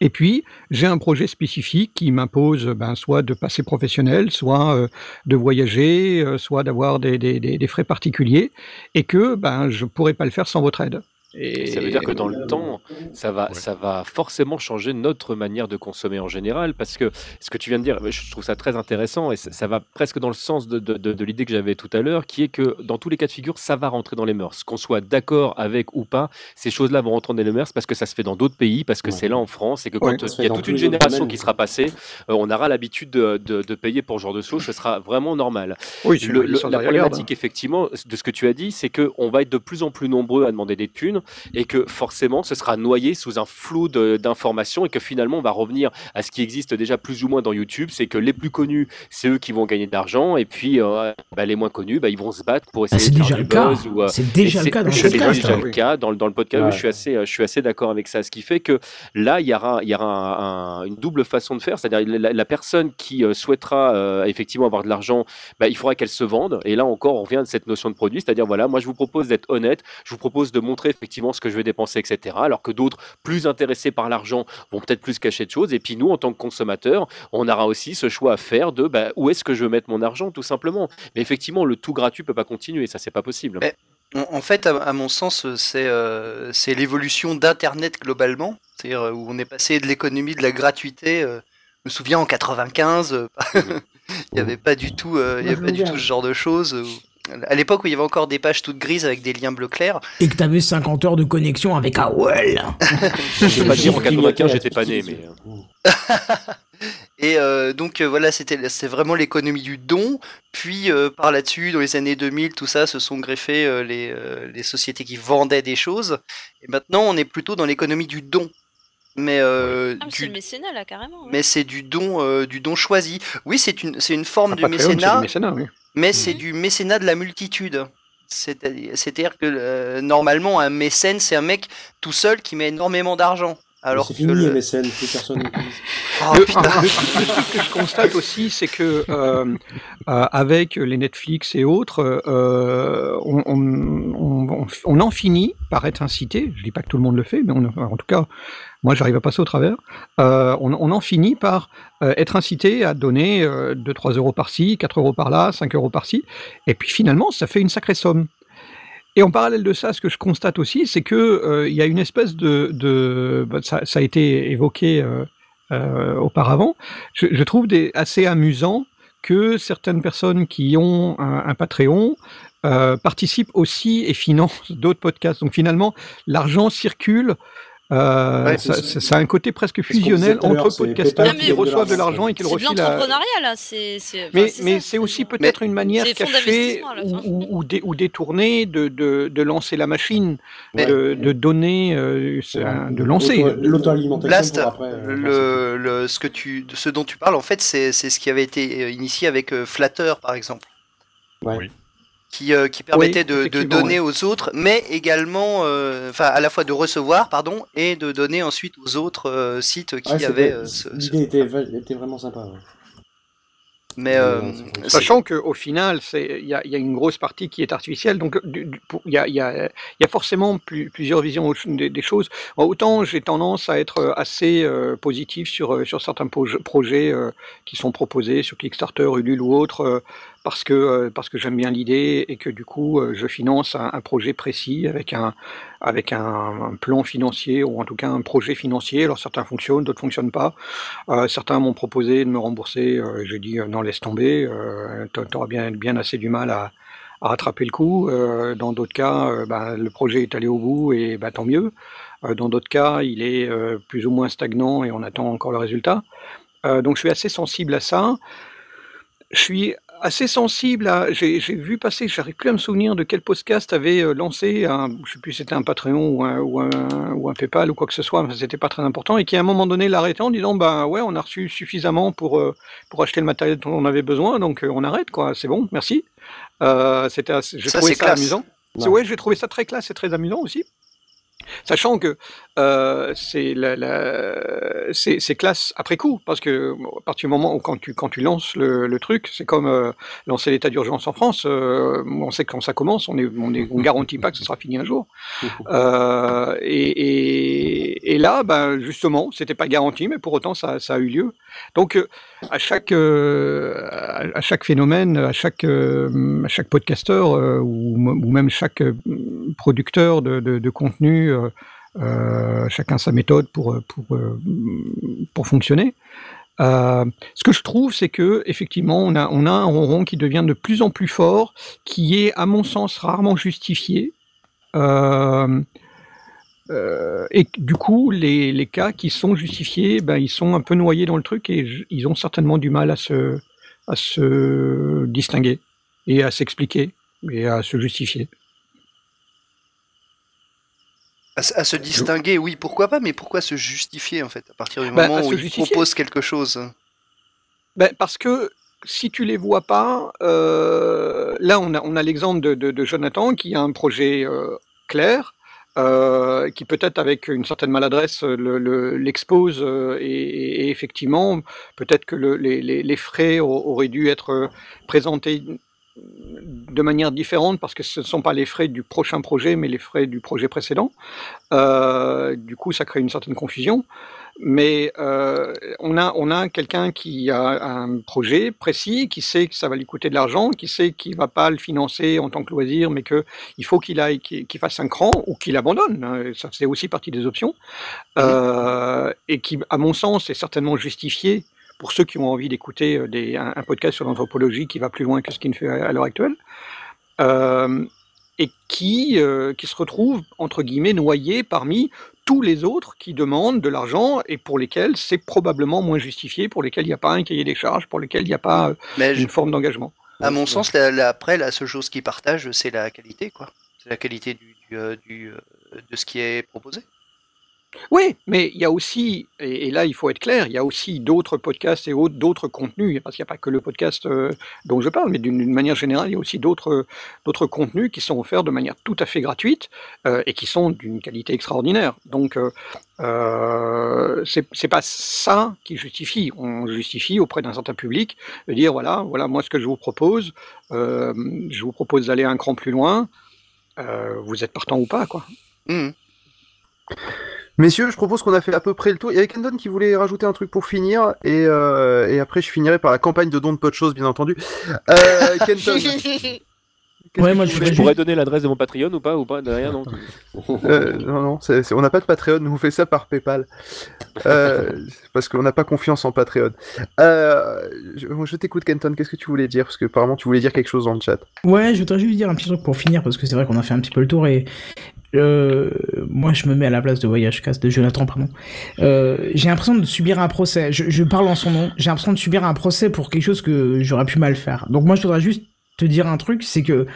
Et puis, j'ai un projet spécifique qui m'impose ben, soit de passer professionnel, soit euh, de voyager, euh, soit d'avoir des, des- des- frais particuliers, et que ben, je ne pourrais pas le faire sans votre aide. Et ça veut dire que dans le temps, ça va, ça va forcément changer notre manière de consommer en général, parce que ce que tu viens de dire, je trouve ça très intéressant et ça, ça va presque dans le sens de, de- de- de l'idée que j'avais tout à l'heure, qui est que dans tous les cas de figure, ça va rentrer dans les mœurs. Qu'on soit d'accord avec ou pas, ces choses-là vont rentrer dans les mœurs parce que ça se fait dans d'autres pays, parce que c'est là en France, et que quand Ouais, euh, il y a toute une génération qui sera passée, euh, on aura l'habitude de, payer pour ce genre de choses, ce sera vraiment normal. Oui, Le- le- la problématique, effectivement, de ce que tu as dit, c'est qu'on va être de plus en plus nombreux à demander des thunes et que forcément, ce sera noyé sous un flou de- d'informations et que finalement, on va revenir à ce qui existe déjà plus ou moins dans YouTube, c'est que les plus connus, c'est eux qui vont gagner de l'argent et puis euh, bah, les moins connus, bah, ils vont se battre pour essayer Ah, c'est de faire du buzz. euh, C'est déjà le cas dans le c'est podcast, déjà hein. le cas dans, le- dans le podcast. Ouais. Je suis assez, euh, je suis assez d'accord avec ça. Ce qui fait que là, il y aura, il y aura un- un- une double façon de faire, c'est-à-dire la, la personne qui euh, souhaitera euh, effectivement avoir de l'argent, bah, il faudra qu'elle se vende. Et là encore, on revient de cette notion de produit, c'est-à-dire voilà, moi je vous propose d'être honnête, je vous propose de montrer effectivement ce que je vais dépenser, etc. Alors que d'autres, plus intéressés par l'argent, vont peut-être plus cacher de choses. Et puis nous, en tant que consommateurs, on aura aussi ce choix à faire de bah, où est-ce que je veux mettre mon argent, tout simplement. Mais effectivement, le tout gratuit peut pas continuer, ça c'est pas possible. En, en fait, à, à mon sens, c'est euh, c'est l'évolution d'Internet globalement, c'est-à-dire euh, où on est passé de l'économie de la gratuité. euh, je me souviens en 95, euh, il n'y avait pas du tout, euh, il y avait pas du tout ce genre de choses. euh, où- à l'époque où il y avait encore des pages toutes grises avec des liens bleu clair. Et que t'avais 50 heures de connexion avec AOL. Je vais pas dire en 95, j'étais pas né, mais. euh, Et euh, donc euh, voilà, c'était c'est vraiment l'économie du don. Puis euh, par là-dessus, dans les années 2000, tout ça se sont greffés euh, les, euh, les sociétés qui vendaient des choses. Et maintenant, on est plutôt dans l'économie du don. Mais euh, Ah, mais c'est du- le mécénat là, carrément. ouais. mais c'est du don, euh, du don choisi. Oui, c'est une, c'est une forme du mécénat, oui. mais c'est du mécénat de la multitude. C'est-à-dire c'est-à-dire que euh, normalement, un mécène, c'est un mec tout seul qui met énormément d'argent. Alors c'est que fini, le- MSN, plus personne n'utilise. Oh, le, truc que je constate aussi, c'est que euh, euh, avec les Netflix et autres, euh, on, on- on- on en finit par être incité. Je dis pas que tout le monde le fait, mais on- en tout cas, moi, j'arrive à passer au travers. Euh, on, on en finit par euh, être incité à donner euh, 2-3 euros par-ci, 4 euros par-là, 5 euros par-ci, et puis finalement, ça fait une sacrée somme. Et en parallèle de ça, ce que je constate aussi, c'est que euh, il y a une espèce de, de bah, ça, ça a été évoqué euh, euh, auparavant. Je, je trouve des, assez amusant que certaines personnes qui ont un, un Patreon euh, participent aussi et financent d'autres podcasts. Donc finalement, l'argent circule. Euh, Ouais, ça, c'est- ça- ça a un côté presque fusionnel entre c'est podcasteurs PayPal qui reçoivent de l'argent. et qui le C'est reçoivent la, l'entrepreneuriat là, c'est. c'est- mais, c'est mais c'est aussi peut-être une manière c'est cachée ou, fin. ou, ou dé- ou détournée de, de, de lancer la machine, Mais- de, de donner, euh, c'est un- de lancer. Auto- L'auto-alimentation Blast, pour après. le, le- ce, que tu, ce dont tu parles, en fait, c'est c'est ce qui avait été euh, initié avec euh, Flatter, par exemple. Ouais. Qui, euh, qui permettait Oui, de, donner aux autres, mais également, euh, enfin, à la fois de recevoir, pardon, et de donner ensuite aux autres euh, sites qui Ouais, avaient euh, ce- ce- L'idée était, va- était vraiment sympa. ouais. Mais euh, Sachant qu'au final, c'est- il y a, il y a une grosse partie qui est artificielle, donc il y a, y y forcément plus- plusieurs visions des, des choses. Autant j'ai tendance à être assez euh, positif sur, sur certains proj- projets euh, qui sont proposés sur Kickstarter, Ulule ou autres, euh, parce que, euh, parce que j'aime bien l'idée et que du coup euh, je finance un, projet précis avec un, avec un, plan financier ou en tout cas un projet financier. Alors certains fonctionnent, d'autres fonctionnent pas. Euh, certains m'ont proposé de me rembourser. J'ai dit non, laisse tomber. Euh, t'a- T'auras bien, bien assez du mal à, rattraper le coup. Dans d'autres cas, ben, le projet est allé au bout et bah, tant mieux. Dans d'autres cas, il est plus ou moins stagnant et on attend encore le résultat. Donc je suis assez sensible à ça. Je suis assez sensible à. J'ai vu passer, j'arrive plus à me souvenir de quel podcast avait euh, lancé un. Je sais plus si c'était un Patreon ou un, ou, un, ou un PayPal ou quoi que ce soit, c'était pas très important, et qui à un moment donné l'arrêtait en disant Bah ouais, on a reçu suffisamment pour, euh, pour acheter le matériel dont on avait besoin, donc euh, on arrête, quoi, c'est bon, merci. Euh, c'était assez- J'ai Ça, trouvé ça classe. amusant. Ouais, j'ai trouvé ça très classe et très amusant aussi. Sachant que euh, c'est la, la- c'est c'est classe après coup, parce que à partir du moment où quand tu, quand tu lances le, le truc, c'est comme euh, lancer l'état d'urgence en France, euh, on sait que quand ça commence, on est, on est, on garantit pas que ce sera fini un jour. Et, et, et là, ben, justement, c'était pas garanti, mais pour autant, ça, ça a eu lieu. Donc, à chaque, à, chaque phénomène, à chaque, à chaque podcasteur ou, ou même chaque producteur de, de, de contenu, chacun sa méthode pour, euh, pour, euh, pour fonctionner. Euh, ce que je trouve, c'est que effectivement, on a, on a un ronron qui devient de plus en plus fort, qui est, à mon sens, rarement justifié. Euh, euh, et du coup, les, les cas qui sont justifiés, ben, ils sont un peu noyés dans le truc et ils ont certainement du mal à se, à se distinguer et à s'expliquer et à se justifier. À, se- à se distinguer, oui, pourquoi pas, mais pourquoi se justifier en fait à partir du Bah, moment où il propose quelque chose Ben, parce que si tu les vois pas, euh, là on a, on a l'exemple de, de- de Jonathan qui a un projet euh, clair, euh, qui peut-être avec une certaine maladresse euh, le- le- l'expose et, et effectivement peut-être que le- les, les- frais au- auraient dû être présentés de manière différente parce que ce ne sont pas les frais du prochain projet mais les frais du projet précédent. Euh, du coup ça crée une certaine confusion. Mais euh, on a, on a quelqu'un qui a un projet précis, qui sait que ça va lui coûter de l'argent, qui sait qu'il ne va pas le financer en tant que loisir, mais qu'il faut qu'il aille, qu'il fasse un cran ou qu'il abandonne. hein, Ça fait aussi partie des options. Euh, et qui, à mon sens, est certainement justifié pour ceux qui ont envie d'écouter euh, des- un, un podcast sur l'anthropologie qui va plus loin que ce qu'il ne fait à, à l'heure actuelle. Euh, et qui, euh, qui se retrouve, entre guillemets, noyé parmi tous les autres qui demandent de l'argent et pour lesquels c'est probablement moins justifié, pour lesquels il n'y a pas un cahier des charges, pour lesquels il n'y a pas je- une forme d'engagement. À mon sens, la, la- après, la seule chose qu'ils partagent, c'est la qualité, quoi. C'est la qualité du, du, du, de ce qui est proposé. Oui, mais il y a aussi, et, là il faut être clair, il y a aussi d'autres podcasts et autres- d'autres contenus, parce qu'il n'y a pas que le podcast euh, dont je parle, mais d'une manière générale, il y a aussi d'autres contenus qui sont offerts de manière tout à fait gratuite euh, et qui sont d'une qualité extraordinaire. Donc, euh, euh, c'est pas ça qui justifie. On justifie auprès d'un certain public de dire voilà, voilà moi ce que je vous propose, je vous propose d'aller un cran plus loin. vous êtes partant ou pas, quoi. Messieurs, je propose qu'on a fait à peu près le tour. Il y avait Kendon qui voulait rajouter un truc pour finir, et, euh, et après je finirai par la campagne de don de peu de choses, bien entendu. Euh, Kenton, Ouais, moi, je pourrais donner l'adresse de mon Patreon ou pas ou pas derrière non Euh, non, non, c'est- on n'a pas de Patreon, nous on fait ça par PayPal. Euh, parce qu'on n'a pas confiance en Patreon. Euh, je je t'écoute, Kenton, qu'est-ce que tu voulais dire? Parce que apparemment tu voulais dire quelque chose dans le chat. Ouais, je voudrais juste dire un petit truc pour finir, parce que c'est vrai qu'on a fait un petit peu le tour, et euh, moi je me mets à la place de Voyage Cast, de Jonathan, pardon. Euh, j'ai l'impression de subir un procès, je, je parle en son nom, j'ai l'impression de subir un procès pour quelque chose que j'aurais pu mal faire. Donc moi je voudrais juste te dire un truc, c'est que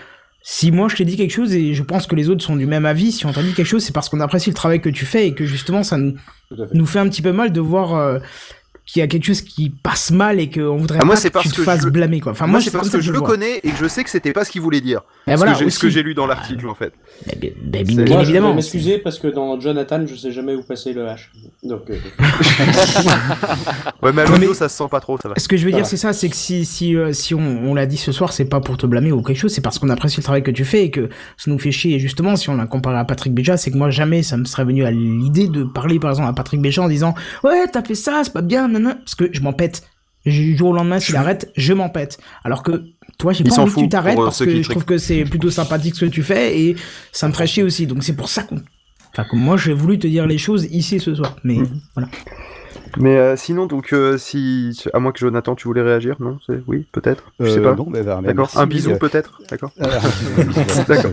si moi je t'ai dit quelque chose et je pense que les autres sont du même avis, si on t'a dit quelque chose, c'est parce qu'on apprécie le travail que tu fais et que justement ça nous, nous fait un petit peu mal de voir euh, qu'il y a quelque chose qui passe mal et qu'on voudrait Ah, moi, pas que tu te que fasses je blâmer quoi. Enfin moi, moi, c'est parce que je le vois. connais et que je sais que c'était pas ce qu'il voulait dire. Ce, voilà, que j'ai- ce que j'ai lu dans l'article en fait. bien Moi, je vais m'excuser parce que dans Jonathan, je sais jamais où passer le H. Donc, euh, Ouais, mais à l'audio ça se sent pas trop, ça va. Ce que je veux dire, c'est ça, c'est que si, si, euh, si on, on l'a dit ce soir, c'est pas pour te blâmer ou quelque chose, c'est parce qu'on apprécie le travail que tu fais et que ça nous fait chier. Et justement, si on l'a comparé à Patrick Béja, c'est que moi, jamais ça me serait venu à l'idée de parler, par exemple, à Patrick Béja en disant Ouais, t'as fait ça, c'est pas bien, nanana, parce que je m'en pète. Du jour au lendemain, s'il arrête, je m'en pète. Alors que toi, j'ai pas envie que tu t'arrêtes euh, parce que je trouve que c'est plutôt sympathique ce que tu fais et ça me ferait chier aussi. Donc c'est pour ça qu'on. Enfin, que moi, j'ai voulu te dire les choses ici ce soir. Mais Mhm. voilà. Mais euh, sinon, donc, euh, si. À moins que Jonathan, tu voulais réagir, non? C'est... Oui, peut-être Je sais Euh, pas. non, bah, D'accord. Un bisou, peut-être D'accord. D'accord.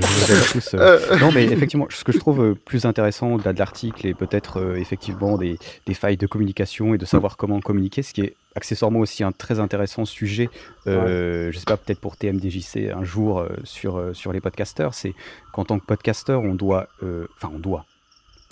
Non, mais effectivement, ce que je trouve plus intéressant au-delà de l'article et peut-être effectivement des, des failles de communication et de savoir comment communiquer, ce qui est accessoirement aussi un très intéressant sujet, euh, je sais pas, peut-être pour TMDJC un jour euh, sur, euh, sur les podcasteurs, c'est qu'en tant que podcasteur, on doit, euh, enfin on doit,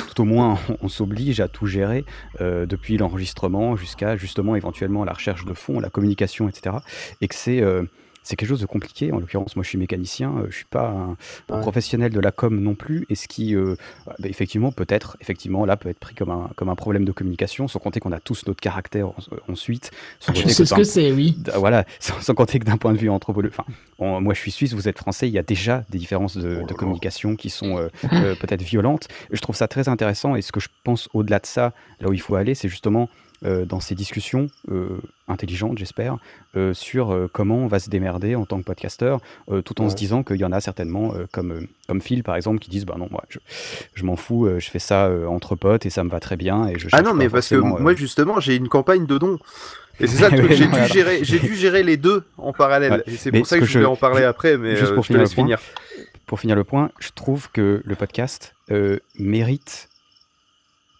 tout au moins on, s'oblige à tout gérer, euh, depuis l'enregistrement jusqu'à justement éventuellement la recherche de fonds, la communication, etc. Et que c'est euh, c'est quelque chose de compliqué. En l'occurrence, moi, je suis mécanicien, euh, je suis pas un, un Ouais. professionnel de la com non plus, et ce qui, euh, bah, effectivement, peut-être, effectivement, là, peut être pris comme un, comme un problème de communication, sans compter qu'on a tous notre caractère en- ensuite. Sans Je compter sais ce que c'est, oui. Voilà, sans, sans compter que d'un point de vue anthropologique, enfin, moi je suis suisse, vous êtes français, il y a déjà des différences de, de communication qui sont euh, euh, peut-être violentes. Je trouve ça très intéressant et ce que je pense au-delà de ça, là où il faut aller, c'est justement euh, dans ces discussions euh, intelligentes, j'espère, euh, sur comment on va se démerder en tant que podcasteur, tout en Ouais. se disant qu'il y en a certainement, comme, comme Phil par exemple, qui disent Bah non, moi je, je m'en fous, je fais ça entre potes et ça me va très bien. Et je Ah non, mais parce que moi justement, j'ai une campagne de dons. Et c'est ça le truc, j'ai dû, gérer, j'ai dû gérer les deux en parallèle. Ouais. Et c'est Mais pour ça que, je voulais en parler après, mais juste pour je te finir laisse le point, finir. Pour finir le point, je trouve que le podcast mérite,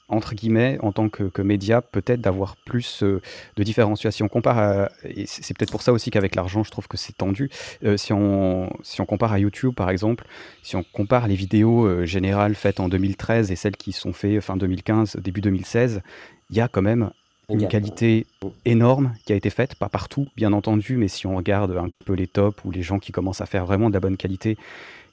entre guillemets, en tant que, que média, peut-être d'avoir plus euh, de différenciation. On compare à, et c'est peut-être pour ça aussi qu'avec l'argent, je trouve que c'est tendu. Euh, si, on, si on compare à YouTube, par exemple, si on compare les vidéos euh, générales faites en 2013 et celles qui sont faites fin 2015, début 2016, il y a quand même une qualité énorme qui a été faite, pas partout bien entendu, mais si on regarde un peu les tops ou les gens qui commencent à faire vraiment de la bonne qualité,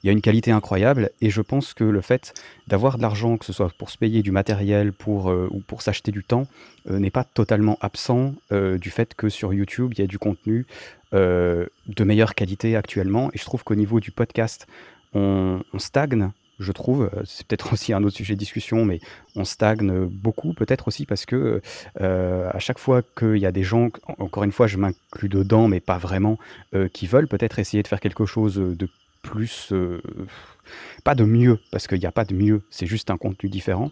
il y a une qualité incroyable et je pense que le fait d'avoir de l'argent, que ce soit pour se payer du matériel pour, euh, ou pour s'acheter du temps, euh, n'est pas totalement absent euh, du fait que sur YouTube, il y a du contenu de meilleure qualité actuellement et je trouve qu'au niveau du podcast, on, stagne. Je trouve, c'est peut-être aussi un autre sujet de discussion, mais on stagne beaucoup, peut-être aussi parce que à chaque fois qu'il y a des gens, en- encore une fois, je m'inclus dedans, mais pas vraiment, qui veulent peut-être essayer de faire quelque chose de plus, euh, pas de mieux, parce qu'il n'y a pas de mieux, c'est juste un contenu différent,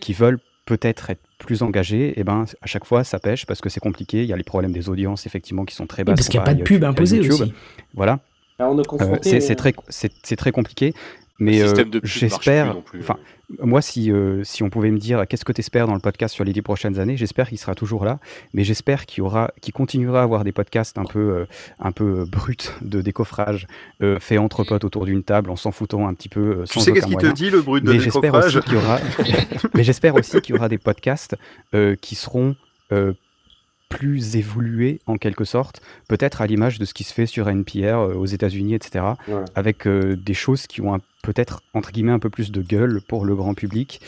qui veulent peut-être être plus engagés, et ben à chaque fois ça pêche parce que c'est compliqué, il y a les problèmes des audiences effectivement qui sont très basses. parce qu'il y a pas de pub imposée aussi. Voilà. Alors, on est Euh, confronté. c'est c'est très, très compliqué, mais euh, j'espère. Enfin, moi, si, euh, si on pouvait me dire qu'est-ce que tu espères dans le podcast sur les dix prochaines années, j'espère qu'il sera toujours là, mais j'espère qu'il aura, qu'il continuera à avoir des podcasts un peu, euh, un peu euh, bruts de décoffrage, euh, faits entre potes autour d'une table en s'en foutant un petit peu. euh, Tu sans sais qu'est-ce qu'il te dit, le brut de Mais décoffrage? aura, mais j'espère aussi qu'il y aura des podcasts euh, qui seront euh, plus évolués en quelque sorte, peut-être à l'image de ce qui se fait sur NPR euh, aux États-Unis, etc., Ouais. avec euh, des choses qui ont peut-être entre guillemets un peu plus de gueule pour le grand public,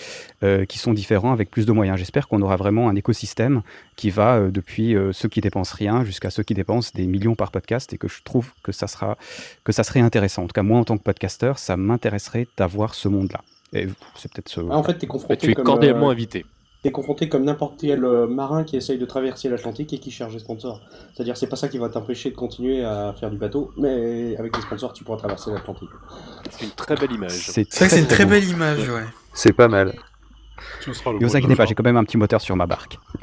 euh, qui sont différents avec plus de moyens. J'espère qu'on aura vraiment un écosystème qui va euh, depuis euh, ceux qui dépensent rien jusqu'à ceux qui dépensent des millions par podcast et que je trouve que ça sera que ça serait intéressant. En tout cas, moi en tant que podcasteur, ça m'intéresserait d'avoir ce monde-là. Et c'est peut-être ce. Ah, en fait, confronté tu es comme, cordialement euh, invité. T'es confronté comme n'importe quel euh, marin qui essaye de traverser l'Atlantique et qui cherche des sponsors. C'est-à-dire, c'est pas ça qui va t'empêcher de continuer à faire du bateau, mais avec des sponsors, tu pourras traverser l'Atlantique. C'est une très belle image. C'est vrai que c'est une très belle image, ouais. C'est pas mal. Ne vous inquiétez pas, j'ai quand même un petit moteur sur ma barque.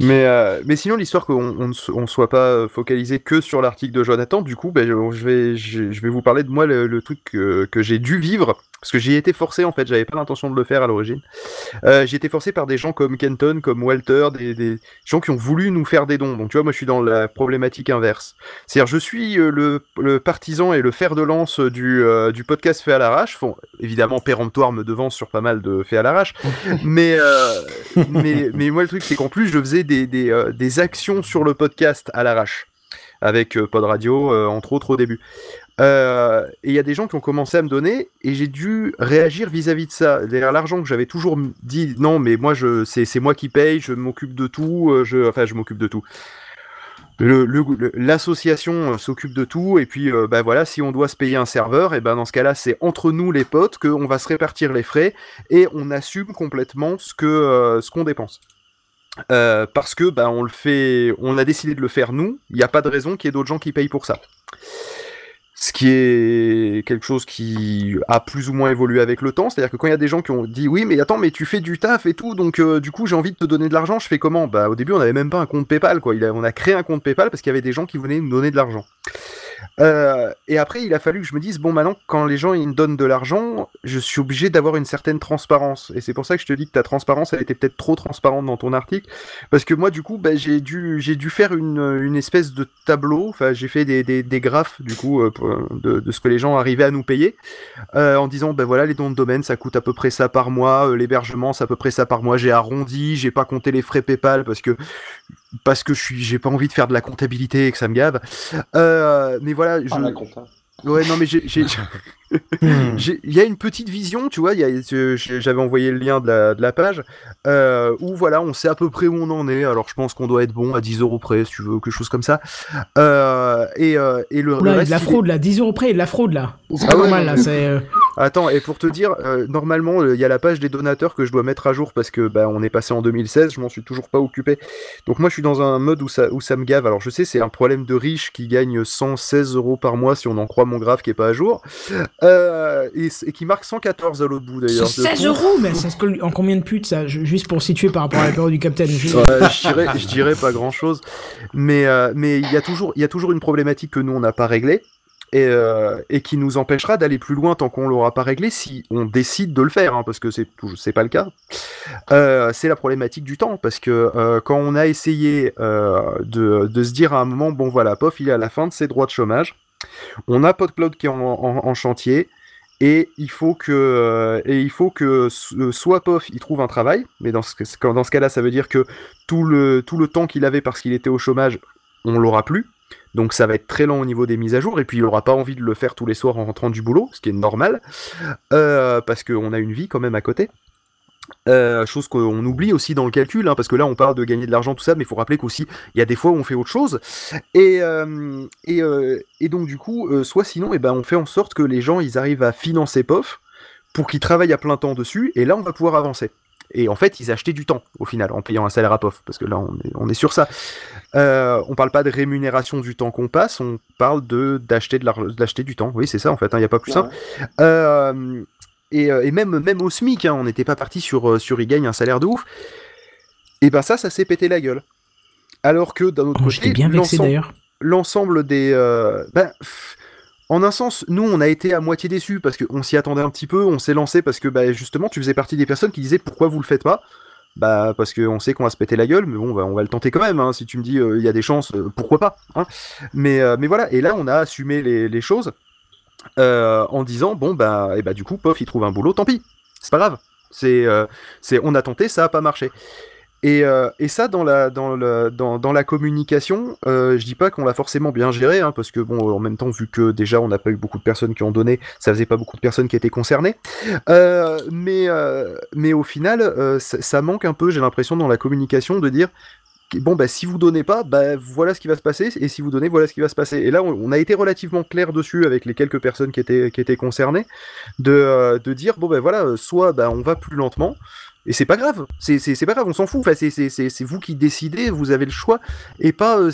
mais, euh, mais sinon, l'histoire qu'on on ne soit pas focalisé que sur l'article de Jonathan, du coup, ben, je, je vais, je, je vais vous parler de moi, le, le truc que, que j'ai dû vivre, parce que j'y ai été forcé, en fait, j'avais pas l'intention de le faire à l'origine. Euh, j'ai été forcé par des gens comme Kenton, comme Walter, des, des gens qui ont voulu nous faire des dons. Donc, tu vois, moi, je suis dans la problématique inverse. C'est-à-dire, je suis euh, le, le partisan et le fer de lance du, euh, du podcast fait à l'arrache. Bon, évidemment, péremptoire me devance sur pas mal de fait à l'arrache, mais, euh, mais, mais moi, le truc, c'est qu'en plus, je faisais des, des, des actions sur le podcast à l'arrache, avec Pod Radio, euh, entre autres, au début. Euh, et il y a des gens qui ont commencé à me donner, et j'ai dû réagir vis-à-vis de ça. Derrière l'argent que j'avais toujours dit, non, mais moi, je, c'est, moi qui paye, je m'occupe de tout, euh, je, enfin, je m'occupe de tout. L'association euh, s'occupe de tout, et puis euh, bah voilà, si on doit se payer un serveur, et ben dans ce cas-là, c'est entre nous les potes qu'on va se répartir les frais et on assume complètement ce que ce qu'on dépense. Parce que bah, on le fait, on a décidé de le faire nous. Il n'y a pas de raison qu'il y ait d'autres gens qui payent pour ça. Ce qui est quelque chose qui a plus ou moins évolué avec le temps, c'est-à-dire que quand il y a des gens qui ont dit oui mais attends mais tu fais du taf et tout donc euh, du coup j'ai envie de te donner de l'argent, je fais comment? Bah au début on n'avait même pas un compte PayPal quoi, on a créé un compte PayPal parce qu'il y avait des gens qui venaient nous donner de l'argent. Euh, et après, il a fallu que je me dise, bon, maintenant, quand les gens ils me donnent de l'argent, je suis obligé d'avoir une certaine transparence. Et c'est pour ça que je te dis que ta transparence, elle était peut-être trop transparente dans ton article. Parce que moi, du coup, bah, j'ai dû, j'ai dû faire une, espèce de tableau. Enfin, j'ai fait des, graphes, du coup, euh, de, ce que les gens arrivaient à nous payer. euh, en disant, ben voilà, les dons de domaine, ça coûte à peu près ça par mois. L'hébergement, c'est à peu près ça par mois. J'ai arrondi, j'ai pas compté les frais PayPal parce que parce que je suis, j'ai pas envie de faire de la comptabilité et que ça me gave. Euh, mais voilà, je... Ah, la compta. Ouais, non, mais j'ai, j'ai- j'ai- il y a une petite vision, tu vois. J'avais envoyé le lien de la, de la page euh, où voilà, on sait à peu près où on en est. Alors, je pense qu'on doit être bon à 10 euros près, si tu veux, quelque chose comme ça. Euh, et, euh, et le, Oula, a de reste, la est- fraude là, 10 euros près, a de la fraude là. C'est Ah pas ouais, normal là, c'est. Attends, et pour te dire, euh, normalement, euh, il y a la page des donateurs que je dois mettre à jour parce que bah, on est passé en 2016, je m'en suis toujours pas occupé. Donc moi, je suis dans un mode où ça, où ça me gave. Alors je sais, c'est un problème de riche qui gagne 116 euros par mois si on en croit mon graphe qui est pas à jour, Euh, et, qui marque 114 à l'autre bout d'ailleurs. C'est de 16 tout. euros, mais ça se colle en combien de putes ça Je- Juste pour situer par rapport à la période du Capitaine. Je- Ouais, je dirais, je dirais pas grand chose, mais euh, mais il y a toujours il y a toujours une problématique que nous on n'a pas réglée et, euh, et qui nous empêchera d'aller plus loin tant qu'on l'aura pas réglé si on décide de le faire hein, parce que c'est c'est pas le cas. Euh, c'est la problématique du temps parce que euh, quand on a essayé de, se dire à un moment bon voilà POF il est à la fin de ses droits de chômage, on a PodCloud qui est en, chantier. Et il faut que, et il faut que so- soit POF il trouve un travail, mais dans ce, dans ce cas-là, ça veut dire que tout le, tout le temps qu'il avait parce qu'il était au chômage, on l'aura plus. Donc ça va être très lent au niveau des mises à jour, et puis il aura pas envie de le faire tous les soirs en rentrant du boulot, ce qui est normal, euh, parce qu'on a une vie quand même à côté. Euh, chose qu'on oublie aussi dans le calcul, hein, parce que là on parle de gagner de l'argent, tout ça, mais il faut rappeler qu'aussi il y a des fois où on fait autre chose. Et, euh, et, euh, et donc du coup, soit sinon, eh ben, on fait en sorte que les gens ils arrivent à financer POF pour qu'ils travaillent à plein temps dessus, et là on va pouvoir avancer. Et en fait, ils achetaient du temps au final en payant un salaire à POF, parce que là on est, on est sur ça. Euh, on parle pas de rémunération du temps qu'on passe, on parle de d'acheter de du temps. Oui, c'est ça en fait, il n'y a pas plus Ouais. simple. Euh, et, euh, et même, même au SMIC, hein, on n'était pas parti sur, euh, sur il gagne un salaire de ouf. Et ben ça, ça s'est pété la gueule. Alors que d'un autre Oh, côté, j'étais bien vexé, l'ensemble- d'ailleurs. L'ensemble des. euh, ben, pff, en un sens, nous, on a été à moitié déçus parce qu'on s'y attendait un petit peu, on s'est lancé parce que bah, justement, tu faisais partie des personnes qui disaient pourquoi vous le faites pas? Bah parce qu'on sait qu'on va se péter la gueule, mais bon, on va le tenter quand même. hein. Si tu me dis euh, il y a des chances, euh, pourquoi pas hein. mais, euh, mais voilà, et là on a assumé les, choses en disant bon bah et bah du coup, pof, il trouve un boulot, tant pis, c'est pas grave. On a tenté, ça a pas marché. Et, euh, et ça, dans la, communication, euh, je dis pas qu'on l'a forcément bien géré, hein, parce que bon, en même temps, vu que déjà on n'a pas eu beaucoup de personnes qui ont donné, ça faisait pas beaucoup de personnes qui étaient concernées. Euh, mais, euh, mais au final, ça, manque un peu, j'ai l'impression, dans la communication de dire bon bah si vous donnez pas, bah voilà ce qui va se passer, et si vous donnez, voilà ce qui va se passer. Et là, on, a été relativement clair dessus avec les quelques personnes qui étaient, qui étaient concernées, de, de dire bon bah voilà, soit bah, on va plus lentement, et c'est pas grave, c'est pas grave, on s'en fout, enfin, c'est- vous qui décidez, vous avez le choix, et pas, euh,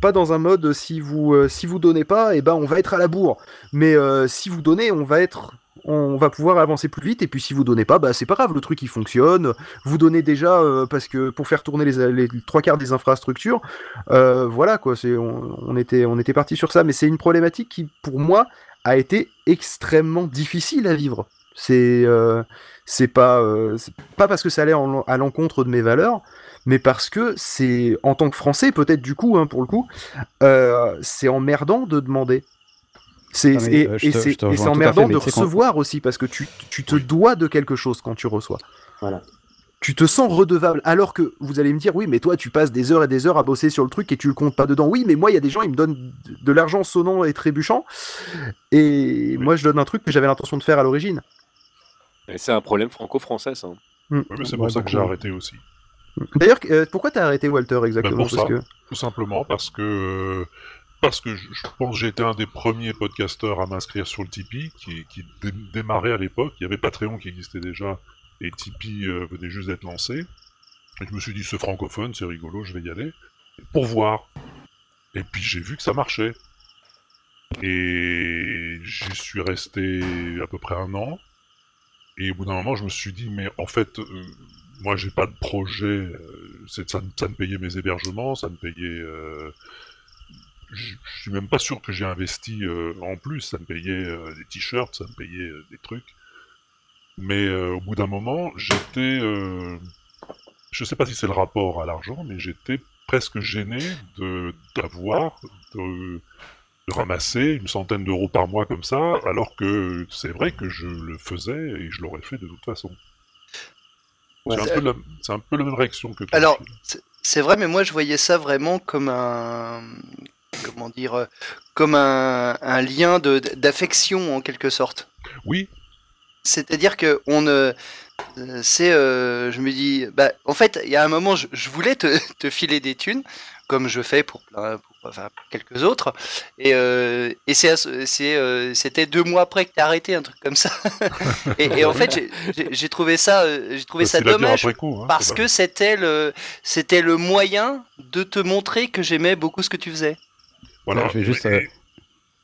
pas dans un mode euh, si vous, euh, si vous donnez pas, et ben on va être à la bourre, mais si vous donnez, on va être on va pouvoir avancer plus vite. Et puis si vous donnez pas bah c'est pas grave. Le truc il fonctionne. Vous donnez déjà parce que pour faire tourner les, trois quarts des infrastructures voilà quoi. C'est on, on était on était parti sur ça. Mais c'est une problématique qui pour moi a été extrêmement difficile à vivre c'est euh, c'est pas euh, pas parce que ça allait en- à l'encontre de mes valeurs mais parce que c'est en tant que français peut-être du coup hein, pour le coup euh, c'est emmerdant de demander c'est Ah, et, euh, c'est emmerdant fait, de quand- recevoir aussi parce que tu, tu te dois de quelque chose quand tu reçois. Voilà. Tu te sens redevable alors que vous allez me dire oui mais toi tu passes des heures et des heures à bosser sur le truc et tu le comptes pas dedans. Oui mais moi il y a des gens ils me donnent de l'argent sonnant et trébuchant et moi je donne un truc que j'avais l'intention de faire à l'origine. Et c'est un problème franco-français, ça. Ouais, mais c'est pour ça que j'ai arrêté aussi. D'ailleurs euh, pourquoi t'as arrêté Walter Ben, exactement pour Parce ça, que- tout simplement parce que euh, parce que je, je pense que j'ai été un des premiers podcasteurs à m'inscrire sur le Tipeee qui, qui dé- démarrait à l'époque. Il y avait Patreon qui existait déjà et Tipeee euh, venait juste d'être lancé. Et je me suis dit c'est francophone, c'est rigolo, je vais y aller pour voir. Et puis j'ai vu que ça marchait. Et j'y suis resté à peu près un an. Et au bout d'un moment, je me suis dit, mais en fait, euh, moi, j'ai pas de projet. euh, ça, me payait mes hébergements, ça me payait. euh, je suis même pas sûr que j'ai investi en plus. Ça me payait des t-shirts, ça me payait des trucs. Mais au bout d'un moment, j'étais. je sais pas si c'est le rapport à l'argent, mais j'étais presque gêné d'avoir, de ramasser une centaine d'euros par mois comme ça, alors que c'est vrai que je le faisais et je l'aurais fait de toute façon. Ouais, c'est, un peu la, c'est un peu la même réaction que toi. Alors, c'est- c'est vrai, mais moi je voyais ça vraiment comme un. Comment dire euh, Comme un, un lien de- d'affection en quelque sorte. Oui. C'est-à-dire que on ne. euh, C'est. euh, je me dis. Bah, en fait, il y a un moment, je, je voulais te, te filer des thunes, comme je fais pour, plein- pour- enfin, pour quelques autres. Et, euh, et euh, c'était deux mois après que tu as arrêté, un truc comme ça. et, et en fait, j'ai- trouvé ça, euh, j'ai trouvé ça dire dommage coup, hein, parce que c'était le, c'était le moyen de te montrer que j'aimais beaucoup ce que tu faisais. Voilà. je vais juste.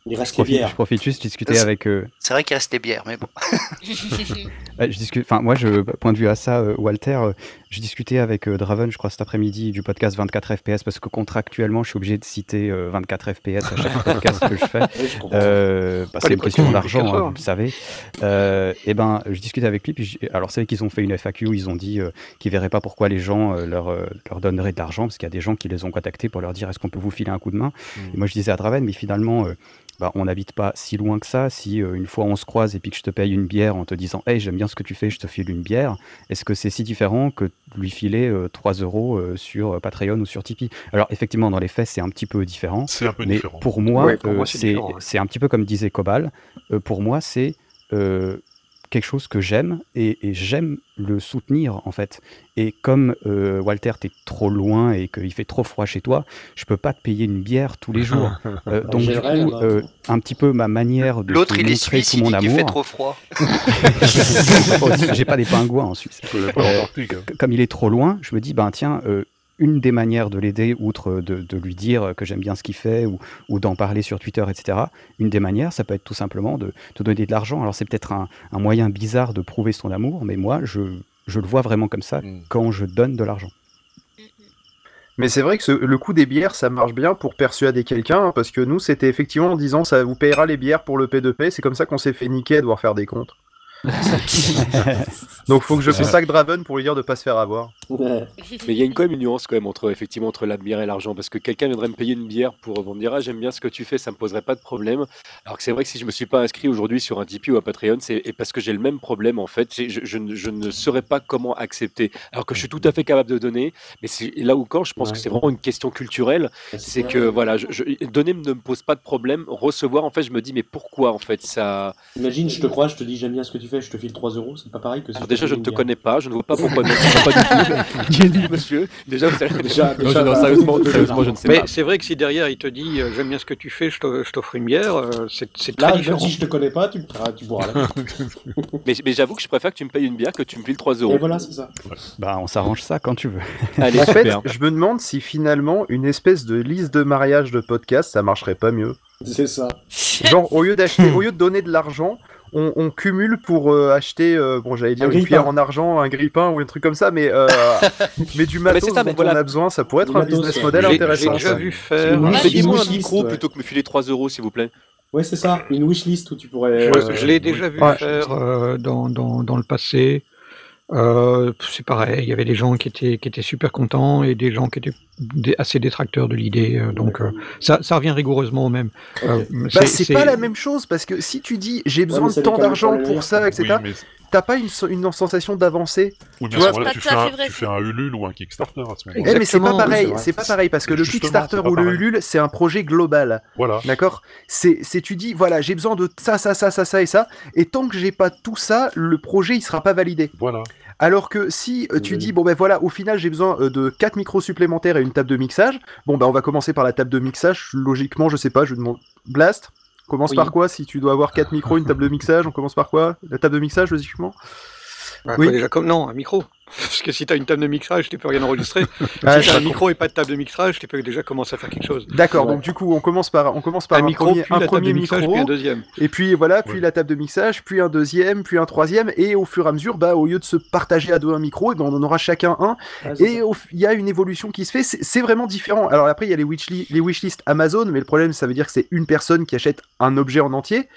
Euh, Il reste je les profite, bières. je profite juste de discuter avec. euh, C'est vrai qu'il restait bière, mais bon. Ouais, je discute, enfin moi, je, point de vue à ça, euh, Walter, euh, j'ai discuté avec euh, Draven, je crois cet après-midi du podcast 24 FPS parce que contractuellement, je suis obligé de citer euh, 24 FPS à chaque podcast que je fais. Euh, parce que c'est une question d'argent, hein, vous le savez. Euh, et ben, je discutais avec lui, puis alors c'est vrai qu'ils ont fait une FAQ, ils ont dit euh, qu'ils verraient pas pourquoi les gens euh, leur, euh, leur donneraient de l'argent, parce qu'il y a des gens qui les ont contactés pour leur dire est-ce qu'on peut vous filer un coup de main? Et moi je disais à Draven, mais finalement. euh, bah, on n'habite pas si loin que ça. Si euh, une fois on se croise et puis que je te paye une bière en te disant Hey, j'aime bien ce que tu fais, je te file une bière, est-ce que c'est si différent que lui filer euh, 3 euros euh, sur euh, Patreon ou sur Tipeee Alors, effectivement, dans les faits, c'est un petit peu différent. C'est un peu mais différent. pour moi, Ouais, pour euh, moi, c'est ouais. un petit peu comme disait Cobal. Euh, pour moi, c'est. euh, quelque chose que j'aime et, et j'aime le soutenir en fait. Et comme euh, Walter, t'es trop loin et qu'il fait trop froid chez toi, je peux pas te payer une bière tous les jours. Euh, donc du coup, là-bas. euh, un petit peu ma manière de L'autre, il est suisse, tout il mon qu'il amour. fait trop froid. Oh, J'ai pas des pingouins en Suisse. Euh, hein. comme il est trop loin, je me dis, ben tiens, euh, une des manières de l'aider, outre de, de lui dire que j'aime bien ce qu'il fait ou, ou d'en parler sur Twitter, etc., une des manières, ça peut être tout simplement de te donner de l'argent. Alors c'est peut-être un, un moyen bizarre de prouver son amour, mais moi, je, je le vois vraiment comme ça quand je donne de l'argent. Mais c'est vrai que ce- le coût des bières, ça marche bien pour persuader quelqu'un, hein, parce que nous, c'était effectivement en disant ça vous payera les bières pour le P2P, c'est comme ça qu'on s'est fait niquer à devoir faire des comptes. Donc faut que je contacte Draven pour lui dire de pas se faire avoir. Mais il y a une, quand même une nuance quand même entre effectivement entre la bière et l'argent parce que quelqu'un viendrait me payer une bière pour, me dire ah j'aime bien ce que tu fais ça me poserait pas de problème. Alors que c'est vrai que si je me suis pas inscrit aujourd'hui sur un Tipeee ou un Patreon c'est parce que j'ai le même problème en fait je, je ne- je ne saurais pas comment accepter. Alors que je suis tout à fait capable de donner mais c'est là où quand je pense Ouais. que c'est vraiment une question culturelle. C'est que voilà je, je- donner ne me pose pas de problème. Recevoir en fait je me dis mais pourquoi en fait ça Imagine, je te crois, je te dis j'aime bien ce que tu fais, je te file 3 euros, c'est pas pareil que si alors je déjà je ne te connais pas je ne vois pas pourquoi non, pas du tout qui est dit monsieur? Déjà vous savez Déjà- Non, déjà, non, bah, sérieusement, sérieusement, je ne sais Mais pas c'est vrai que si derrière il te dit euh, j'aime bien ce que tu fais, je t'offre une bière, euh, c'est très différent. si je te connais pas, tu, ah, tu boiras là. mais, mais j'avoue que je préfère que tu me payes une bière que tu me files 3 euros. Et voilà, c'est ça. Bah, on s'arrange ça quand tu veux. Allez, en fait, je me demande si finalement une espèce de liste de mariage de podcast, ça marcherait pas mieux. C'est ça. Genre au lieu d'acheter, au lieu de donner de l'argent, on, on cumule pour euh, acheter, euh, bon j'allais dire Un une cuillère en argent, un grille-pain ou un truc comme ça, mais euh, mais du mais matos c'est ça, mais dont voilà. on a besoin, ça pourrait être Du un matos, business model J'ai- intéressant. J'ai déjà ça. vu faire. Une wish- Payez-moi un micro ouais. plutôt que me filer 3 euros, s'il vous plaît. Ouais, c'est ça, une wishlist où tu pourrais. Je, je l'ai déjà vu Ouais. faire euh, dans, dans, dans le passé. Euh, c'est pareil, il y avait des gens qui étaient, qui étaient super contents et des gens qui étaient dé- assez détracteurs de l'idée. euh, donc euh, ça, ça revient rigoureusement au même. Euh, Bah, c'est pas la même chose parce que si tu dis j'ai besoin de tant d'argent pour ça, etc., Oui, mais, t'as pas une, sensation d'avancée. oui, Tu à vois, pas tu fais, à un, tu fais un Ulule ou un Kickstarter à ce moment-là. Eh, mais c'est pas oui, pareil, c'est pas pareil parce que le Kickstarter ou le. Ulule, c'est un projet global. Voilà. D'accord? C'est c'est- tu dis voilà, j'ai besoin de ça ça ça ça ça et ça et tant que j'ai pas tout ça, le projet il sera pas validé. Voilà. Alors que si euh, tu Oui. dis bon ben voilà, au final j'ai besoin euh, de 4 micros supplémentaires et une table de mixage, bon ben on va commencer par la table de mixage, logiquement, je sais pas, je demande Blast Commence Oui. par quoi si tu dois avoir 4 micros, une table de mixage, on commence par quoi? La table de mixage logiquement? Bah, Oui. déjà comme non, un micro. Parce que si t'as une table de mixage, tu peux rien enregistrer. Ah, si je t'as un comprends. micro et pas de table de mixage, tu peux déjà commencer à faire quelque chose. D'accord, donc du coup, on commence par, on commence par Un un, micro, premier, puis un la table premier de mixage, micro, puis un deuxième. et puis voilà, puis la table de mixage, puis un deuxième, puis un troisième, et au fur et à mesure, bah, au lieu de se partager à deux un micro, eh ben, on en aura chacun un, Ah, et il y a une évolution qui se fait, c'est vraiment différent. Alors après, il y a les, wishli- les wishlists Amazon, mais le problème, ça veut dire que c'est une personne qui achète un objet en entier,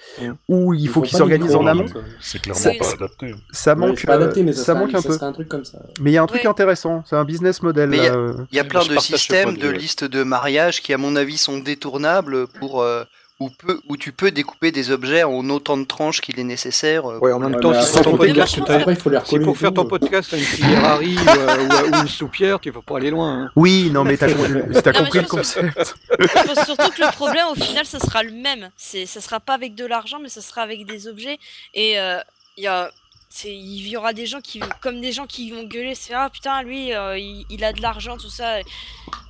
où il faut qu'il s'organise en amont. C'est clairement pas adapté. Ça manque, c'est pas adapté, mais euh, ça un- manque un peu. serait un truc comme ça. Mais il y a un truc intéressant, c'est un business model. Il y a- euh. Il y a plein de systèmes de listes de mariage qui, à mon avis, sont détournables pour euh, où, peut, où tu peux découper des objets en autant de tranches qu'il est nécessaire. euh, Ouais, en même temps, si ton podcast, après, il faut les si pour faire ton podcast, t'as une ou, euh, ou, une soupière, tu vas pas aller loin. hein. Oui, non, mais t'as t'as Non, mais compris le concept. Je pense surtout que le problème, au final, ça sera le même. C'est, ça sera pas avec de l'argent, mais ça sera avec des objets. Et euh, il y a, il y aura des gens qui, comme des gens qui vont gueuler, c'est ah putain, lui, euh, il, a de l'argent, tout ça.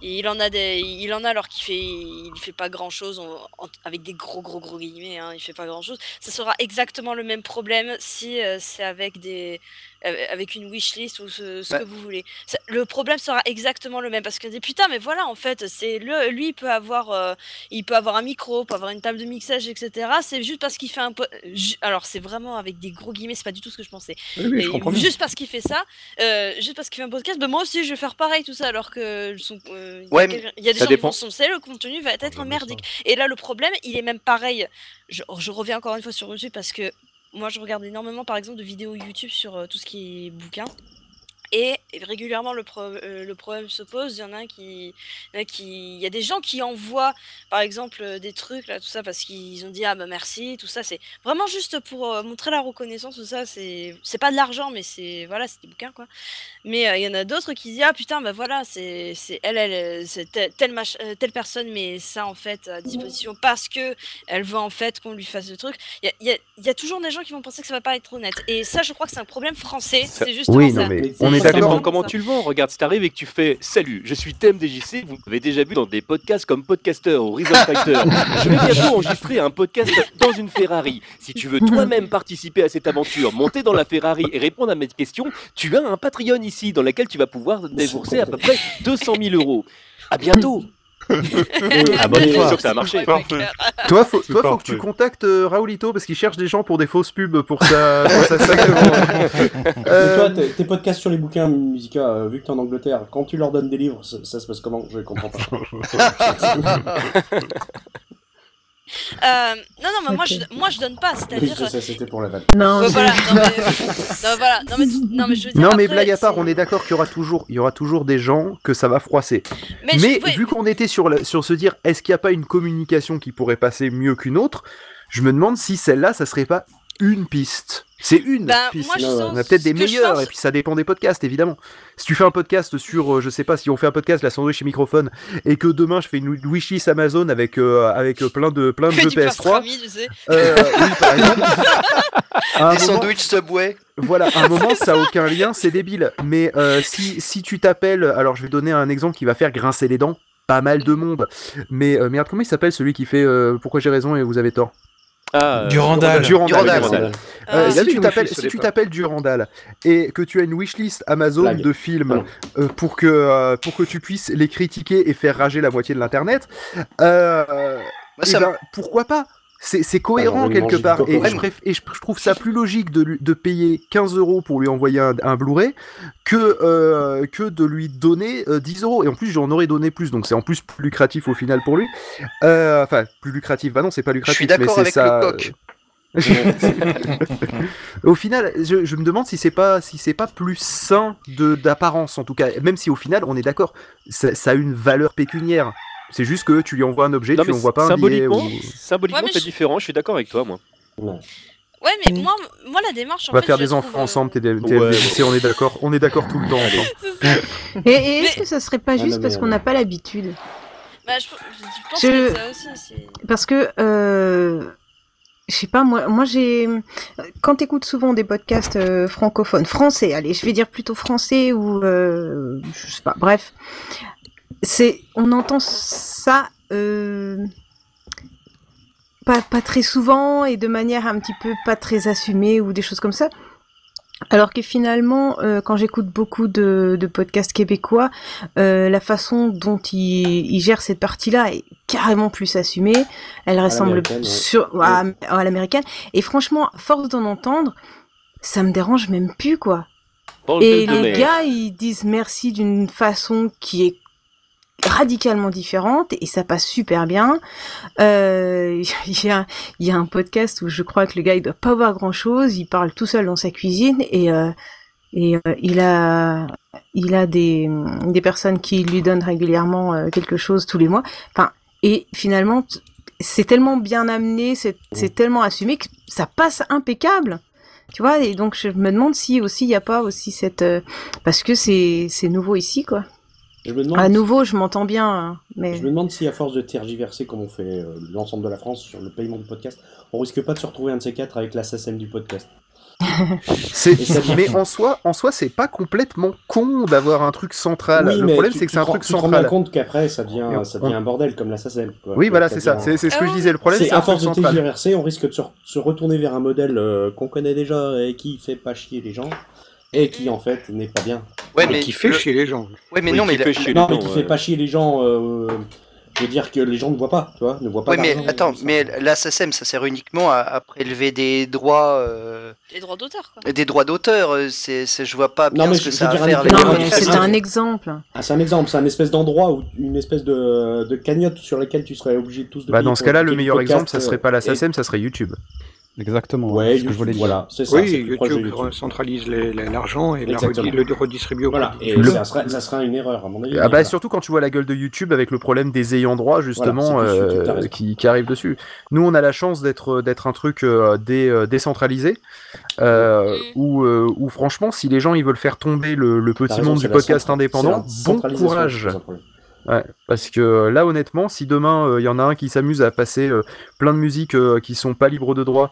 Il en a des, il en a alors qu'il fait, il fait pas grand chose avec des gros gros gros guillemets. Hein, il fait pas grand chose. Ça sera exactement le même problème si euh, c'est avec des, avec une wishlist ou ce, ce Bah. que vous voulez. Ça- le problème sera exactement le même parce que des putain, mais voilà, en fait, c'est le, lui, il peut avoir, euh, il peut avoir un micro, peut avoir une table de mixage, etc. C'est juste parce qu'il fait un, po- alors c'est vraiment avec des gros guillemets, c'est pas du tout ce que je pensais. Oui, oui, je Mais comprends bien. juste parce qu'il fait ça, euh, juste parce qu'il fait un podcast, ben moi aussi je vais faire pareil tout ça, alors que son, euh, il y a Ouais, il y a des ça gens qui dépend. soncer, le contenu va être merdique. Et là, le problème, il est même pareil. Je, je reviens encore une fois sur YouTube parce que moi, je regarde énormément, par exemple, de vidéos YouTube sur euh, tout ce qui est bouquin. Et régulièrement, le, pro- euh, le problème se pose. Il y en a un qui, il y a qui, il y a des gens qui envoient, par exemple, euh, des trucs là, tout ça, parce qu'ils ont dit ah bah merci, tout ça. C'est vraiment juste pour euh, montrer la reconnaissance, tout ça. C'est, c'est pas de l'argent, mais c'est voilà, c'est des bouquins quoi. Mais euh, il y en a d'autres qui disent ah putain bah voilà, c'est, c'est elle, elle, c'est telle, telle, mach- euh, telle personne, mais ça en fait à disposition parce que elle veut en fait qu'on lui fasse le truc. Il y a, il y a- il y a toujours des gens qui vont penser que ça va pas être honnête. Et ça, je crois que c'est un problème français. C'est justement Oui, ça. non, mais on est Ça d'accord. dépend comment tu le vends. Regarde, si t'arrives et que tu fais Salut, je suis TMDJC, vous m'avez déjà vu dans des podcasts comme Podcaster ou Reason Fighter. Je vais bientôt enregistrer un podcast dans une Ferrari. Si tu veux toi-même participer à cette aventure, monter dans la Ferrari et répondre à mes questions, tu as un Patreon ici dans lequel tu vas pouvoir débourser à peu près 200 000 euros. À bientôt Ah, bonne Je suis fois. sûr que ça a marché. Toi, faut, toi, faut que tu contactes euh, Raoulito parce qu'il cherche des gens pour des fausses pubs pour sa, pour sa sac de Euh, toi, tes, tes podcasts sur les bouquins, Musica, euh, vu que t'es en Angleterre, quand tu leur donnes des livres, ça, ça se passe comment? Je comprends pas. Euh, non, non, mais moi, je, moi je donne pas, c'est-à-dire. c'était pour la vanne. Non, Ouais, voilà, non, mais, non, voilà, non, mais, non, mais je veux dire. Non mais après, blague à part, on est d'accord qu'il y aura toujours, il y aura toujours des gens que ça va froisser. Mais Mais, je- ouais. vu qu'on était sur, la- sur se dire, est-ce qu'il n'y a pas une communication qui pourrait passer mieux qu'une autre Je me demande si celle-là, ça serait pas une piste. C'est une Ben, piste. moi, je sens- a peut-être des sens- et puis ça dépend des podcasts, évidemment. Si tu fais un podcast sur, euh, je sais pas, si on fait un podcast, la sandwich et microphone, et que demain je fais une wishlist Amazon avec, euh, avec euh, plein de, plein de jeux du PS3. pastrami, tu sais. Oui, par exemple. À un Des moment- sandwichs Subway. voilà, à un moment, ça a aucun lien, c'est débile. Mais euh, si, si tu t'appelles, alors je vais donner un exemple qui va faire grincer les dents, pas mal de monde. Mais euh, merde, comment il s'appelle celui qui fait euh, Pourquoi j'ai raison et vous avez tort? Ah, euh, Durandal. Durandal. Durandal. Durandal. Euh, a si tu t'appelles si tu Durandal et que tu as une wishlist Amazon Blague. de films euh, pour que euh, pour que tu puisses les critiquer et faire rager la moitié de l'internet, euh, eh ben, pourquoi pas? C'est c'est cohérent quelque part. et je, préf- et je je trouve ça plus logique de, lui- de payer 15 euros pour lui envoyer un, un Blu-ray que, euh, que de lui donner euh, 10 euros. Et en plus j'en aurais donné plus donc c'est en plus plus lucratif au final pour lui. Euh, enfin plus lucratif. Bah non c'est pas lucratif suis mais d'accord c'est avec ça le coq. au final, je, je me demande si c'est pas si c'est pas plus sain de d'apparence en tout cas, même si au final on est d'accord, ça, ça a une valeur pécuniaire. C'est juste que tu lui envoies un objet, Non, tu lui envoies pas un billet. symboliquement, ou- symboliquement Ouais, c'est je- différent, je suis d'accord avec toi, moi. Ouais, mais moi, moi, la démarche. En On va fait, faire je des enfants trouve, euh, ensemble, t'es Ouais. On est d'accord, on est d'accord tout le temps. Et, et est-ce que ça serait pas Ah, juste non, parce qu'on n'a pas l'habitude Bah, je, je pense Je- a ça aussi. c'est- Parce que, euh, je sais pas, moi, moi j'ai. Quand t'écoutes souvent des podcasts euh, francophones, français, allez, je vais dire plutôt français ou. euh, je sais pas, bref. C'est, on entend ça. euh, pas, pas très souvent et de manière un petit peu pas très assumée ou des choses comme ça. Alors que finalement, euh, quand j'écoute beaucoup de, de podcasts québécois, euh, la façon dont ils, ils gèrent cette partie-là est carrément plus assumée. Elle ressemble ouais. sur à, à l'américaine. Et franchement, à force d'en entendre, ça me dérange même plus, quoi. Et les gars, ils disent merci d'une façon qui est radicalement différente et ça passe super bien. Euh, Il y, a, y a un podcast où je crois que le gars il doit pas voir grand chose, il parle tout seul dans sa cuisine et, euh, et euh, il a il a des, des personnes qui lui donnent régulièrement euh, quelque chose tous les mois. Enfin et finalement c'est tellement bien amené, c'est tellement assumé que ça passe impeccable. Tu vois, et donc je me demande si aussi il n'y a pas aussi cette euh, parce que c'est nouveau ici quoi. Je me demande, À nouveau, je m'entends bien, hein, mais je me demande si à force de tergiverser comme on fait euh, l'ensemble de la France sur le paiement du podcast, on risque pas de se retrouver un de ces quatre avec la SACEM du podcast. Mais en soi, en soi, c'est pas complètement con d'avoir un truc central. Oui, le problème, c'est que c'est un truc tu te rends central. compte qu'après, ça devient, Et ça on- devient un bordel comme la SACEM. quoi. Oui, voilà, c'est ça. C'est ce que je disais. Le problème, C'est à truc force de central. tergiverser, on risque de se, re- se retourner vers un modèle euh, qu'on connaît déjà et qui fait pas chier les gens et qui en fait n'est pas bien. Ouais, mais qui fait le- chier les gens. Ouais, mais Oui, non, qui mais fait la- chier Non, les mais gens, qui ouais. fait pas chier les gens. euh, je veux dire que les gens ne voient pas, tu vois, ne voient pas. Ouais, mais attends, mais la SACEM, ça sert uniquement à, à prélever des droits, euh, Les droits d'auteur, quoi. des droits d'auteur. euh, C'est, je vois pas bien mais ce que je ça faire. non, mais c'est un exemple. Ah, c'est un exemple, c'est un espèce d'endroit ou une espèce de, de cagnotte sur laquelle tu serais obligé de tous de Bah, dans ce cas-là, le meilleur podcast, exemple, ça serait pas la euh, et- SACEM, ça serait YouTube. Exactement. Ouais, ce que je voulais dire. voilà, c'est ça. Oui, YouTube YouTube. centralise l'argent et la le redistribue au Voilà, public. et Le- ça, serait, ça serait une erreur à mon avis. Ah bah surtout quand tu vois la gueule de YouTube avec le problème des ayants droit justement Voilà, euh, qui, qui arrive dessus. Nous on a la chance d'être d'être un truc euh, dé- euh, décentralisé euh, où, euh, où franchement si les gens ils veulent faire tomber le, petit raison, monde du podcast indépendant, bon courage. Ouais, parce que euh, là honnêtement si demain euh, il y en a un qui s'amuse à passer euh, plein de musiques euh, qui sont pas libres de droit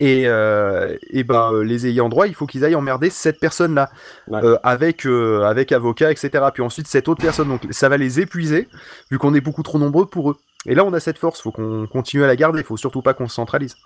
et, euh, et ben euh, les ayants droit, il faut qu'ils aillent emmerder cette personne-là Ouais. euh, avec avec avocat, etc. Puis ensuite cette autre personne, donc ça va les épuiser vu qu'on est beaucoup trop nombreux pour eux. Et là on a cette force, faut qu'on continue à la garder, faut surtout pas qu'on se centralise.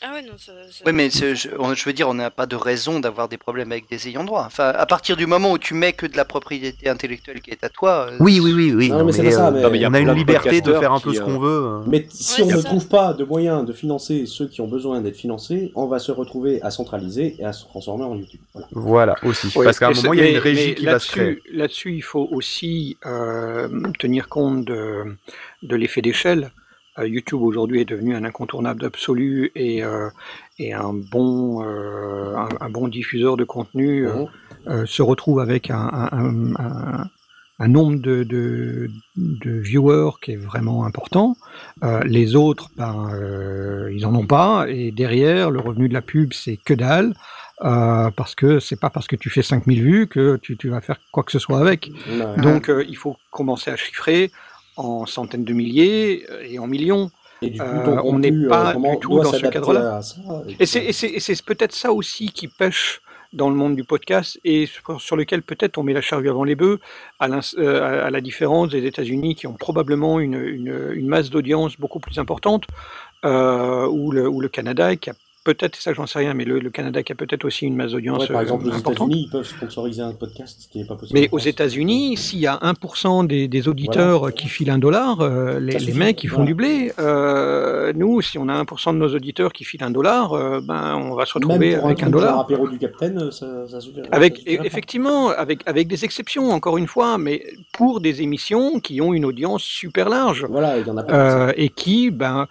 Ah ouais, non, ça. ça- Oui, mais je, veux dire, on n'a pas de raison d'avoir des problèmes avec des ayants droit. Enfin, à partir du moment où tu mets que de la propriété intellectuelle qui est à toi. euh, Oui, oui, oui, oui. Non, mais c'est pas ça, mais- Non, mais il y a on a une liberté de faire un peu qui, ce euh, qu'on veut. euh. Mais si Ouais, on ne ça. trouve pas de moyens de financer ceux qui ont besoin d'être financés, on va se retrouver à centraliser et à se transformer en YouTube. Voilà. Voilà aussi, Oui, parce qu'à un moment il y a une régie qui va se créer. là-dessus- Là-dessus, il faut aussi euh, tenir compte de, de l'effet d'échelle. Euh, YouTube aujourd'hui est devenu un incontournable absolu et, euh, et un, bon, euh, un, un bon diffuseur de contenu se retrouve avec un, un- un- un- un nombre de, de, de viewers qui est vraiment important. Euh, les autres, ben, euh, ils en ont pas. Et derrière, le revenu de la pub, c'est que dalle. euh, parce que c'est pas parce que tu fais 5000 vues que tu, tu vas faire quoi que ce soit avec. Donc il faut commencer à chiffrer en centaines de milliers euh, et en millions. Et du coup, Euh, on n'est euh, pas du tout dans ce cadre-là. et c'est, peut-être ça aussi qui pêche dans le monde du podcast et sur, sur lequel peut-être on met la charrue avant les bœufs, à, euh, à- à la différence des États-Unis qui ont probablement une, une- une masse d'audience beaucoup plus importante, euh, ou, le, ou le Canada qui a peut-être, ça j'en sais rien, mais le, le Canada qui a peut-être aussi une masse d'audience Ouais, par euh, exemple, aux importante. États-unis, ils peuvent sponsoriser un podcast, ce qui n'est pas possible. Mais aux. États-Unis, s'il y a 1% des, des auditeurs Voilà. qui filent un dollar, euh, les, les mecs ils font Voilà. du blé. Euh, nous, si on a 1% de nos auditeurs qui filent un dollar, euh, ben on va se retrouver Même pour avec un, genre dollar. apéro du Capitaine, ça, ça. Avec ça pas. effectivement, avec avec des exceptions encore une fois, mais pour des émissions qui ont une audience super large Voilà, il y en a pas. euh, et qui, ben,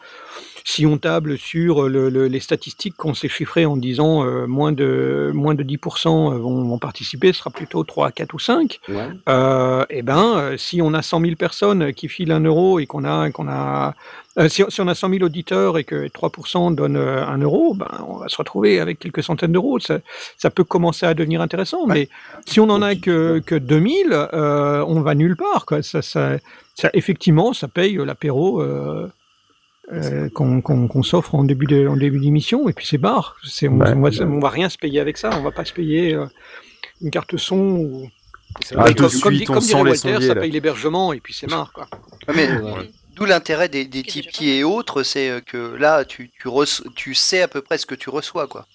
si on table sur le- le- les statistiques qu'on s'est chiffrées en disant euh, moins de moins de 10% vont, vont participer, ce sera plutôt 3, 4 ou 5. Ouais. Euh, et ben, euh, si on a 100 000 personnes qui filent un euro et qu'on a qu'on a euh, si, si on a 100 000 auditeurs et que 3% donnent euh, un euro, ben, on va se retrouver avec quelques centaines d'euros. Ça, ça peut commencer à devenir intéressant, mais si on en a que, que 2000, euh, on va nulle part. Quoi. Ça, ça, ça, effectivement, ça paye l'apéro euh, euh, qu'on s'offre en début de- en début d'émission, et puis c'est barre. C'est- On, Ouais. on, va, on va rien se payer avec ça. On va pas se payer euh, une carte son ou Ah, Ouais, de comme, suite, comme, dit- on comme sent dirait les Walter, sondiers, ça paye l'hébergement et puis c'est marre quoi. Ouais, mais Ouais. d'où l'intérêt des, des Tipeee et autres, c'est euh, que là, tu, tu, tu sais à peu près ce que tu reçois, quoi.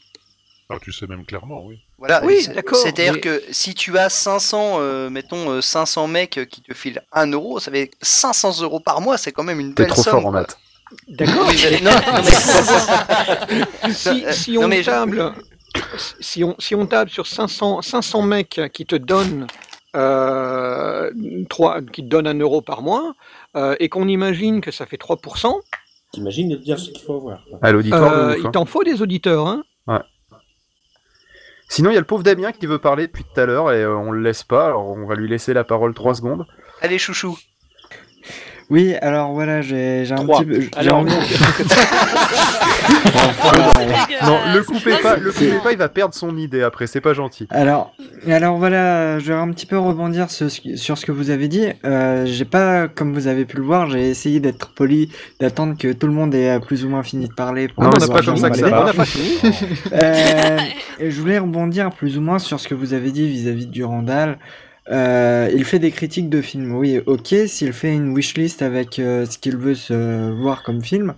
Ah, tu sais même clairement, oui. Voilà, Oui, c'est- d'accord, C'est-à-dire mais- que si tu as 500, euh, mettons euh, 500 mecs qui te filent 1 euro, ça fait 500 euros par mois, c'est quand même une T'es belle trop somme. fort en maths. D'accord. Oui, mais- non, non, mais- si, non, on mais table, si on, si on table sur 500, 500 mecs qui te donnent euh, trois- qui te donnent un euro par mois, euh, et qu'on imagine que ça fait 3%, T'imagines de dire ce qu'il faut avoir. quoi. À l'auditoire euh, il hein. t'en faut des auditeurs. Hein Ouais. Sinon, il y a le pauvre Damien qui veut parler depuis tout à l'heure et euh, on le laisse pas, alors on va lui laisser la parole 3 secondes. Allez, chouchou. Oui, alors voilà, j'ai j'ai un Trois. petit peu. j'ai Alors, envie- Non, le coupez pas, le coupez pas, il va perdre son idée après, c'est pas gentil. Alors, alors voilà, je vais un petit peu rebondir sur ce, qui- sur ce que vous avez dit. Euh, j'ai pas, comme vous avez pu le voir, j'ai essayé d'être poli, d'attendre que tout le monde ait euh, plus ou moins fini de parler. pour Non, on n'a pouvoir pas comme ça que. On n'a pas fini. Euh, et je voulais rebondir plus ou moins sur ce que vous avez dit vis-à-vis de Durandal. Euh, il fait des critiques de films, oui, ok. S'il fait une wishlist avec euh, ce qu'il veut se voir comme film,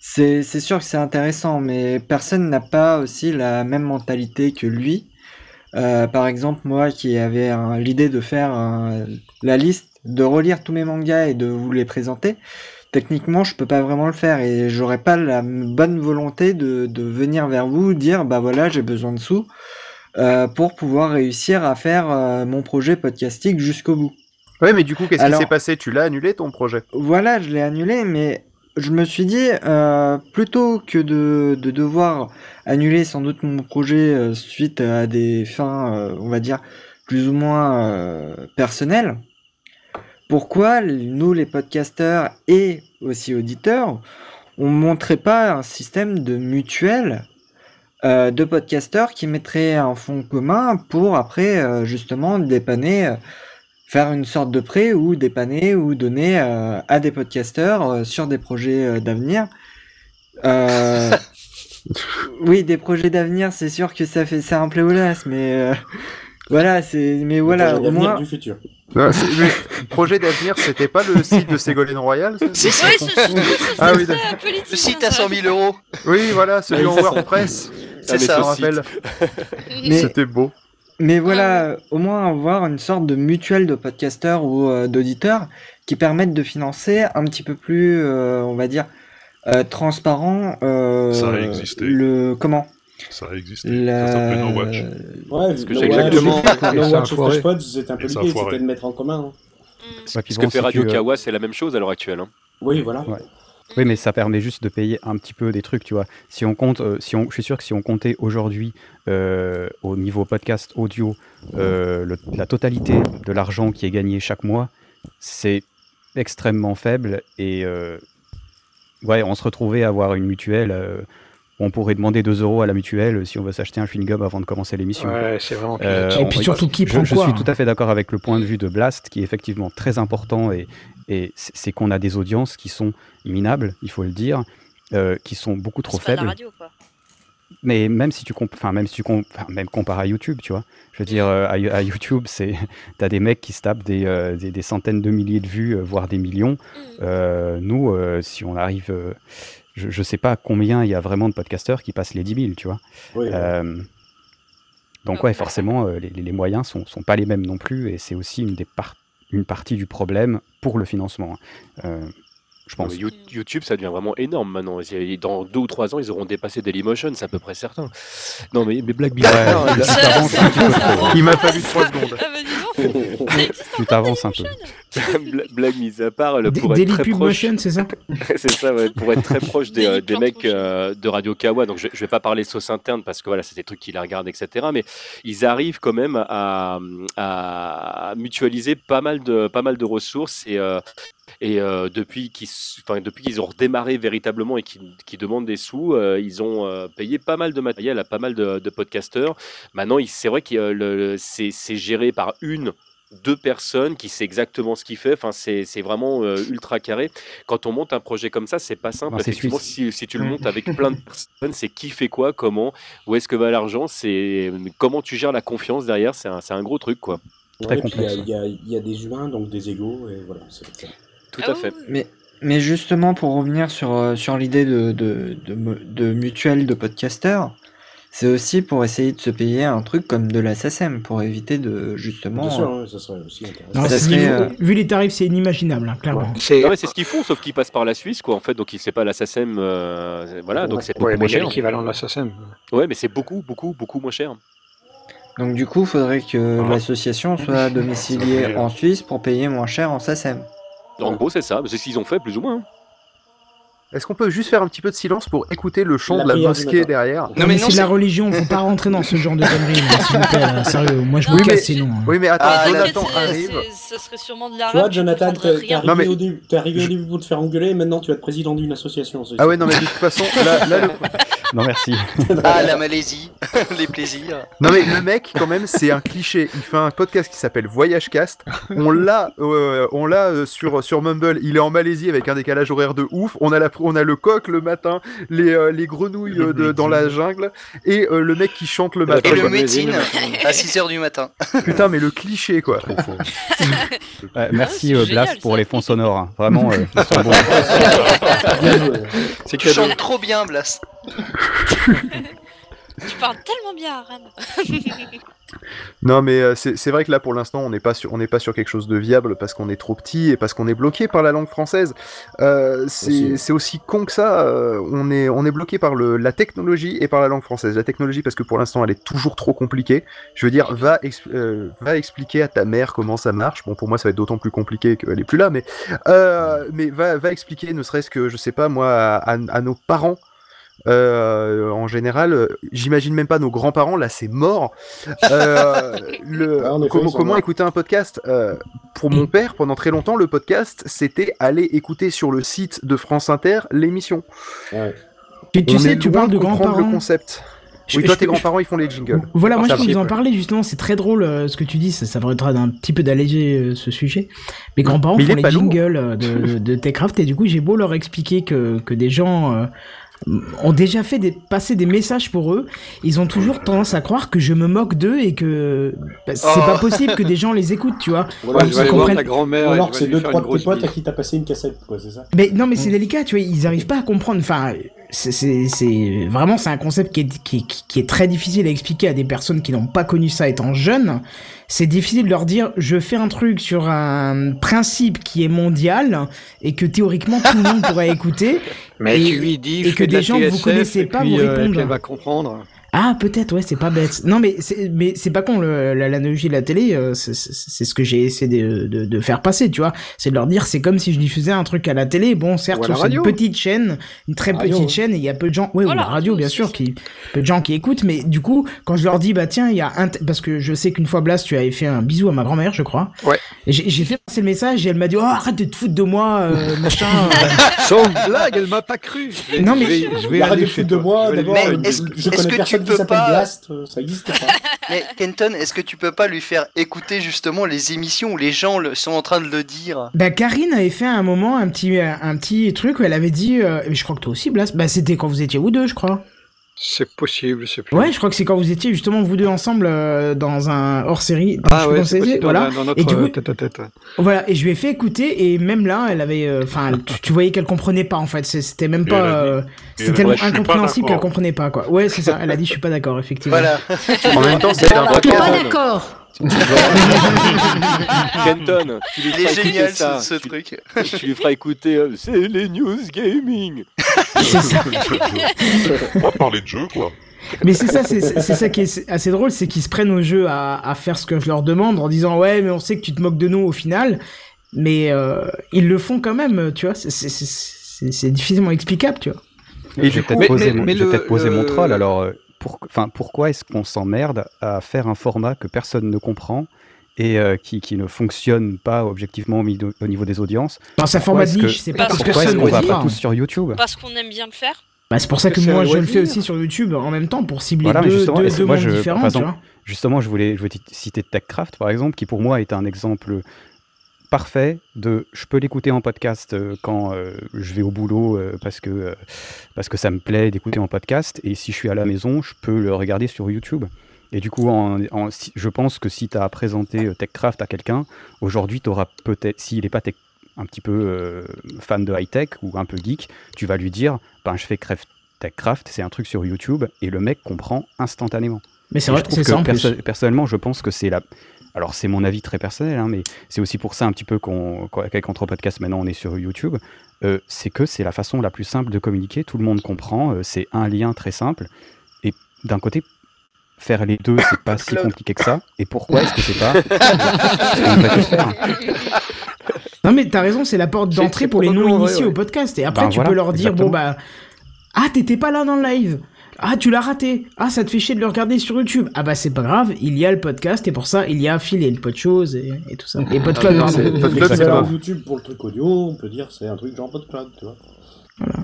c'est sûr que c'est intéressant, mais personne n'a pas aussi la même mentalité que lui. Euh, par exemple, moi qui avais l'idée de faire la liste, de relire tous mes mangas et de vous les présenter, techniquement, je peux pas vraiment le faire et j'aurais pas la bonne volonté de, de venir vers vous, dire bah voilà, j'ai besoin de sous euh, pour pouvoir réussir à faire euh, mon projet podcastique jusqu'au bout. Ouais, mais du coup, qu'est-ce qui s'est passé? Tu l'as annulé ton projet? Voilà, je l'ai annulé, mais je me suis dit, euh, plutôt que de, de devoir annuler sans doute mon projet suite à des fins, on va dire, plus ou moins personnelles, pourquoi nous, les podcasteurs et aussi auditeurs, on ne montrait pas un système de mutuelle euh, de podcasteurs qui mettrait un fonds commun pour après euh, justement dépanner, euh, faire une sorte de prêt ou dépanner ou donner euh, à des podcasteurs euh, sur des projets euh, d'avenir. Euh, oui, des projets d'avenir, c'est sûr que ça fait c'est un pléonasme, mais euh, voilà, c'est mais voilà, projet au d'avenir moins du futur. Non, le projet d'avenir, c'était pas le site de Ségolène Royal ça Si, si. Oui, Ah oui, Le site hein, à ça. 100 000 euros. Oui, voilà, celui en Ah, ça. WordPress. C'est Ah, ça, ça. rappelle. Mais- C'était beau. Mais voilà, au moins avoir une sorte de mutuelle de podcasteurs ou euh, d'auditeurs qui permettent de financer un petit peu plus, euh, on va dire, euh, transparent. euh, Ça a existé. Le comment? Ça a existé. La- Ça No Watch. Ouais, Parce que No exactement- No Watch et c'était un peu l'idée, c'était de mettre en commun. hein. Puis Ce bon, que fait Radio Kawa, c'est la même chose à l'heure actuelle. hein. Oui, voilà. Ouais. Oui, mais ça permet juste de payer un petit peu des trucs, tu vois. Si on compte, euh, si on, je suis sûr que si on comptait aujourd'hui euh, au niveau podcast audio euh, la totalité de l'argent qui est gagné chaque mois, c'est extrêmement faible et ouais, on se retrouvait à avoir une mutuelle. On pourrait demander 2 euros à la mutuelle si on veut s'acheter un chewing-gum avant de commencer l'émission. Ouais, c'est vraiment Euh. Et on- puis surtout, qui je, prend je quoi, suis hein. tout à fait d'accord avec le point de vue de Blast, qui est effectivement très important, et, et c'est qu'on a des audiences qui sont minables, il faut le dire, euh, qui sont beaucoup trop C'est pas de la faibles. radio, quoi. Mais même si tu enfin même si tu comp- enfin, même comparé à YouTube, tu vois, je veux dire euh, à, à YouTube, c'est t'as des mecs qui se tapent des, euh, des, des centaines de milliers de vues, euh, voire des millions. Euh, nous, euh, si on arrive, euh, je, je sais pas combien il y a vraiment de podcasteurs qui passent les 10 000, tu vois. Oui, oui. Euh, donc ouais, forcément, euh, les, les moyens sont, sont pas les mêmes non plus, et c'est aussi une des par- une partie du problème pour le financement. hein. Euh, je pense. YouTube, ça devient vraiment énorme maintenant. Dans deux ou trois ans, ils auront dépassé Dailymotion, c'est à peu près certain. Non, mais, mais blague bizarre. Ouais, là- tu t'avances un petit peu trop. Il m'a fallu 3 secondes. Ah Tu t'avances un peu. Bla- blague mise à part, Des- pour être Daily très proche, Motion, c'est ça c'est ça, ouais, pour être très proche des, euh, des mecs euh, de Radio Kawa. Donc je, je vais pas parler sauce interne parce que voilà, c'est des trucs qui la regardent, etc. Mais ils arrivent quand même à, à mutualiser pas mal de pas mal de ressources et euh, et euh, depuis qu'ils ont redémarré véritablement et qu'ils demandent des sous, euh, ils ont euh, payé pas mal de matériel à pas mal de, de podcasteurs. Maintenant, il- c'est vrai que le- le- c'est géré par une deux personnes qui sait exactement ce qu'il fait. Enfin, c'est vraiment euh, ultra carré. Quand on monte un projet comme ça, c'est pas simple. Non, c'est Effectivement, si, si tu le montes avec plein de personnes, c'est qui fait quoi, comment, où est-ce que va l'argent, c'est comment tu gères la confiance derrière. C'est un, gros truc, quoi. Très Ouais, il y il y, a- il y a des humains, donc des égaux, et voilà. c'est ça. Tout Ah à fait. Mais, mais justement, pour revenir sur, euh, sur l'idée de, de, de, mu- de mutuelle de podcasteurs, c'est aussi pour essayer de se payer un truc comme de la SACEM, pour éviter de justement. Bien sûr, euh, ça serait aussi intéressant. Non, Ça c'est- serait, niveau- euh, Vu les tarifs, c'est inimaginable, hein, clairement. C'est ouais, ce qu'ils font, sauf qu'ils passent par la Suisse, quoi, en fait. Donc, c'est pas la SACEM, euh, voilà, donc c'est beaucoup moins cher. l'équivalent de la SACEM. Ouais, mais c'est beaucoup, beaucoup, beaucoup moins cher. Donc du coup, il faudrait que Ah. l'association soit domiciliée en Suisse pour payer moins cher en SACEM. En gros, c'est ça. C'est ce qu'ils ont fait, plus ou moins. Est-ce qu'on peut juste faire un petit peu de silence pour écouter le chant La de la mosquée derrière Non, mais, c'est de la religion, faut pas rentrer dans ce genre de conneries, s'il vous plaît, là, sérieux. Moi, je Oui, mais- casse sinon. hein. Oui, mais attends, Ah, Jonathan c'est- arrive. c'est- Ce serait sûrement de Tu l'arabe. vois, tu Jonathan, t'es arrivé, mais- au début, arrivé au début pour te faire engueuler, et maintenant tu vas être président d'une association. c'est- Ah ouais, non, mais de toute façon, là, là, le... Non, merci. Ah, la Malaisie, les plaisirs. Non mais le mec quand même c'est un cliché. Il fait un podcast qui s'appelle Voyage Cast. On l'a, euh, on l'a euh, sur sur Mumble. Il est en Malaisie avec un décalage horaire de ouf. On a la, on a le coq le matin, les euh, les grenouilles de- dans la jungle et euh, le mec qui chante le matin. Et le médecine à 6h du matin. Putain mais le cliché quoi. Merci euh, Blast pour les fonds sonores. hein. Vraiment, euh, ils sont bons. C'est Tu chantes trop bien, Blas. Tu parles tellement bien arabe. Non mais euh, c'est c'est vrai que là pour l'instant on n'est pas sur on n'est pas sur quelque chose de viable parce qu'on est trop petit et parce qu'on est bloqué par la langue française. Euh, c'est Aussi. c'est aussi con que ça. euh, on est on est bloqué par le la technologie et par la langue française. La technologie parce que pour l'instant elle est toujours trop compliquée. Je veux dire va euh, va expliquer à ta mère comment ça marche. Bon pour moi ça va être d'autant plus compliqué qu'elle est plus là mais euh, mais va va expliquer ne serait-ce que je sais pas moi à, à- à nos parents. Euh, en général, euh, j'imagine même pas nos grands-parents, là c'est mort. Euh, le, Ah, comment comment écouter un podcast? Euh, Pour mon père, pendant très longtemps, le podcast, c'était aller écouter sur le site de France Inter l'émission. Ouais. Tu, sais, tu parles de grands-parents. le concept. Je- oui, toi, je- tes grands-parents, ils font les jingles. Voilà, moi je peux va. vous en parler justement, c'est très drôle euh, ce que tu dis, ça, ça permettra d'un petit peu d'alléger euh, ce sujet. Mes grands-parents font les jingles euh, de, de, de Techcraft et du coup j'ai beau leur expliquer que, que des gens euh, ont déjà fait des, passer des messages pour eux, ils ont toujours tendance à croire que je me moque d'eux et que bah, c'est Oh. pas possible que des gens les écoutent, tu vois. Voilà, voir comprennent- ta grand-mère. Alors que c'est deux, trois de tes potes à qui t'as passé une cassette, quoi, c'est ça? Mais non, mais c'est délicat, tu vois, ils arrivent pas à comprendre. Enfin, c'est- c'est c'est- vraiment c'est un concept qui est, qui, qui- qui est très difficile à expliquer à des personnes qui n'ont pas connu ça étant jeunes. C'est difficile de leur dire, je fais un truc sur un principe qui est mondial et que théoriquement tout le monde pourrait écouter. Mais Et- tu lui dis, et que de des gens que vous connaissez et pas puis, vous euh, et répondent. elle va comprendre. Ah, peut-être, ouais, c'est pas bête. Non, mais c'est, mais c'est pas con, le, la- l'analogie de la télé, euh, c'est, c'est- c'est ce que j'ai essayé de, de, de faire passer, tu vois. C'est de leur dire, c'est comme si je diffusais un truc à la télé. Bon, certes, Ou cette radio. petite chaîne, une très Radio, petite ouais. chaîne, et il y a peu de gens, ouais, ou Voilà, la radio, bien sûr, qui, peu de gens qui écoutent, mais du coup, quand je leur dis, bah tiens, il y a un, parce que je sais qu'une fois, Blas, tu avais fait un bisou à ma grand-mère, je crois. Ouais. J'ai, j'ai fait passer le message, et elle m'a dit, oh, arrête de te foutre de moi, euh, machin. Sans blague, elle m'a pas cru. Non, mais- je vais, je vais Arrête de chez foutre de moi, Je vais aller d'abord, une est-ce- que tu qui s'appelle pas- Blast, euh, ça existe pas. Mais Kenton, est-ce que tu peux pas lui faire écouter justement les émissions où les gens le- sont en train de le dire? Bah Karine avait fait à un moment un petit un petit truc où elle avait dit euh, je crois que toi aussi Blas. Bah c'était quand vous étiez vous deux je crois C'est possible, c'est plus. ouais je crois que c'est quand vous étiez justement vous deux ensemble euh, dans un hors série Ah ouais, possible, voilà la- dans notre et du coup euh, tête-à-tête. voilà et je lui ai fait écouter et même là elle avait euh, enfin tu, tu voyais qu'elle comprenait pas en fait c'était même pas euh, c'était tellement je suis incompréhensible qu'elle d'accord. comprenait pas quoi ouais c'est ça elle a dit je suis pas d'accord effectivement Voilà. En même temps, c'est un Voilà. podcast. Pas d'accord. Kenton, tu lui Il feras est écouter génial ça. ce, ce tu, truc. tu lui feras écouter euh, c'est les news gaming. c'est ça On va parler de jeu, quoi. Mais c'est ça, c'est ça qui est assez drôle, c'est qu'ils se prennent au jeu à, à faire ce que je leur demande en disant ouais, mais on sait que tu te moques de nous au final, mais euh, ils le font quand même, tu vois. c'est- difficilement explicable, tu vois. Et je vais peut-être poser, mais- mon, je vais le- troll. Alors, euh, pour, enfin, pourquoi est-ce qu'on s'emmerde à faire un format que personne ne comprend et euh, qui, qui ne fonctionne pas objectivement au, mi- au niveau des audiences? Dans sa Pourquoi format de niche, c'est pas parce que Pourquoi est-ce personne qu'on ne va pas tous sur YouTube? Parce qu'on aime bien le faire. Bah, c'est pour ça que moi un je le fais aussi sur YouTube en même temps pour cibler Voilà, mais deux, justement, deux, deux moi, mondes je- différents, tu vois. Justement, je voulais, je voulais citer TechCraft, par exemple, qui pour moi est un exemple parfait de je peux l'écouter en podcast euh, quand euh, je vais au boulot euh, parce, que, euh, parce que ça me plaît d'écouter en podcast et si je suis à la maison je peux le regarder sur YouTube et du coup en, en- si- je pense que si tu as présenté TechCraft à quelqu'un aujourd'hui tu auras peut-être s'il n'est pas tech- un petit peu fan de high-tech ou un peu geek tu vas lui dire ben, je fais TechCraft, c'est un truc sur YouTube et le mec comprend instantanément. Mais c'est vrai, je trouve que perso- personnellement, je pense que c'est la. Alors, c'est mon avis très personnel, hein, mais c'est aussi pour ça un petit peu qu'on, qu'on- qu'avec Entre Podcasts, maintenant on est sur YouTube. euh, c'est que c'est la façon la plus simple de communiquer. Tout le monde comprend. euh, c'est un lien très simple. Et d'un côté, faire les deux, c'est pas si compliqué que ça. Et pourquoi est-ce que c'est pas? Faire Non mais t'as raison, c'est la porte d'entrée pour les probablement non initiés vrai, au podcast. Et après Ben tu voilà, peux leur dire bon bah ah t'étais pas là dans le live. Ah tu l'as raté. Ah ça te fait chier de le regarder sur YouTube. Ah bah c'est pas grave, il y a le podcast et pour ça il y a Phil et le Podchose et, et tout ça. Et Podcloud Ah, pardon. c'est- YouTube pour le truc audio, on peut dire c'est un truc genre PodCloud, tu vois.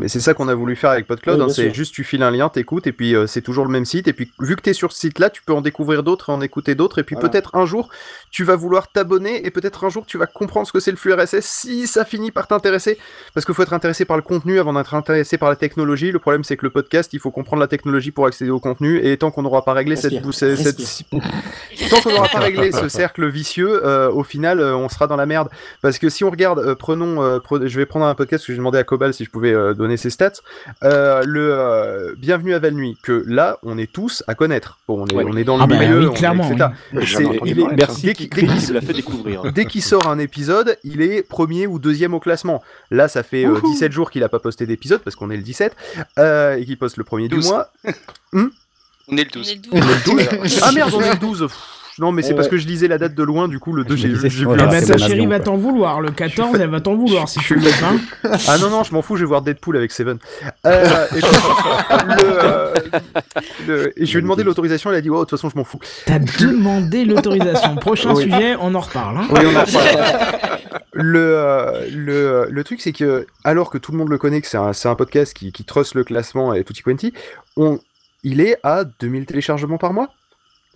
Mais c'est ça qu'on a voulu faire avec PodCloud, Oui, hein, c'est juste tu files un lien, t'écoutes, et puis euh, c'est toujours le même site, et puis vu que t'es sur ce site-là, tu peux en découvrir d'autres et en écouter d'autres, et puis Voilà. peut-être un jour, tu vas vouloir t'abonner, et peut-être un jour, tu vas comprendre ce que c'est le flux RSS, si ça finit par t'intéresser, parce qu'il faut être intéressé par le contenu avant d'être intéressé par la technologie, le problème c'est que le podcast, il faut comprendre la technologie pour accéder au contenu, et tant qu'on n'aura pas réglé cette... Respire, cette- cette- respire. Tant qu'on n'aura pas réglé ce cercle vicieux, euh, au final, euh, on sera dans la merde. Parce que si on regarde, euh, prenons, euh, pre- je vais prendre un podcast que j'ai demandé à Cobal si je pouvais euh, donner ses stats. Euh, le euh, Bienvenue à Valnuit, que là, on est tous à connaître. Bon, on est, Ouais. on est dans le Ah bah milieu, oui, on est- clairement, etc. oui. Entendu il est- merci, dès qu'il-. Dès qu'il sort un épisode, il est premier ou deuxième au classement. Là, ça fait euh, Wouhou. 17 jours qu'il a pas posté d'épisode, parce qu'on est le 17, euh, et qu'il poste le premier du 12. mois. Hmm On est le 12. on est le 12 Ah merde, on est le 12 Non, mais c'est parce que je lisais la date de loin, du coup, le 2, Je j'ai vu ta chérie avion, va t'en vouloir, le 14 elle va t'en vouloir si tu le hein. Ah non, non, je m'en fous, je vais voir Deadpool avec Seven. Euh, et, puis, le, euh, le- et je lui ai demandé l'autorisation, il a dit, oh, de toute façon, je m'en fous. T'as demandé l'autorisation. Prochain Oui. sujet, on en reparle. hein. Oui, on en reparle. le, euh, le, le truc, c'est que, alors que tout le monde le connaît, que c'est un, c'est un podcast qui, qui truste le classement et tutti quanti, on, il est à 2000 téléchargements par mois?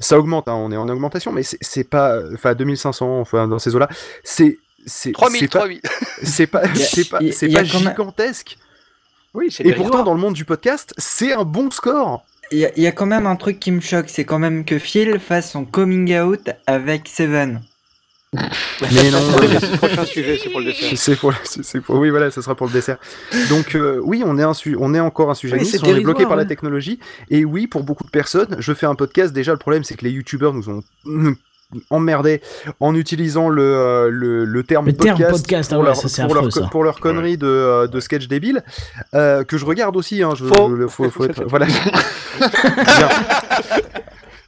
Ça augmente, hein, on est en augmentation, mais c'est- pas. Enfin, 2500, enfin, dans ces eaux-là. C'est. c'est- 3000, c'est pas- 3000. C'est pas, c'est pas, gigantesque. Oui, c'est Et pourtant, dans le monde du podcast, c'est un bon score. Il y, a- il y a quand même un truc qui me choque, c'est quand même que Phil fasse son coming out avec Seven. Mais non, C'est le prochain sujet, c'est pour le dessert. C'est pour, pour- oui, voilà, ce sera pour le dessert. Donc, euh, oui, on est, un su- on est encore un sujet Oui, niche, c'est on est bloqué dérisoire, par la ouais. technologie. Et oui, pour beaucoup de personnes, je fais un podcast. Déjà, le problème, c'est que les youtubeurs nous ont emmerdés en utilisant le, euh, le, le terme Le terme podcast, podcast, ah pour, ouais, leur, ça, pour, leur, affreux, ça. pour leur connerie de, euh, de sketch débile, euh, que je regarde aussi. Hein, je, Faux. je- faut, faut être, voilà.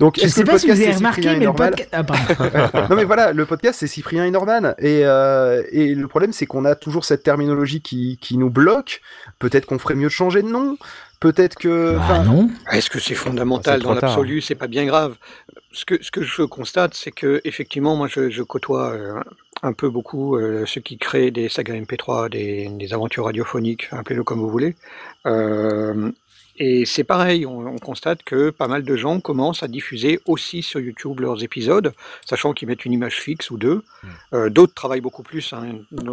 Donc, Je sais pas si vous podcast avez remarqué, Cyprien et mais le podcast. Ah, non mais voilà, le podcast c'est Cyprien et Norman et, euh, et le problème c'est qu'on a toujours cette terminologie qui, qui nous bloque. Peut-être qu'on ferait mieux de changer de nom. Peut-être que. Bah non. Est-ce que c'est fondamental C'est dans l'absolu? C'est pas bien grave. Ce que, ce que je constate, c'est que effectivement, moi, je, je côtoie euh, un peu beaucoup euh, ceux qui créent des sagas MP3, des, des aventures radiophoniques, appelez-le comme vous voulez. Euh, et c'est pareil, on, on constate que pas mal de gens commencent à diffuser aussi sur YouTube leurs épisodes, sachant qu'ils mettent une image fixe ou deux. Euh, D'autres travaillent beaucoup plus, hein, ont,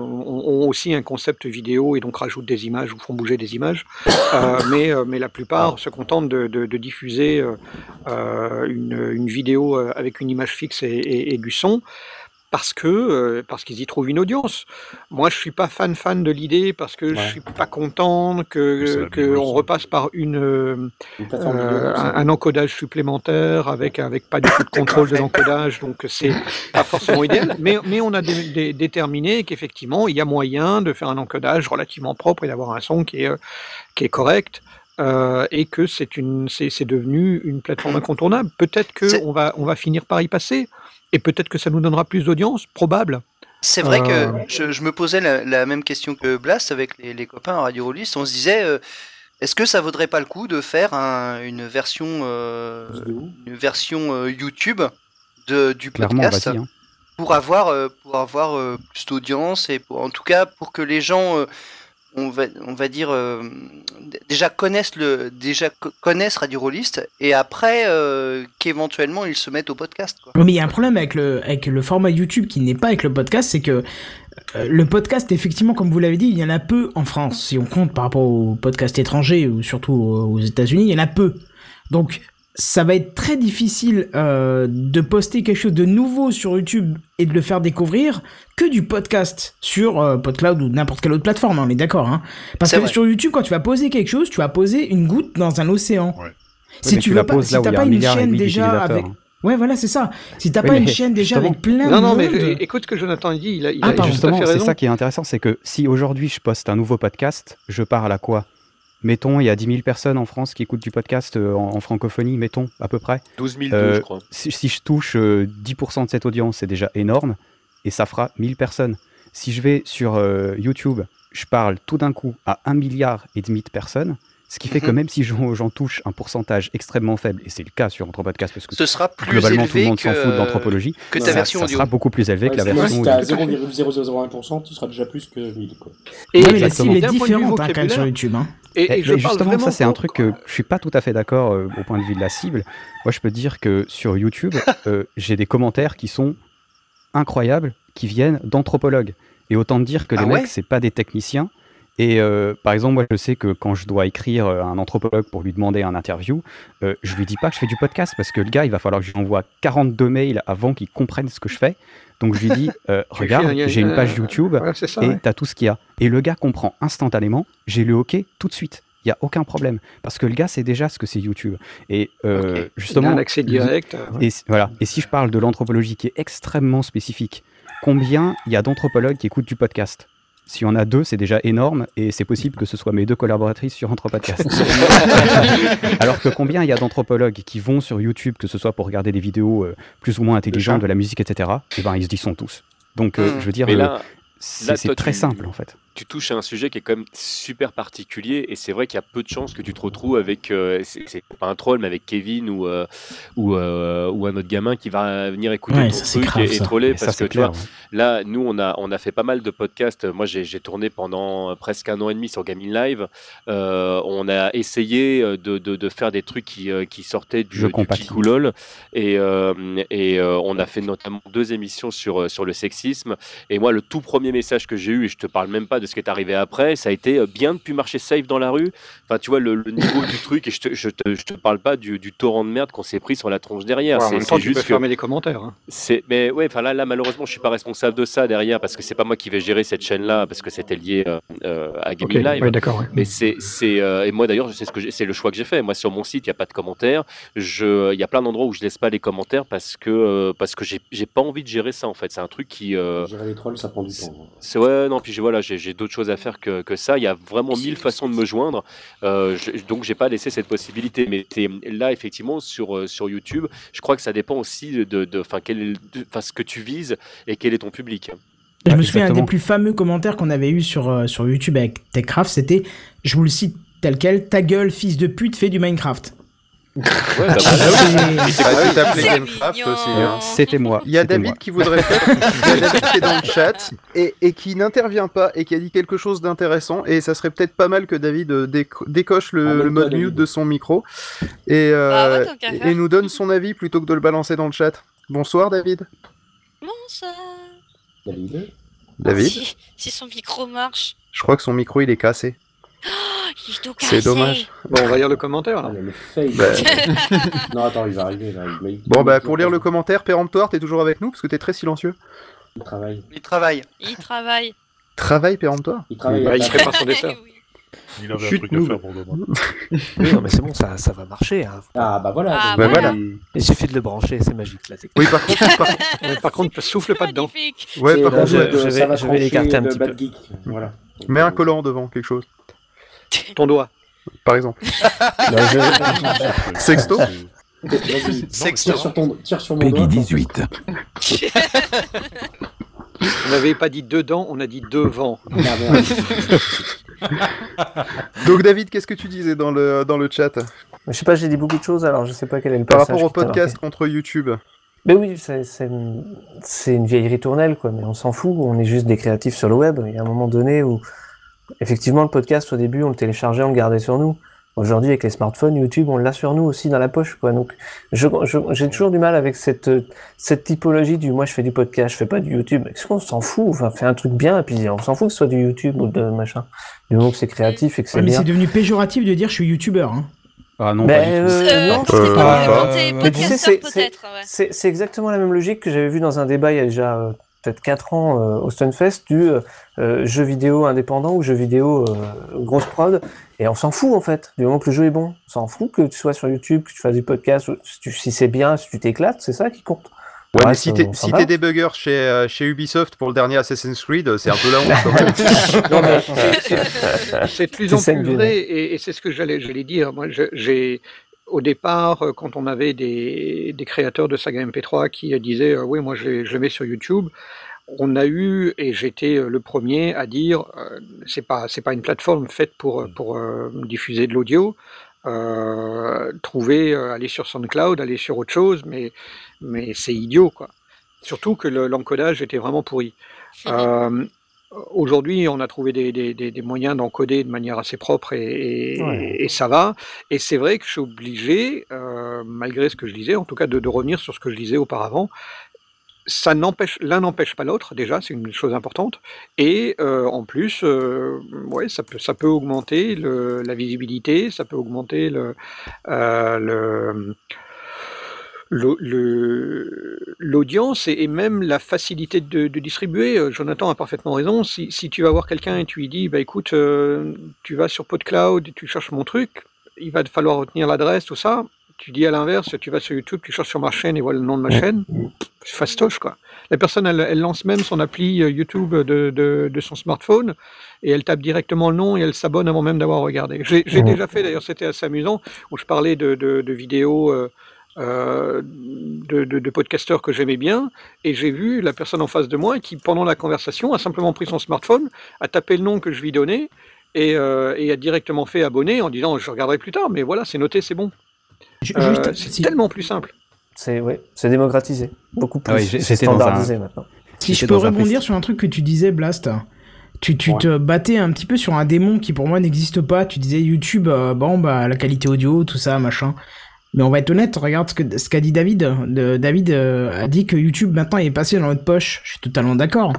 ont aussi un concept vidéo et donc rajoutent des images ou font bouger des images. Euh, mais, euh, mais la plupart se contentent de, de- de diffuser euh, une, une vidéo avec une image fixe et, et- et du son parce que euh, parce qu'ils y trouvent une audience. Moi, je suis pas fan fan de l'idée parce que je Ouais. suis pas content que C'est la que Bible, on ça. repasse par une euh, Une euh, un, encodage supplémentaire avec avec pas du tout de contrôle de l'encodage, donc c'est pas forcément idéal. Mais mais on a dé- dé- déterminé qu'effectivement il y a moyen de faire un encodage relativement propre et d'avoir un son qui est qui est correct. euh, et que c'est une c'est c'est devenu une plateforme incontournable. Peut-être que on va on va finir par y passer et peut-être que ça nous donnera plus d'audience, probable. C'est vrai que Euh, je, je me posais la, la même question que Blast avec les, les copains à Radio Rollist. On se disait, euh, est-ce que ça vaudrait pas le coup de faire un- une version, euh, une version euh, YouTube de, du Clairement, podcast hein. pour avoir, euh, pour avoir euh, plus d'audience et pour, en tout cas pour que les gens, euh, on va, dire, euh, déjà connaissent le, déjà co- connaissent Radio Rollist et après euh, qu'éventuellement ils se mettent au podcast. Mais il y a un problème avec le, format YouTube qui n'est pas avec le podcast, c'est que euh, le podcast, effectivement, comme vous l'avez dit, il y en a peu en France. Si on compte par rapport aux podcasts étrangers ou surtout aux États-Unis, il y en a peu. Donc, ça va être très difficile euh, de poster quelque chose de nouveau sur YouTube et de le faire découvrir que du podcast sur euh, PodCloud ou n'importe quelle autre plateforme, on est d'accord. Hein Parce que vrai. sur YouTube, quand tu vas poser quelque chose, tu vas poser une goutte dans un océan. Si mais tu tu veux pas, si t'as il y a pas un une milliard et chaîne demi déjà avec... hein. Ouais, voilà, c'est ça. Si t'as Oui, pas mais une chaîne déjà justement- avec plein Non, de non, mais monde... é- écoute ce que Jonathan dit, il a, il Ah, a Justement, c'est ça qui est intéressant, c'est que si aujourd'hui je poste un nouveau podcast, je parle à quoi? Mettons, il y a 10 000 personnes en France qui écoutent du podcast euh, en, en francophonie, mettons, à peu près. 12 002, Euh, je crois. Si, si je touche euh, 10% de cette audience, c'est déjà énorme, et ça fera 1000 personnes. Si je vais sur euh, YouTube, je parle tout d'un coup à 1 milliard et demi de personnes, ce qui fait que Mhm. même si j'en j'en touche un pourcentage extrêmement faible, et c'est le cas sur Entre Podcast, parce que Ce sera plus globalement tout le élevé monde s'en que, fout de l'anthropologie, que ta ça, version ça audio. sera beaucoup plus élevé Ouais, que la version si t'as audio. 0,001%, tu seras déjà plus que 1000. Quoi. Et Ouais, mais la cible est différente hein, quand même sur YouTube. Hein. Et, je justement, ça c'est un truc que je suis pas tout à fait d'accord euh, au point de vue de la cible. Moi, je peux dire que sur YouTube, euh, j'ai des commentaires qui sont incroyables, qui viennent d'anthropologues. Et autant dire que les Ah ouais mecs, c'est pas des techniciens. Et euh, par exemple, moi, je sais que quand je dois écrire à un anthropologue pour lui demander un interview, je lui dis pas que je fais du podcast parce que le gars, il va falloir que je lui envoie 42 mails avant qu'il comprenne ce que je fais. Donc je lui dis, euh, regarde, j'ai une page euh, YouTube c'est ça, et ouais. t'as tout ce qu'il y a. Et le gars comprend instantanément, j'ai le OK tout de suite. Il n'y a aucun problème. Parce que le gars sait déjà ce que c'est YouTube. Et euh, justement. Il a un accès direct, euh, ouais. Et, voilà. et si je parle de l'anthropologie qui est extrêmement spécifique, combien il y a d'anthropologues qui écoutent du podcast? Si on a deux, c'est déjà énorme et c'est possible que ce soit mes deux collaboratrices sur Anthropodcast. Alors que combien il y a d'anthropologues qui vont sur YouTube, que ce soit pour regarder des vidéos euh, plus ou moins intelligentes, de la musique, etc. Et ben ils se disent sont tous. Donc euh, Mm. je veux dire, là- c'est là, c'est toi, très tu- simple en fait. Tu touches à un sujet qui est quand même super particulier et c'est vrai qu'il y a peu de chances que tu te retrouves avec, euh, c'est pas un troll, mais avec Kevin ou, euh, ou, euh, ou un autre gamin qui va venir écouter Ouais, ton truc grave, et, et troller ça, parce que c'est tu vois, clair, ouais. là, nous, on a, on a fait pas mal de podcasts. Moi, j'ai tourné pendant presque un an et demi sur Gaming Live. On a essayé de, de, de faire des trucs qui, qui sortaient du, du. Kikulol et, et on a fait notamment deux émissions sur, sur le sexisme. Et moi, le tout premier message que j'ai eu, et je te parle même pas de ce qui est arrivé après, ça a été euh, bien de plus marcher safe dans la rue. Enfin, tu vois, le, le niveau du truc, et je te, je te, je te parle pas du, du torrent de merde qu'on s'est pris sur la tronche derrière. Ouais, en C'est- même temps, tu juste peux que- fermer les commentaires. hein. c'est, mais ouais, enfin là, là, malheureusement, je suis pas responsable de ça derrière parce que c'est pas moi qui vais gérer cette chaîne-là parce que c'était lié euh, euh, à Gaming Live. ouais, d'accord, ouais. Mais c'est, c'est, euh, et moi d'ailleurs, c'est ce que j'ai- c'est le choix que j'ai fait. Moi, sur mon site, il y a pas de commentaires. Je, il y a plein d'endroits où je laisse pas les commentaires parce que euh, parce que j'ai, j'ai pas envie de gérer ça en fait. C'est un truc qui. euh, Gérer les trolls, ça prend du temps. c'est ouais, non, puis voilà, j'ai j'ai d'autres choses à faire que, que ça. Il y a vraiment mille façons de me joindre. Euh, je- donc, j'ai pas laissé cette possibilité. Mais là, effectivement, sur, euh, sur YouTube, je crois que ça dépend aussi de, de, enfin, quel de- enfin, ce que tu vises et quel est ton public. Je me souviens, un des plus fameux commentaires qu'on avait eu sur, euh, sur YouTube avec TechCraft, c'était, je vous le cite tel quel, ta gueule, fils de pute, fais du Minecraft. Ouais, bah, bah, bah, Gamecraft aussi. hein. C'était moi. Il y a David moi. qui voudrait faire. Il y a David qui est dans le chat et, et qui n'intervient pas et qui a dit quelque chose d'intéressant. Et ça serait peut-être pas mal que David euh, déco- décoche le, Emmène-toi, le mode mute de son micro et, euh, Ah ouais, qu'à et- nous donne son avis plutôt que de le balancer dans le chat. Bonsoir David. Bonsoir. David David. Si, si son micro marche. Je crois que son micro il est cassé. Oh, C'est dommage. Bon, on va lire le commentaire là. Le fail. Bah. non, attends, il va arriver là. Il, il- Bon bah pour lire le commentaire, péremptoire, t'es toujours avec nous parce que t'es très silencieux. Il travaille. Il travaille. Il travaille. Travail péremptoire. Il travaille. Bah, à il table. prépare son dessin. Il avait un Chut, truc à noob. faire pour demain. Oui, non, mais c'est bon, ça, ça va marcher. Hein. Ah bah voilà. Ah, Bah voilà. Il suffit de le brancher, c'est magique la technique. Oui par contre, par, contre, souffle pas dedans. Magnifique. ouais, par contre, je- vais- ça va je vais l'écarter un petit peu. Geek. Voilà. mets un collant devant quelque chose, Ton doigt. par exemple. Sexto. Sexto. tire sur, ton, tire sur mon Peggy doigt. 18. On n'avait pas dit dedans, on a dit devant. Ah. Donc David, qu'est-ce que tu disais dans le dans le chat? Je sais pas, j'ai dit beaucoup de choses, alors je sais pas quel est le par rapport au podcast contre YouTube Mais oui, c'est c'est une, c'est une vieille ritournelle, quoi. Mais on s'en fout. On est juste des créatifs sur le web. Il y a un moment donné où, effectivement, le podcast, au début, on le téléchargeait, on le gardait sur nous. Aujourd'hui, avec les smartphones, YouTube, on l'a sur nous aussi dans la poche, quoi. Donc, je, je- j'ai toujours du mal avec cette, cette typologie du moi, je fais du podcast, je fais pas du YouTube. Est-ce qu'on s'en fout? Enfin, fais un truc bien, et puis on s'en fout que ce soit du YouTube ou de machin. Du moment que c'est créatif et que c'est Ouais, mais c'est devenu péjoratif de dire je suis youtubeur. Hein. Ah non, Ben, euh, Euh, Mais tu sais, podcasteur, c'est- c'est- peut-être, ouais. c'est c'est exactement la même logique que j'avais vu dans un débat il y a déjà euh, peut-être 4 ans euh, au Stunfest du euh, euh, jeu vidéo indépendant ou jeu vidéo euh, grosse prod. Et on s'en fout en fait, du moment que le jeu est bon. On s'en fout que tu sois sur YouTube, que tu fasses du podcast, ou si, tu- si c'est bien, si tu t'éclates, c'est ça qui compte. Ouais, mais si t'es s'en si débugger chez, euh, chez Ubisoft pour le dernier Assassin's Creed, c'est un peu la honte quand même. Non, mais c'est- c'est- c'est de plus en plus vrai, et, et c'est ce que j'allais j'allais dire. Moi, j'ai au départ, euh, quand on avait des, des créateurs de saga MP3 qui euh, disaient euh, oui, moi je, le mets sur YouTube, on a eu et j'étais le premier à dire euh, c'est pas c'est pas une plateforme faite pour pour euh, diffuser de l'audio. Trouver, aller sur SoundCloud, aller sur autre chose, mais mais c'est idiot quoi. Surtout que le- l'encodage était vraiment pourri. Euh, Aujourd'hui, on a trouvé des, des- des- moyens d'encoder de manière assez propre et, et- Ouais. et ça va. Et c'est vrai que je suis obligé, euh, malgré ce que je disais, en tout cas de, de revenir sur ce que je disais auparavant. Ça n'empêche, l'un n'empêche pas l'autre, déjà, c'est une chose importante. Et euh, en plus, euh, ouais, ça peut, ça peut augmenter le- la visibilité, ça peut augmenter le- l'audience et, et même la facilité de, de distribuer. Euh, Jonathan a parfaitement raison. Si, si tu vas voir quelqu'un et tu lui dis, bah écoute, euh, tu vas sur PodCloud et tu cherches mon truc, il va te falloir retenir l'adresse, tout ça. Tu dis à l'inverse, tu vas sur YouTube, tu cherches sur ma chaîne et voilà le nom de ma chaîne, fastoche quoi. La personne, elle, elle lance même son appli euh, YouTube de, de- de son smartphone et elle tape directement le nom et elle s'abonne avant même d'avoir regardé. J'ai déjà fait, d'ailleurs, c'était assez amusant, où je parlais de, de- de vidéos euh, euh, de, de- de podcasteurs que j'aimais bien et j'ai vu la personne en face de moi qui, pendant la conversation, a simplement pris son smartphone, a tapé le nom que je lui donnais et, euh, et a directement fait abonner en disant je regarderai plus tard, mais voilà, c'est noté, c'est bon. Euh, c'est si- tellement plus simple. C'est ouais, c'est démocratisé, beaucoup plus. Ah oui, dans un- standardisé maintenant. Si je peux un rebondir sur un truc que tu disais, Blast, tu, tu te battais un petit peu sur un démon qui pour moi n'existe pas. Tu disais YouTube, euh, bon, bah, la qualité audio, tout ça, machin. Mais on va être honnête, regarde ce que- ce qu'a dit David. De- David euh, a dit que YouTube maintenant est passé dans notre poche. Je suis totalement d'accord.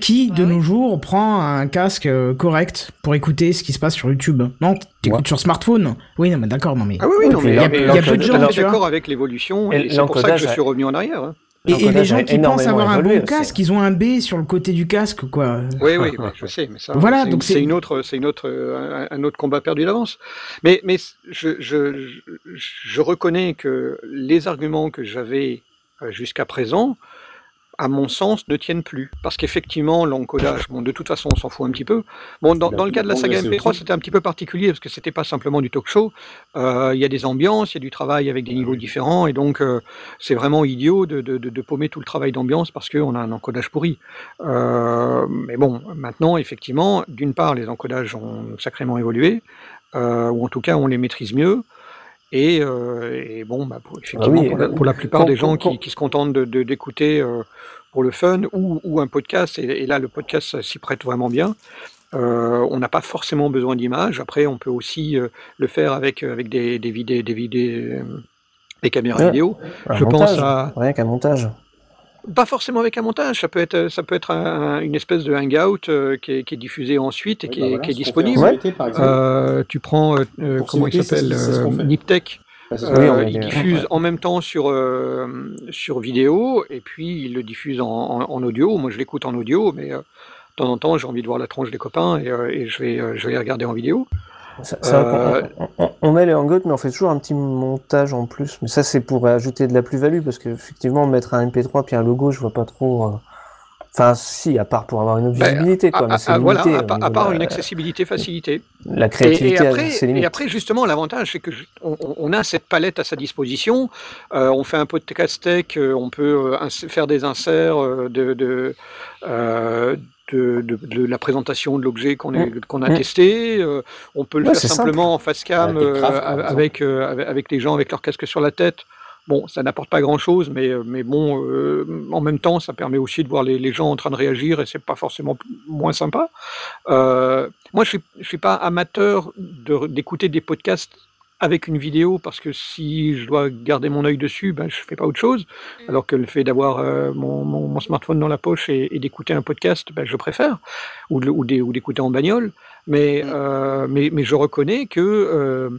Qui, de nos jours, prend un casque euh, correct pour écouter ce qui se passe sur YouTube? Non, t'écoutes sur smartphone? Oui, non, mais d'accord, non, mais. Ah oui, oui, non, mais il y a, mais il y a peu de je gens, suis tu vois. d'accord avec l'évolution Et et, c'est pour ça que je suis revenu en arrière. hein. Et, et les gens a qui pensent avoir un évolué bon casque, ils ont un B sur le côté du casque, quoi. Oui, oui, oui, je sais, mais ça, Voilà, c'est, donc c'est c'est- une autre, c'est une autre, euh, un, un autre combat perdu d'avance. Mais, mais je, je, je, je reconnais que les arguments que j'avais euh, jusqu'à présent, à mon sens, ne tiennent plus. Parce qu'effectivement, l'encodage, bon, de toute façon, on s'en fout un petit peu. Bon, dans, le cas de la saga progressé MP3, aussi. c'était un petit peu particulier parce que c'était pas simplement du talk show. Euh, Il y a des ambiances, il y a du travail avec des niveaux différents, et donc euh, c'est vraiment idiot de, de, de, de paumer tout le travail d'ambiance parce qu'on a un encodage pourri. Euh, mais bon, maintenant, effectivement, d'une part, les encodages ont sacrément évolué, ou en tout cas, on les maîtrise mieux. Et, euh, et bon, bah, pour, effectivement, oui, pour, la, euh, pour la plupart quand- des gens quand- qui, qui se contentent de- de- d'écouter euh, pour le fun ou, ou un podcast, et, et là, le podcast s'y prête vraiment bien. Euh, on n'a pas forcément besoin d'images. Après, on peut aussi euh, le faire avec, avec des, des, vidéos, des, vidéos, euh, des caméras Ouais, vidéo. Je montage, pense à, rien qu'un montage. Pas forcément avec un montage, ça peut être, ça peut être un- une espèce de hangout euh, qui, est, qui est diffusé ensuite et Oui, bah est, qui est disponible. Euh, tu prends, euh, comment il s'appelle. Niptech. Bah. Euh, il diffuse en même temps sur, euh, sur vidéo et puis il le diffuse en, en- en audio. Moi, je l'écoute en audio, mais euh, de temps en temps, j'ai envie de voir la tronche des copains et, et je, vais, je vais les regarder en vidéo. Ça- ça, Euh, on, on- on met les hangouts, mais on fait toujours un petit montage en plus. Mais ça, c'est pour ajouter de la plus-value, parce qu'effectivement, mettre un MP3 puis un logo, je vois pas trop. euh, Enfin, si, à part pour avoir une Ben, visibilité, quoi. à- mais c'est voilà, à, part la- une accessibilité facilité. La Et- créativité et, a après, ses et après, justement, l'avantage, c'est que je- on, a cette palette à sa disposition. Euh, on fait un podcast tech, on peut euh, faire des inserts de, de, euh, de, de- de la présentation de l'objet qu'on qu'on a Mm. testé. euh, on peut le Ouais, faire simplement simple. en face cam euh, avec, euh, avec, avec les gens avec leur casque sur la tête. Bon, ça n'apporte pas grand-chose, mais, mais bon, euh, en même temps, ça permet aussi de voir les, les gens en train de réagir et c'est pas forcément moins sympa. Euh, moi, je suis, je suis pas amateur de- d'écouter des podcasts avec une vidéo parce que si je dois garder mon œil dessus, ben, je fais pas autre chose. Alors que le fait d'avoir euh, mon, mon- mon smartphone dans la poche et, et d'écouter un podcast, ben, je préfère, ou de- ou d'é- ou d'écouter en bagnole. Mais, euh, mais, mais je reconnais que euh,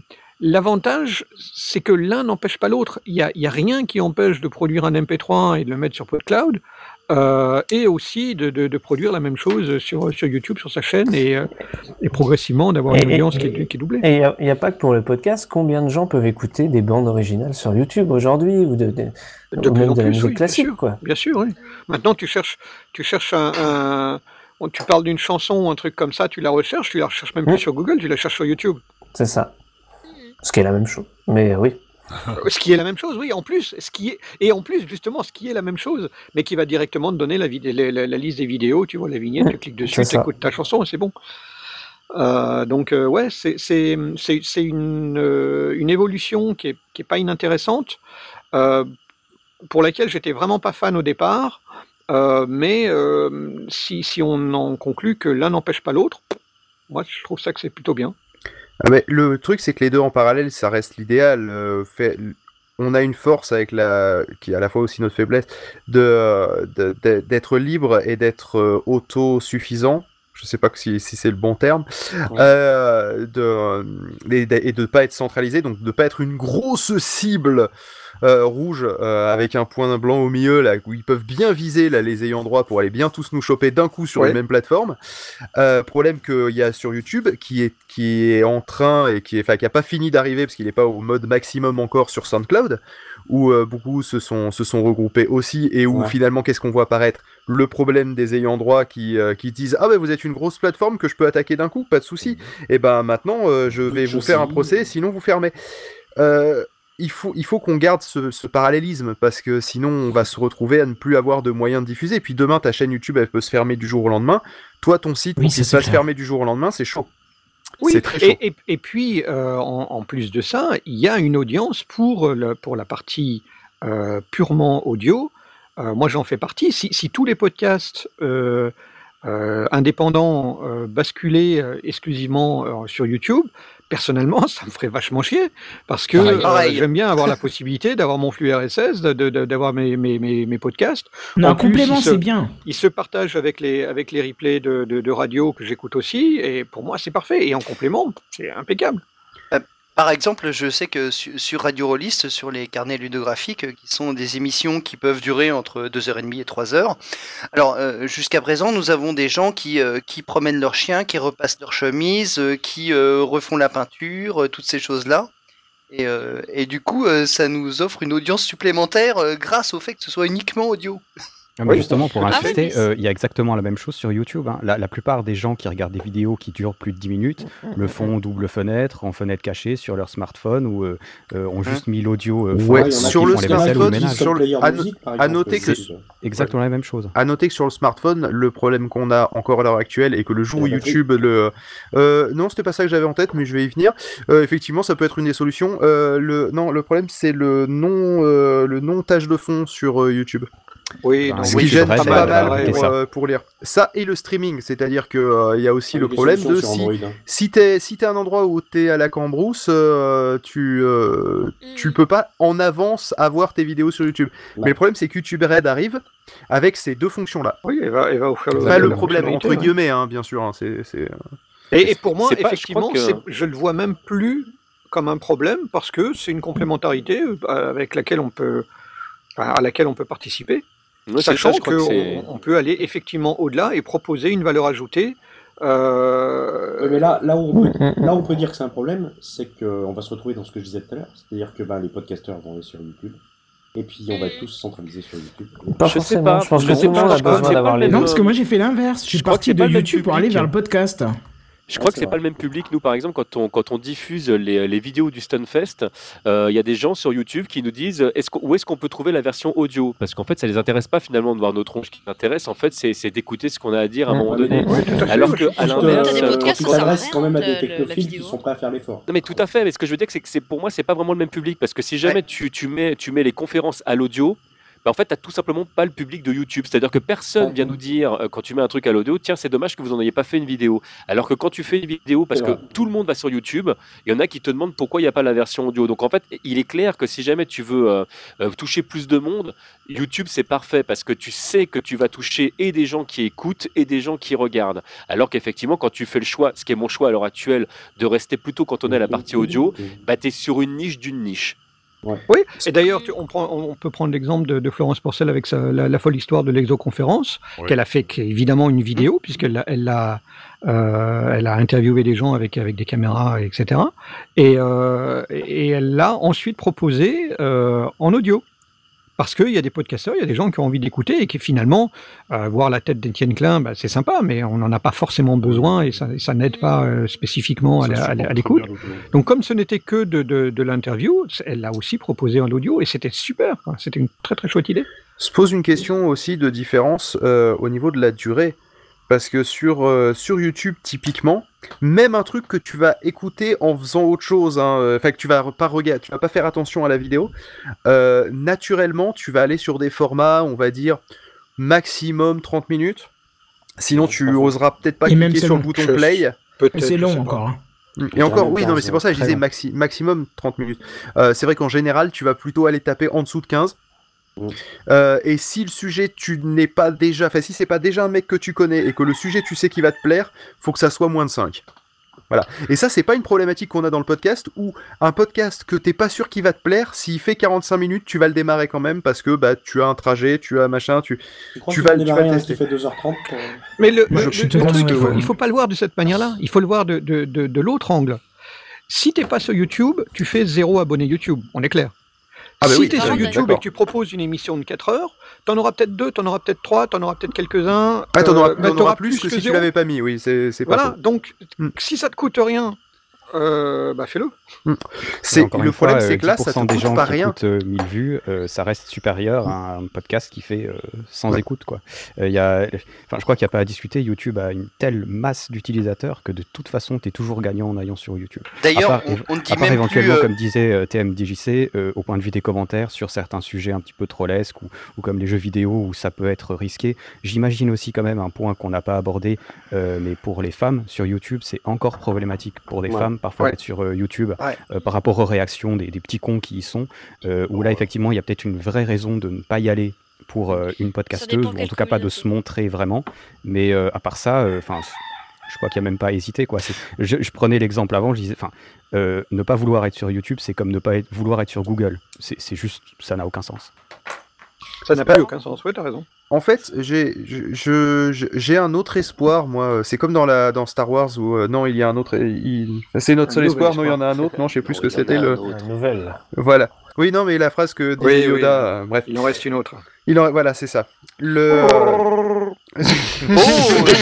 L'avantage, c'est que l'un n'empêche pas l'autre. Il n'y a, y a rien qui empêche de produire un MP3 et de le mettre sur PodCloud, euh, et aussi de, de- de produire la même chose sur, sur YouTube, sur sa chaîne, et, euh, et progressivement d'avoir une et- audience qui est, qui est doublée. Et il n'y a, pas que pour le podcast. Combien de gens peuvent écouter des bandes originales sur YouTube aujourd'hui ou, de, de- ou même la musique oui, bien classique sûr. quoi. Bien sûr, oui. Maintenant, tu cherches, tu cherches un, tu parles d'une chanson ou un truc comme ça, tu la recherches, tu la recherches même plus sur Google, tu la cherches sur YouTube. C'est ça. Ce qui est la même chose. Mais oui. Ce qui est la même chose, oui, en plus, ce qui est, et en plus, justement, ce qui est la même chose, mais qui va directement te donner la, vid- la, la- la liste des vidéos, tu vois, la vignette, tu cliques dessus, tu écoutes ta chanson et c'est bon. Euh, donc, euh, ouais, c'est c'est- c'est- c'est une, euh, une évolution qui est, qui est pas inintéressante, euh, pour laquelle j'étais vraiment pas fan au départ, mais si, si on en conclut que l'un n'empêche pas l'autre, moi, je trouve ça que c'est plutôt bien. Ah, mais le truc, c'est que les deux en parallèle, ça reste l'idéal. euh, fait- On a une force avec la, qui est à la fois aussi notre faiblesse, de, de- de- d'être libre et d'être euh, autosuffisant. Je sais pas si, si c'est le bon terme. Euh, de, et, de- de pas être centralisé, donc de pas être une grosse cible euh, rouge euh, avec un point blanc au milieu là où ils peuvent bien viser là les ayants droit pour aller bien tous nous choper d'un coup sur Ouais. les mêmes plateformes. Euh, problème qu'il y a sur YouTube qui est qui est en train et qui est enfin qui a pas fini d'arriver parce qu'il n'est pas au mode maximum encore sur SoundCloud où beaucoup se sont se sont regroupés aussi et où Ouais. finalement qu'est-ce qu'on voit apparaître? Le problème des ayants droit qui qui disent ah ben vous êtes une grosse plateforme que je peux attaquer d'un coup pas de souci et ben maintenant je vais vous faire un procès sinon vous fermez euh, il faut, il faut qu'on garde ce, ce parallélisme parce que sinon on va se retrouver à ne plus avoir de moyens de diffuser. Et puis demain, ta chaîne YouTube elle peut se fermer du jour au lendemain. Toi, ton site, Oui, c'est va se fermer du jour au lendemain, c'est chaud. Oui, c'est très chaud. et, et- et puis, euh, en, en plus de ça, il y a une audience pour, le- pour la partie euh, purement audio. Euh, moi, j'en fais partie. Si, si tous les podcasts euh, indépendants euh, basculaient euh, exclusivement euh, sur YouTube, personnellement, ça me ferait vachement chier. Parce que euh, j'aime bien avoir la possibilité d'avoir mon flux RSS, d'avoir mes, mes, mes, mes podcasts. Non, En un plus, complément, c'est bien. Ils se partagent avec les, avec les replays de, de, de radio que j'écoute aussi. Et pour moi, c'est parfait. Et en complément, c'est impeccable. Par exemple, je sais que su- sur Radio Rollist, sur les carnets ludographiques, euh, qui sont des émissions qui peuvent durer entre 2h30 et 3h, alors euh, jusqu'à présent, nous avons des gens qui, euh, promènent leurs chiens, qui repassent leurs chemises, euh, qui refont la peinture, toutes ces choses-là. Et, du coup, ça nous offre une audience supplémentaire grâce au fait que ce soit uniquement audio. Ah, mais justement, pour Ah oui, insister, euh, il y a exactement la même chose sur YouTube. hein. La, la plupart des gens qui regardent des vidéos qui durent plus de 10 minutes le font en double fenêtre, en fenêtre cachée sur leur smartphone ou euh, euh, ont juste mis l'audio euh, fort sur le smartphone, ménage. sur le- à, no- à noter que exactement la même chose. À noter que sur le smartphone, le problème qu'on a encore à l'heure actuelle est que le jour où. YouTube le euh, non, c'était pas ça que j'avais en tête, mais je vais y venir. Euh, effectivement, ça peut être une des solutions. Euh, le non, le problème c'est le non euh, le non tâche de fond sur euh, YouTube. Oui, non, ce oui, qui gêne pas mal pour, ouais. euh, pour lire. Ça et le streaming, c'est-à-dire que euh, il y a aussi Ah, le il problème de si Android, hein. si t'es si t'es à un endroit où t'es à la cambrousse, euh, tu euh, tu peux pas en avance avoir tes vidéos sur YouTube. Mais le problème c'est que YouTube Red arrive avec ces deux fonctions là. Oui, elle va, elle va offrir le, Pas le problème entre ouais. guillemets, hein, bien sûr. hein, c'est euh, Et, et pour moi, pas- je effectivement, crois que- je le vois même plus comme un problème parce que c'est une complémentarité avec laquelle on peut, à laquelle on peut participer, C'est sachant qu'on on peut aller effectivement au-delà et proposer une valeur ajoutée. euh, mais là, là, où on peut, là où on peut dire que c'est un problème, c'est qu'on va se retrouver dans ce que je disais tout à l'heure. C'est-à-dire que ben, les podcasteurs vont aller sur YouTube. Et puis on va être tous centralisés sur YouTube. Pas Je sais forcément. pas, je pense je que sais tout le pas, monde a besoin d'avoir les. Non, parce que moi j'ai fait l'inverse. Je suis Je parti de YouTube pour aller vers le podcast. Je crois Ouais, que c'est pas le même public. Nous, par exemple, quand on, quand on diffuse les, les vidéos du Stunfest, euh, il y a des gens sur YouTube qui nous disent qu'on- où est-ce qu'on peut trouver la version audio? Parce qu'en fait, ça les intéresse pas finalement de voir nos tronches. Ce qui les intéresse, en fait, c'est d'écouter ce qu'on a à dire à un moment donné. ouais, Alors que, à l'inverse, euh, euh, t'adresses s'adresse- quand même à des technophiles qui sont prêts à faire l'effort. Non mais tout à fait, mais ce que je veux dire c'est que pour moi c'est pas vraiment le même public parce que si jamais tu, tu mets tu mets les conférences à l'audio, bah, en fait, tu tout simplement pas le public de YouTube. C'est-à-dire que personne vient nous dire, euh, quand tu mets un truc à l'audio, tiens, c'est dommage que vous n'en ayez pas fait une vidéo. Alors que quand tu fais une vidéo, parce que tout le monde va sur YouTube, il y en a qui te demandent pourquoi il n'y a pas la version audio. Donc en fait, il est clair que si jamais tu veux euh, euh, toucher plus de monde, YouTube c'est parfait parce que tu sais que tu vas toucher et des gens qui écoutent et des gens qui regardent. Alors qu'effectivement, quand tu fais le choix, ce qui est mon choix à l'heure actuelle, de rester plutôt cantonné à la partie audio, bah, tu es sur une niche d'une niche. Oui, et d'ailleurs, tu- on, prend- on peut prendre l'exemple de, de Florence Porcel avec sa- la, la folle histoire de l'exoconférence, Oui. qu'elle a fait qui est évidemment une vidéo, puisqu'elle a, elle a, euh, elle a interviewé des gens avec, avec des caméras, etc. Et, euh, et elle l'a ensuite proposé euh, en audio. Parce qu'il y a des podcasteurs, il y a des gens qui ont envie d'écouter et qui finalement, euh, voir la tête d'Étienne Klein, bah, c'est sympa, mais on n'en a pas forcément besoin et ça, ça n'aide pas euh, spécifiquement à l'écoute. Donc comme ce n'était que de, de, de l'interview, elle l'a aussi proposé en audio et c'était super. quoi. C'était une très très chouette idée. se pose une question aussi de différence euh, au niveau de la durée. Parce que sur, euh, sur YouTube, typiquement, même un truc que tu vas écouter en faisant autre chose, hein, euh, enfin que tu vas pas regarder, tu vas pas faire attention à la vidéo, euh, naturellement, tu vas aller sur des formats, on va dire, maximum 30 minutes. Sinon, tu oseras peut-être pas Et même cliquer c'est sur long. le bouton Je- play. peut-être, C'est long encore, hein. Et encore, oui, non, mais c'est pour ça que je disais maxi- maximum 30 minutes. Euh, c'est vrai qu'en général, tu vas plutôt aller taper en dessous de 15. Euh, et si le sujet tu n'es pas déjà, enfin si c'est pas déjà un mec que tu connais et que le sujet tu sais qui va te plaire, faut que ça soit moins de 5. Voilà. Et ça c'est pas une problématique qu'on a dans le podcast où un podcast que t'es pas sûr qu'il va te plaire, s'il fait 45 minutes, tu vas le démarrer quand même parce que bah tu as un trajet, tu as machin, tu Tu crois tu qu'il vas va tu vas démarrer le tester. qui fait 2h30 pour- Mais le, je- le- le pense truc, il faut, il faut pas le voir de cette manière-là. Il faut le voir de, de, de, de l'autre angle. Si t'es pas sur YouTube, tu fais zéro abonné YouTube. On est clair. Ah bah si oui, tu es sur ah, YouTube et que tu proposes une émission de 4 heures, t'en auras peut-être deux, t'en auras peut-être trois, t'en auras peut-être quelques-uns. Ah, t'en auras, euh, auras plus, que, si tu zéro. l'avais pas mis, oui, c'est pas Voilà, faux. donc si ça te coûte rien, euh, bah fais-le. C'est- Et encore le problème, c'est euh, que là, ça 10% te des coûte gens pas qui rien. écoutent euh, 1000 vues, euh, ça reste supérieur à un podcast qui fait euh, 100 Ouais. écoutes. Quoi. Euh, il y a, enfin, je crois qu'il n'y a pas à discuter. YouTube a une telle masse d'utilisateurs que de toute façon, tu es toujours gagnant en allant sur YouTube. D'ailleurs, À part on- on ne dit à part même éventuellement, plus, euh, comme disait euh, TMDJC, euh, au point de vue des commentaires sur certains sujets un petit peu trollesques ou, ou comme les jeux vidéo où ça peut être risqué. J'imagine aussi quand même un point qu'on n'a pas abordé, euh, mais pour les femmes sur YouTube, c'est encore problématique pour des Ouais. femmes parfois Ouais. d'être sur euh, YouTube Ouais. euh, par rapport aux réactions des, des petits cons qui y sont, euh, où là effectivement il y a peut-être une vraie raison de ne pas y aller pour euh, une podcasteuse, ou en tout cas pas de se montrer vraiment. Mais euh, à part ça, enfin, je crois qu'il n'y a même pas à hésiter. Quoi. C'est- Je, je prenais l'exemple avant, je disais, enfin, euh, ne pas vouloir être sur YouTube, c'est comme ne pas être- vouloir être sur Google. C'est c'est juste, ça n'a aucun sens. Ça n'a plus aucun sens. Ouais, t'as raison. En fait, j'ai je- je- un autre espoir, moi. C'est comme dans, la, dans Star Wars où, euh, non, il y a un autre. il- C'est notre Un seul espoir, non, il y en a un autre, non, je sais plus ce que c'était. le... nouvelle. Voilà. Oui, non, mais la phrase que Oui, oui. Yoda, euh, bref. Il en reste une autre. Il en... Voilà, c'est ça. Le. Oh,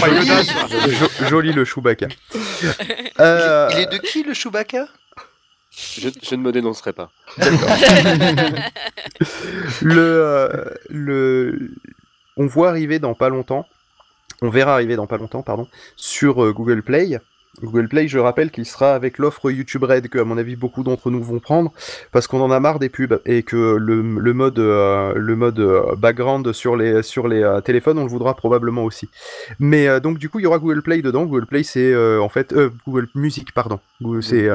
joli. Jo- joli le Chewbacca. Euh, Il est de qui le Chewbacca? Je, ne me dénoncerai pas. le, euh, le, on voit arriver dans pas longtemps, on verra arriver dans pas longtemps, pardon, sur euh, Google Play. Google Play, je rappelle qu'il sera avec l'offre YouTube Red que, à mon avis, beaucoup d'entre nous vont prendre parce qu'on en a marre des pubs et que le, le mode, euh, le mode euh, background sur les, sur les euh, téléphones, on le voudra probablement aussi. Mais euh, donc, du coup, il y aura Google Play dedans. Google Play, c'est en fait euh, Google Music, pardon. Google- C'est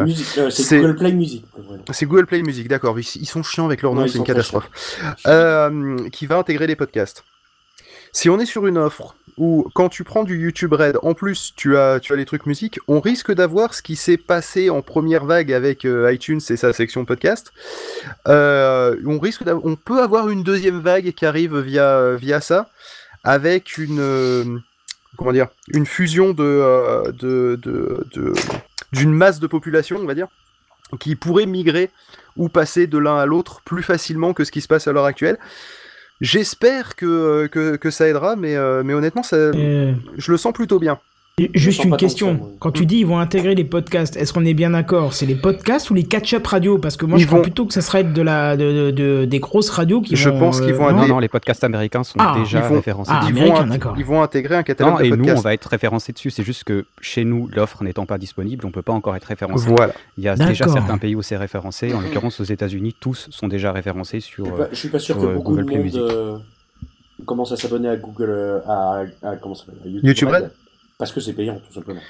Google Play Music. c'est Google Play Music, d'accord. Ils, ils sont chiants avec leur nom, Ouais, c'est une catastrophe. Qui va intégrer les podcasts. Si on est sur une offre où, quand tu prends du YouTube Red, en plus tu as, tu as les trucs musique, on risque d'avoir ce qui s'est passé en première vague avec euh, iTunes et sa section podcast. Euh, on, risque on peut avoir une deuxième vague qui arrive via, via ça, avec une. euh, comment dire Une fusion euh, de- de- d'une masse de population, on va dire qui pourrait migrer ou passer de l'un à l'autre plus facilement que ce qui se passe à l'heure actuelle. J'espère que, que, que ça aidera, mais, euh, mais honnêtement, ça, je le sens plutôt bien. Et Juste une question. Quand tu dis ils vont intégrer les podcasts, est-ce qu'on est bien d'accord? C'est les podcasts ou les catch-up radio? Parce que moi, Ils je crois vont- plutôt que ça serait de la, de, de- de- des grosses radios qui Je vont. pense qu'ils vont euh, Non, non, les podcasts américains sont Ah, déjà ils vont- référencés. Ah, ils, vont, d'accord. ils vont intégrer un catalogue Non, de et nous, podcasts. on va être référencé dessus. C'est juste que chez nous, l'offre n'étant pas disponible, on peut pas encore être référencé. Voilà. Il y a déjà certains pays où c'est référencé. En l'occurrence, aux États-Unis, tous sont déjà référencés sur, Je suis pas- euh, je suis pas sûr sur, que euh, beaucoup de Google Play monde Music. euh, commence à s'abonner à Google, euh, à, à- comment ça s'appelle, à YouTube, YouTube Red, Red? Parce que c'est payant tout simplement.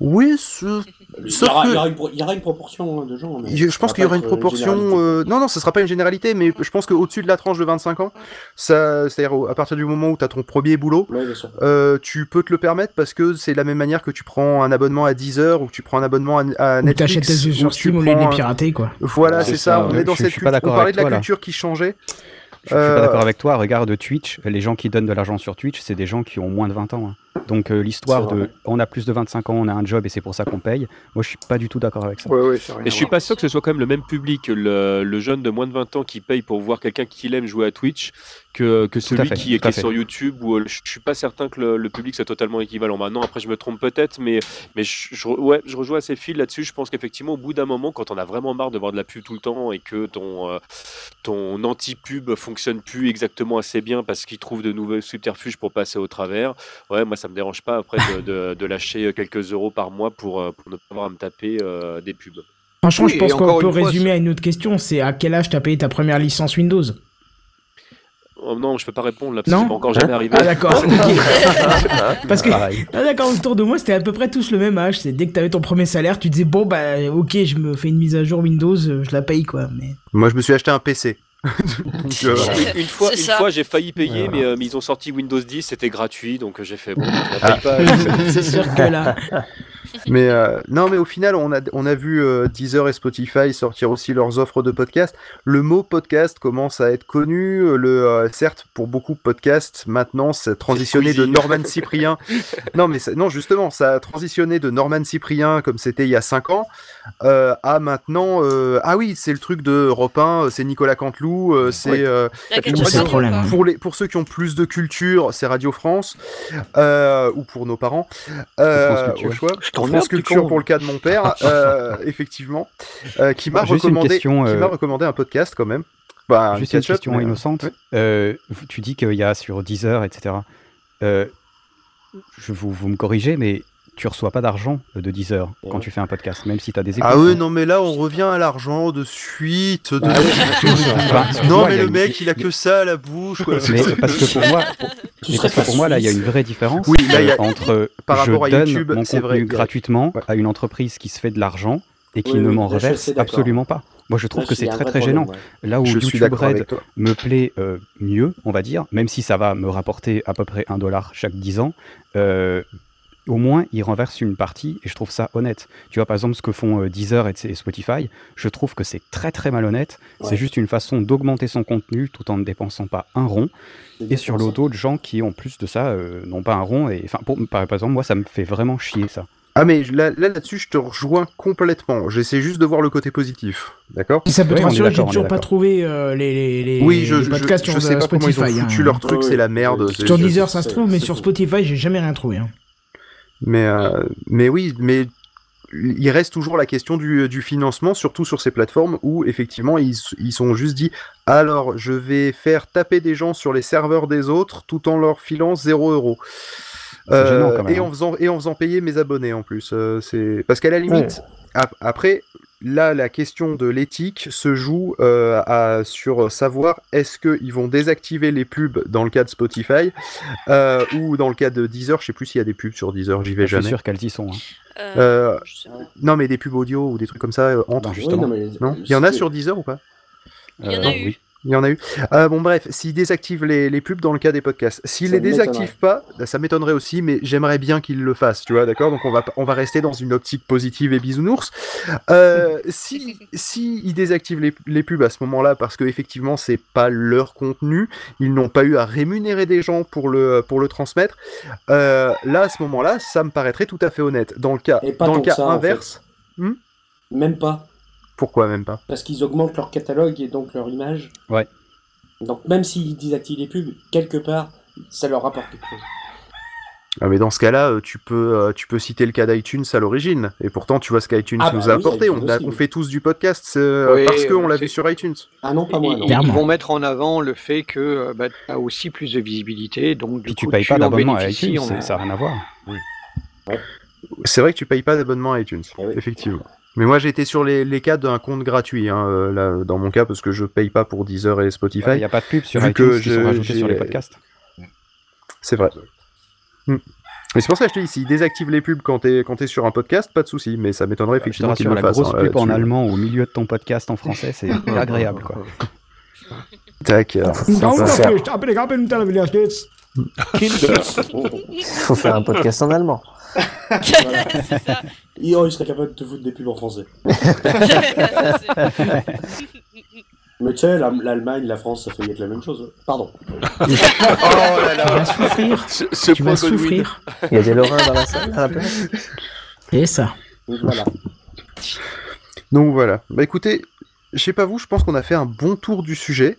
Oui, ce- Il y, sauf aura, que- il y aura une, pro- il y aura une proportion hein, de gens. mais Je, pense qu'il y aura une être proportion. euh, non, non, ce sera pas une généralité, mais je pense qu'au-dessus de la tranche de 25 ans, ça, c'est-à-dire à partir du moment où tu as ton premier boulot, Ouais, euh, tu peux te le permettre parce que c'est de la même manière que tu prends un abonnement à Deezer ou que tu prends un abonnement à, à Ou Netflix. t'achètes tes jeux ou sur tu Steam au lieu de les pirater, quoi. Voilà, Ouais, c'est ça. ça, On est dans Je- cette je culture. On parlait de la toi, là. culture qui changeait. Je suis pas Euh, d'accord avec toi. Regarde Twitch, les gens qui donnent de l'argent sur Twitch, c'est des gens qui ont moins de 20 ans. hein. Donc euh, l'histoire de on a plus de 25 ans, on a un job et c'est pour ça qu'on paye, moi je suis pas du tout d'accord avec ça. Ouais, ouais, c'est rien Et je suis pas sûr que ce soit quand même le même public, le, le jeune de moins de 20 ans qui paye pour voir quelqu'un qu'il aime jouer à Twitch, que, que celui fait, qui, est sur YouTube, où euh, je suis pas certain que le, le public soit totalement équivalent. Maintenant, après, je me trompe peut-être, mais, mais je, je, ouais, je rejoins assez fil là-dessus. Je pense qu'effectivement, au bout d'un moment, quand on a vraiment marre de voir de la pub tout le temps et que ton, euh, ton anti-pub fonctionne plus exactement assez bien parce qu'il trouve de nouveaux subterfuges pour passer au travers, ouais, moi, ça me dérange pas après de, de- de lâcher quelques euros par mois pour, euh, pour ne pas avoir à me taper euh, des pubs. Franchement, Oui, je pense qu'on peut fois, résumer à une autre question c'est à quel âge t'as payé ta première licence Windows? Oh non, je peux pas répondre là, parce que c'est pas encore jamais arrivé. Ah, d'accord, ok. Parce que, ah, d'accord, autour de moi, c'était à peu près tous le même âge. C'est dès que t'avais ton premier salaire, tu disais, bon, bah, ok, je me fais une mise à jour Windows, euh, je la paye, quoi. Mais... Moi, je me suis acheté un PC. Donc, euh, Une, une fois, une j'ai failli payer, Voilà. mais, euh, mais ils ont sorti Windows 10, c'était gratuit, donc j'ai fait bon, je la Ah. pas. c'est sûr que là. Mais euh, non, mais au final, on a, on a vu euh, Deezer et Spotify sortir aussi leurs offres de podcast. Le mot podcast commence à être connu. euh, Le, euh, certes, pour beaucoup de podcasts, maintenant, ça a transitionné de. Norman Cyprien. non, mais ça- non, justement, ça a transitionné de Norman Cyprien, comme c'était il y a 5 ans, euh, à maintenant. euh, ah oui, c'est le truc de Europe 1, c'est Nicolas Canteloup, euh, c'est. Pour, les, pour ceux qui ont plus de culture, c'est Radio France, euh, ou pour nos parents, euh, France Culture. au choix. Culture con. pour le cas de mon père, euh, effectivement, euh, qui m'a Juste une recommandé, question, qui euh, m'a recommandé un podcast quand même. Bah, Juste une question mais, euh, innocente. ouais. Euh, tu dis qu'il y a sur Deezer, etc. Euh, je, vous, vous me corrigez, mais tu reçois pas d'argent de Deezer quand tu fais un podcast, même si tu as des écoutes. Ah oui, hein. non, mais là, on revient à l'argent de suite. De... Enfin, non, mais le une- mec, il a que ça à la bouche. quoi. Mais parce que pour moi, pour, Tu mais serais parce que pas pour moi là, il y a une vraie différence Oui, là, il y a- euh, entre par je rapport à donne YouTube, mon contenu vrai. gratuitement Ouais. à une entreprise qui se fait de l'argent et qui Oui, ne oui, m'en reverse absolument pas. Moi, je trouve Là, que c'est très très problème, gênant. ouais. Là où Je YouTube Red me plaît euh, mieux, on va dire, même si ça va me rapporter à peu près un dollar chaque 10 ans, euh, au moins ils renversent une partie et je trouve ça honnête. Tu vois, par exemple, ce que font euh, Deezer et Spotify, je trouve que c'est très très malhonnête. Ouais. C'est juste une façon d'augmenter son contenu tout en ne dépensant pas un rond. Et sur le dos de gens qui, en plus de ça, euh, n'ont pas un rond. Et enfin, pour- par, exemple, moi, ça me fait vraiment chier ça. Ah, mais là, là, là-dessus, je te rejoins complètement. J'essaie juste de voir le côté positif. D'accord? Si ça peut Oui, te rassurer, j'ai toujours pas trouvé euh, les, les, les, Oui, je, les podcasts je, sur je sais pas comment ils Spotify. ont foutu hein. leur truc, Ouais, c'est la merde. Sur Deezer, ça se trouve, mais sur. Spotify, j'ai jamais rien trouvé. hein. Mais, euh, mais oui, mais il reste toujours la question du, du financement, surtout sur ces plateformes où effectivement ils ils sont juste dit alors je vais faire taper des gens sur les serveurs des autres tout en leur filant 0 euros. Même, et, en hein. faisant, et en faisant payer mes abonnés en plus. Euh, c'est Parce qu'à la limite, ap- après, là, la question de l'éthique se joue euh, à, sur savoir est-ce qu'ils vont désactiver les pubs dans le cas de Spotify euh, ou dans le cas de Deezer. Je sais plus s'il y a des pubs sur Deezer, j'y vais Je suis jamais. sûr qu'elles y sont. hein. Euh, Euh, non, mais des pubs audio ou des trucs comme ça euh, entre. Non, justement. Oui, non, mais- Non? Il y en a sur Deezer ou pas? Il y en Euh, a eu. oui. Il y en a eu. Euh, bon, bref, s'ils désactivent les, les pubs dans le cas des podcasts, s'ils les désactivent pas, bah, ça m'étonnerait aussi, mais j'aimerais bien qu'ils le fassent, tu vois, d'accord? Donc on va, on va rester dans une optique positive et bisounours. Euh, si, si ils désactivent les, les pubs à ce moment-là, parce que effectivement c'est pas leur contenu, ils n'ont pas eu à rémunérer des gens pour le, pour le transmettre, euh, là à ce moment-là, ça me paraîtrait tout à fait honnête. Dans le cas, dans le cas ça, en inverse, hmm? Même pas. Pourquoi même pas Parce qu'ils augmentent leur catalogue et donc leur image. Ouais. Donc même s'ils désactivent les pubs, quelque part, ça leur rapporte quelque chose. Ah, mais dans ce cas-là, euh, tu peux, euh, tu peux citer le cas d'iTunes à l'origine. Et pourtant, tu vois ce qu'iTunes Ah, nous bah a oui, apporté. On, a- fait tous du podcast euh, Oui, parce qu'on l'a c'est- vu sur iTunes. Ah non, pas moi. Ils, non. ils vont mettre en avant le fait que euh, bah, tu as aussi plus de visibilité, donc du Puis tu payes pas en d'abonnement à iTunes, ça n'a rien à voir. C'est vrai que tu payes pas d'abonnement à iTunes, effectivement. Mais moi, j'ai été sur les, les cas d'un compte gratuit, hein, euh, là, dans mon cas, parce que je paye pas pour Deezer et Spotify. Il n'y a pas de pub sur Vu iTunes que qui sont rajoutés sur les podcasts. C'est vrai. Hmm. Mais c'est pour ça que je te dis, s'ils désactivent les pubs quand t'es quand t'es sur un podcast, pas de souci, mais ça m'étonnerait Je te effectivement qu'ils le la fassent. grosse hein, pub en allemand au milieu de ton podcast en français, c'est agréable. Quoi. Tac. euh. Il faut faire un podcast en allemand. Voilà. Il, oh, il serait capable de te foutre des pubs en français. Mais tu sais, la- l'Allemagne, la France, ça fait être la même chose. Pardon. Oh là Tu vas souffrir. Ce- ce tu vas souffrir. Il y a des Lorrains dans la salle à la place. Et ça. Donc voilà. Donc voilà. Bah écoutez, je sais pas vous, je pense qu'on a fait un bon tour du sujet.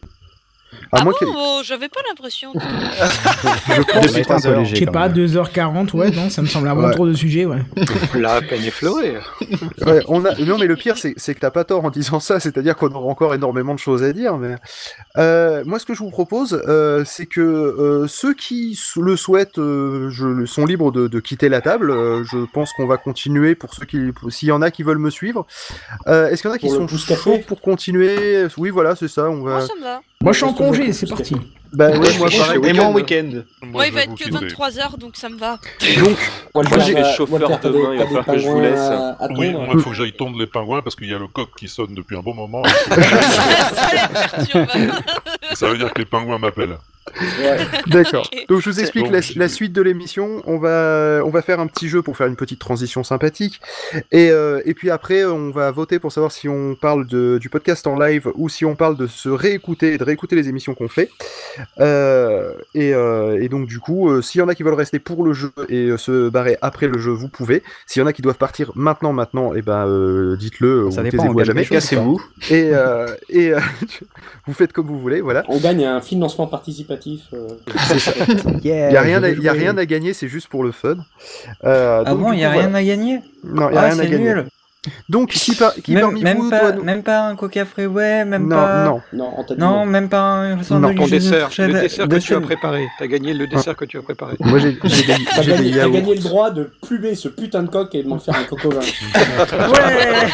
À Ah moins bon oh, J'avais pas l'impression. Je va être un peu léger. Je sais pas, même. 2h40, ouais, non, ça me semble avoir Ouais. trop de sujets, ouais. La peine effleurée. Ouais, on a... Non, mais le pire, c'est c'est que t'as pas tort en disant ça, c'est-à-dire qu'on aura encore énormément de choses à dire. Mais... Euh, moi, ce que je vous propose, euh, c'est que euh, ceux qui le souhaitent euh, je... sont libres de, de quitter la table. Euh, je pense qu'on va continuer pour ceux qui. S'il y en a qui veulent me suivre. Euh, Est-ce qu'il y en a qui Pour sont chauds pour continuer? Oui, voilà, c'est ça. On va... Moi, ça me va. Moi, je suis en congé, c'est parti. Bah, ouais, Moi, moi, je suis pareil. Et moi en Week-end. Moi, il va être que quitter. 23h, donc ça me va. Donc, Moi, j'ai les chauffeurs demain, il va falloir que je vous laisse. Oui, moi, il faut que j'aille tondre les pingouins parce qu'il y a le coq qui sonne depuis un bon moment. Ça veut dire que les pingouins m'appellent. Ouais. D'accord. Donc je vous explique la, suite de l'émission. On va, on va faire un petit jeu pour faire une petite transition sympathique. Et, euh, et puis après, on va voter pour savoir si on parle de, du podcast en live ou si on parle de se réécouter et de réécouter les émissions qu'on fait. Euh, et, euh, et donc du coup, euh, s'il y en a qui veulent rester pour le jeu et euh, se barrer après le jeu, vous pouvez. S'il y en a qui doivent partir maintenant, maintenant, et ben euh, dites-le Ça ou dépend, on jamais. Cassez-vous. Et, euh, et euh, vous faites comme vous voulez, voilà. On gagne un financement participatif. Euh, Il y a rien, à, y a rien à gagner, c'est juste pour le fun. Euh, Ah donc, bon, il y a coup, rien voilà. à gagner Non, il y a Ah, rien à c'est gagner. nul. Donc, qui, par- qui Même, parmi même vous pas, doit nous... même pas un Coca Freeway, même Non, pas... non. Non, Non, non. même pas un sandwich Ton de dessert, le dessert de que tu as préparé. T'as gagné le dessert que tu as préparé. Moi, j'ai T'as gagné, t'as yaourts. gagné le droit de plumer ce putain de coq et de m'en faire un coco vin. Ouais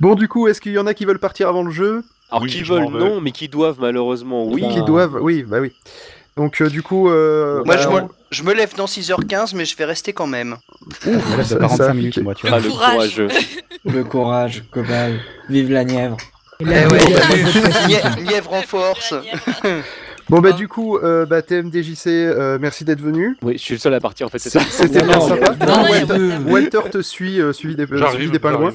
Bon, du coup, est-ce qu'il y en a qui veulent partir avant le jeu? Alors, Oui, qui veulent, non, mais qui doivent, malheureusement, oui. bah, Qui doivent Oui, bah oui. Donc, euh, du coup... Euh, Moi, bah, je, me, je me lève dans 6h15, mais je vais rester quand même. Me lève ça- de ça 45 a minutes, moi, tu Ah, vois. le Courage. courageux. Le courage, Cobal. Vive la Nièvre. Et Eh là, ouais, il y a pas de podcast. Lie- lièvre en force. Bon, bah du coup, euh, bah, TMDJC, euh, merci d'être venu. Oui, je suis le seul à partir, en fait, c'est ça. C'était bien sympa. Non, Walter, te suit, euh, suivi des, suivi des pingouins.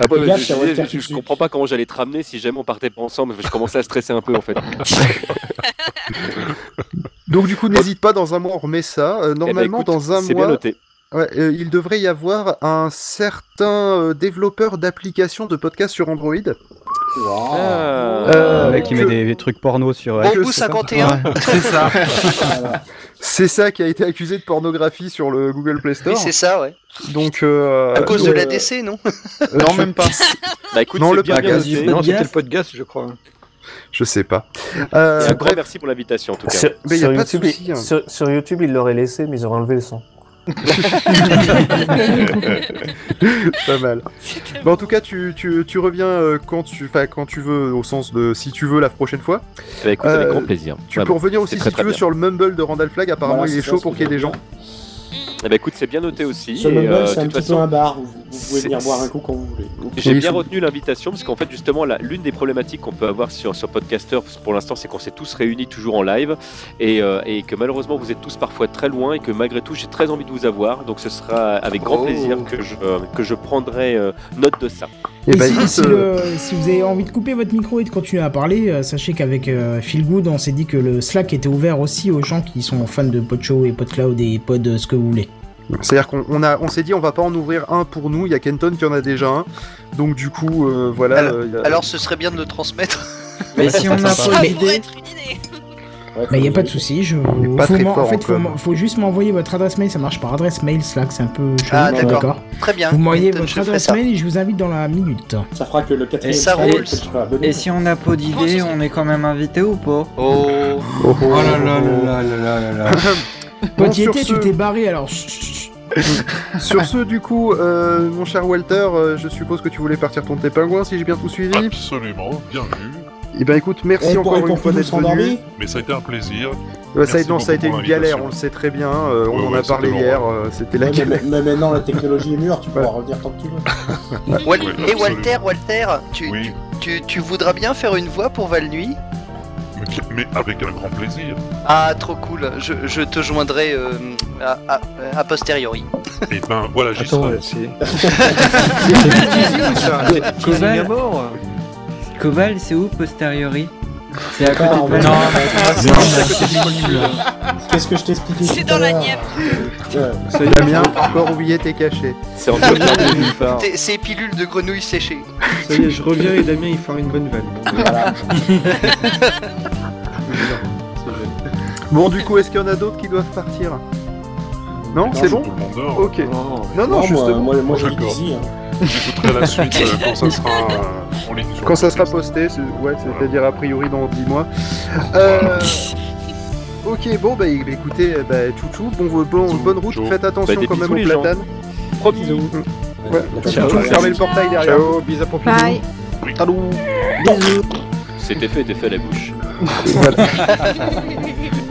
Ah, bah, je, je je- je comprends pas comment j'allais te ramener si jamais on partait pas ensemble. Je commençais à stresser un peu, en fait. Donc du coup, n'hésite pas, dans un mois, on remet ça. Euh, Eh ben, normalement, écoute, dans un C'est bien mois, noté. ouais, euh, il devrait y avoir un certain euh, développeur d'applications de podcasts sur Android. Ah. Euh, Le mec qui que- met des, des trucs porno sur. Bon ça 51. C'est ça. Voilà. C'est ça qui a été accusé de pornographie sur le Google Play Store. Oui, c'est ça, ouais. Donc, euh, À cause de euh, l'ADC, non Non, même pas. Bah écoute, Non, c'est le bien, bien podcast. Non, c'était le podcast, je crois. Je sais pas. Euh, grand bref, merci pour l'invitation, en tout cas. Sur, Mais y a sur pas de YouTube, souci, il- hein. sur, sur YouTube, ils l'auraient laissé, mais ils auraient enlevé le son. pas mal. Bon, en tout cas, tu, tu, tu reviens euh, quand tu, enfin, quand tu veux, au sens de si tu veux la prochaine fois. Bah écoute, avec Euh, grand plaisir. Tu Vraiment, peux revenir aussi si très, tu veux sur le Mumble de Randall Flag. Apparemment, Voilà, il est chaud ça, pour qu'il y ait des gens. Eh ben écoute, c'est bien noté aussi. Ce et, Mumble, euh, c'est de un toute petit peu façon, un bar où vous pouvez venir boire un coup quand vous voulez. J'ai bien retenu l'invitation parce qu'en fait justement la- l'une des problématiques qu'on peut avoir sur, sur Podcaster pour l'instant c'est qu'on s'est tous réunis toujours en live et, euh, et que malheureusement vous êtes tous parfois très loin et que malgré tout j'ai très envie de vous avoir donc ce sera avec grand Oh. plaisir que je, euh, que je prendrai euh, note de ça. Et Et bah, si, écoute, si le- si vous avez envie de couper votre micro et de continuer à parler, euh, sachez qu'avec euh, Good, on s'est dit que le Slack était ouvert aussi aux gens qui sont fans de Podshow et Podcloud et Pod euh, ce que vous voulez. C'est-à-dire qu'on on a, on s'est dit, on va pas en ouvrir un pour nous. Il y a Kenton qui en a déjà un. Donc du coup, euh, voilà. Alors, euh, a- alors ce serait bien de le transmettre. Mais si on n'a sympa. pas Ça d'idée, pourrait être une idée. Bah, y a pas de souci, je pas faut très fort en fait, faut, faut juste m'envoyer votre adresse mail, ça marche par adresse mail Slack, c'est un peu chelou, Ah, suis d'accord. Très bien. Vous m'envoyez votre adresse mail et je vous invite dans la minute. Ça fera que le Et, quatrième ça roule. Et si on a pas d'idée, on est quand même invité ou pas? Oh Oh là là là là là là là. Bon, Quand tu étais, ce- tu t'es barré alors. Sur ce, du coup, euh, mon cher Walter, euh, je suppose que tu voulais partir ton tes pingouins, si j'ai bien tout suivi. Absolument, bien vu. Eh ben écoute, merci Et encore une fois d'être venu. Mais ça a été un plaisir. Euh, ça, a, Merci non, ça a beaucoup été une galère, on le sait très bien, euh, on Ouais, en a parlé hier, euh, c'était la Ouais, galère. mais maintenant la technologie est mûre, tu pourras revenir tant que tu veux. Et. Walter, Walter, tu, Oui. tu, tu voudras bien faire une voix pour Val Nuit Mais, avec un grand plaisir. Ah, trop cool. Je, je te joindrai euh, à, à- a posteriori. Et ben voilà, j'y Attends, serai. c'est. Cobal Cobal, c'est où posteriori? C'est à côté Ah, de Non, mais Qu'est-ce que je t'ai expliqué C'est dans la Nièvre. Damien, encore oublié tes cachets. C'est en nulle part. C'est- C'est pilules de grenouilles séchées. Ça y est, je reviens et Damien il fera une bonne vanne. Voilà. Bon, du coup, est-ce qu'il y en a d'autres qui doivent partir? Non, c'est bon. Ok. Non, non, Non, moi, justement. moi, moi, hein. J'écouterai la suite euh, quand ça sera euh, en ligne. sur Quand ça sera posté, c'est- ouais, c'est-à-dire a priori dans 10 mois. Euh, ok, bon, bah é- écoutez, euh, bah, chouchou, bon, bon, bonne route, faites attention Bah, des quand même bisous, au les gens. platane. Promis. Ouais, Ciao. chouchou, fermez le portail derrière. Ciao, bisous. Bye. Allô C'était fait, était fait à la bouche. Voilà.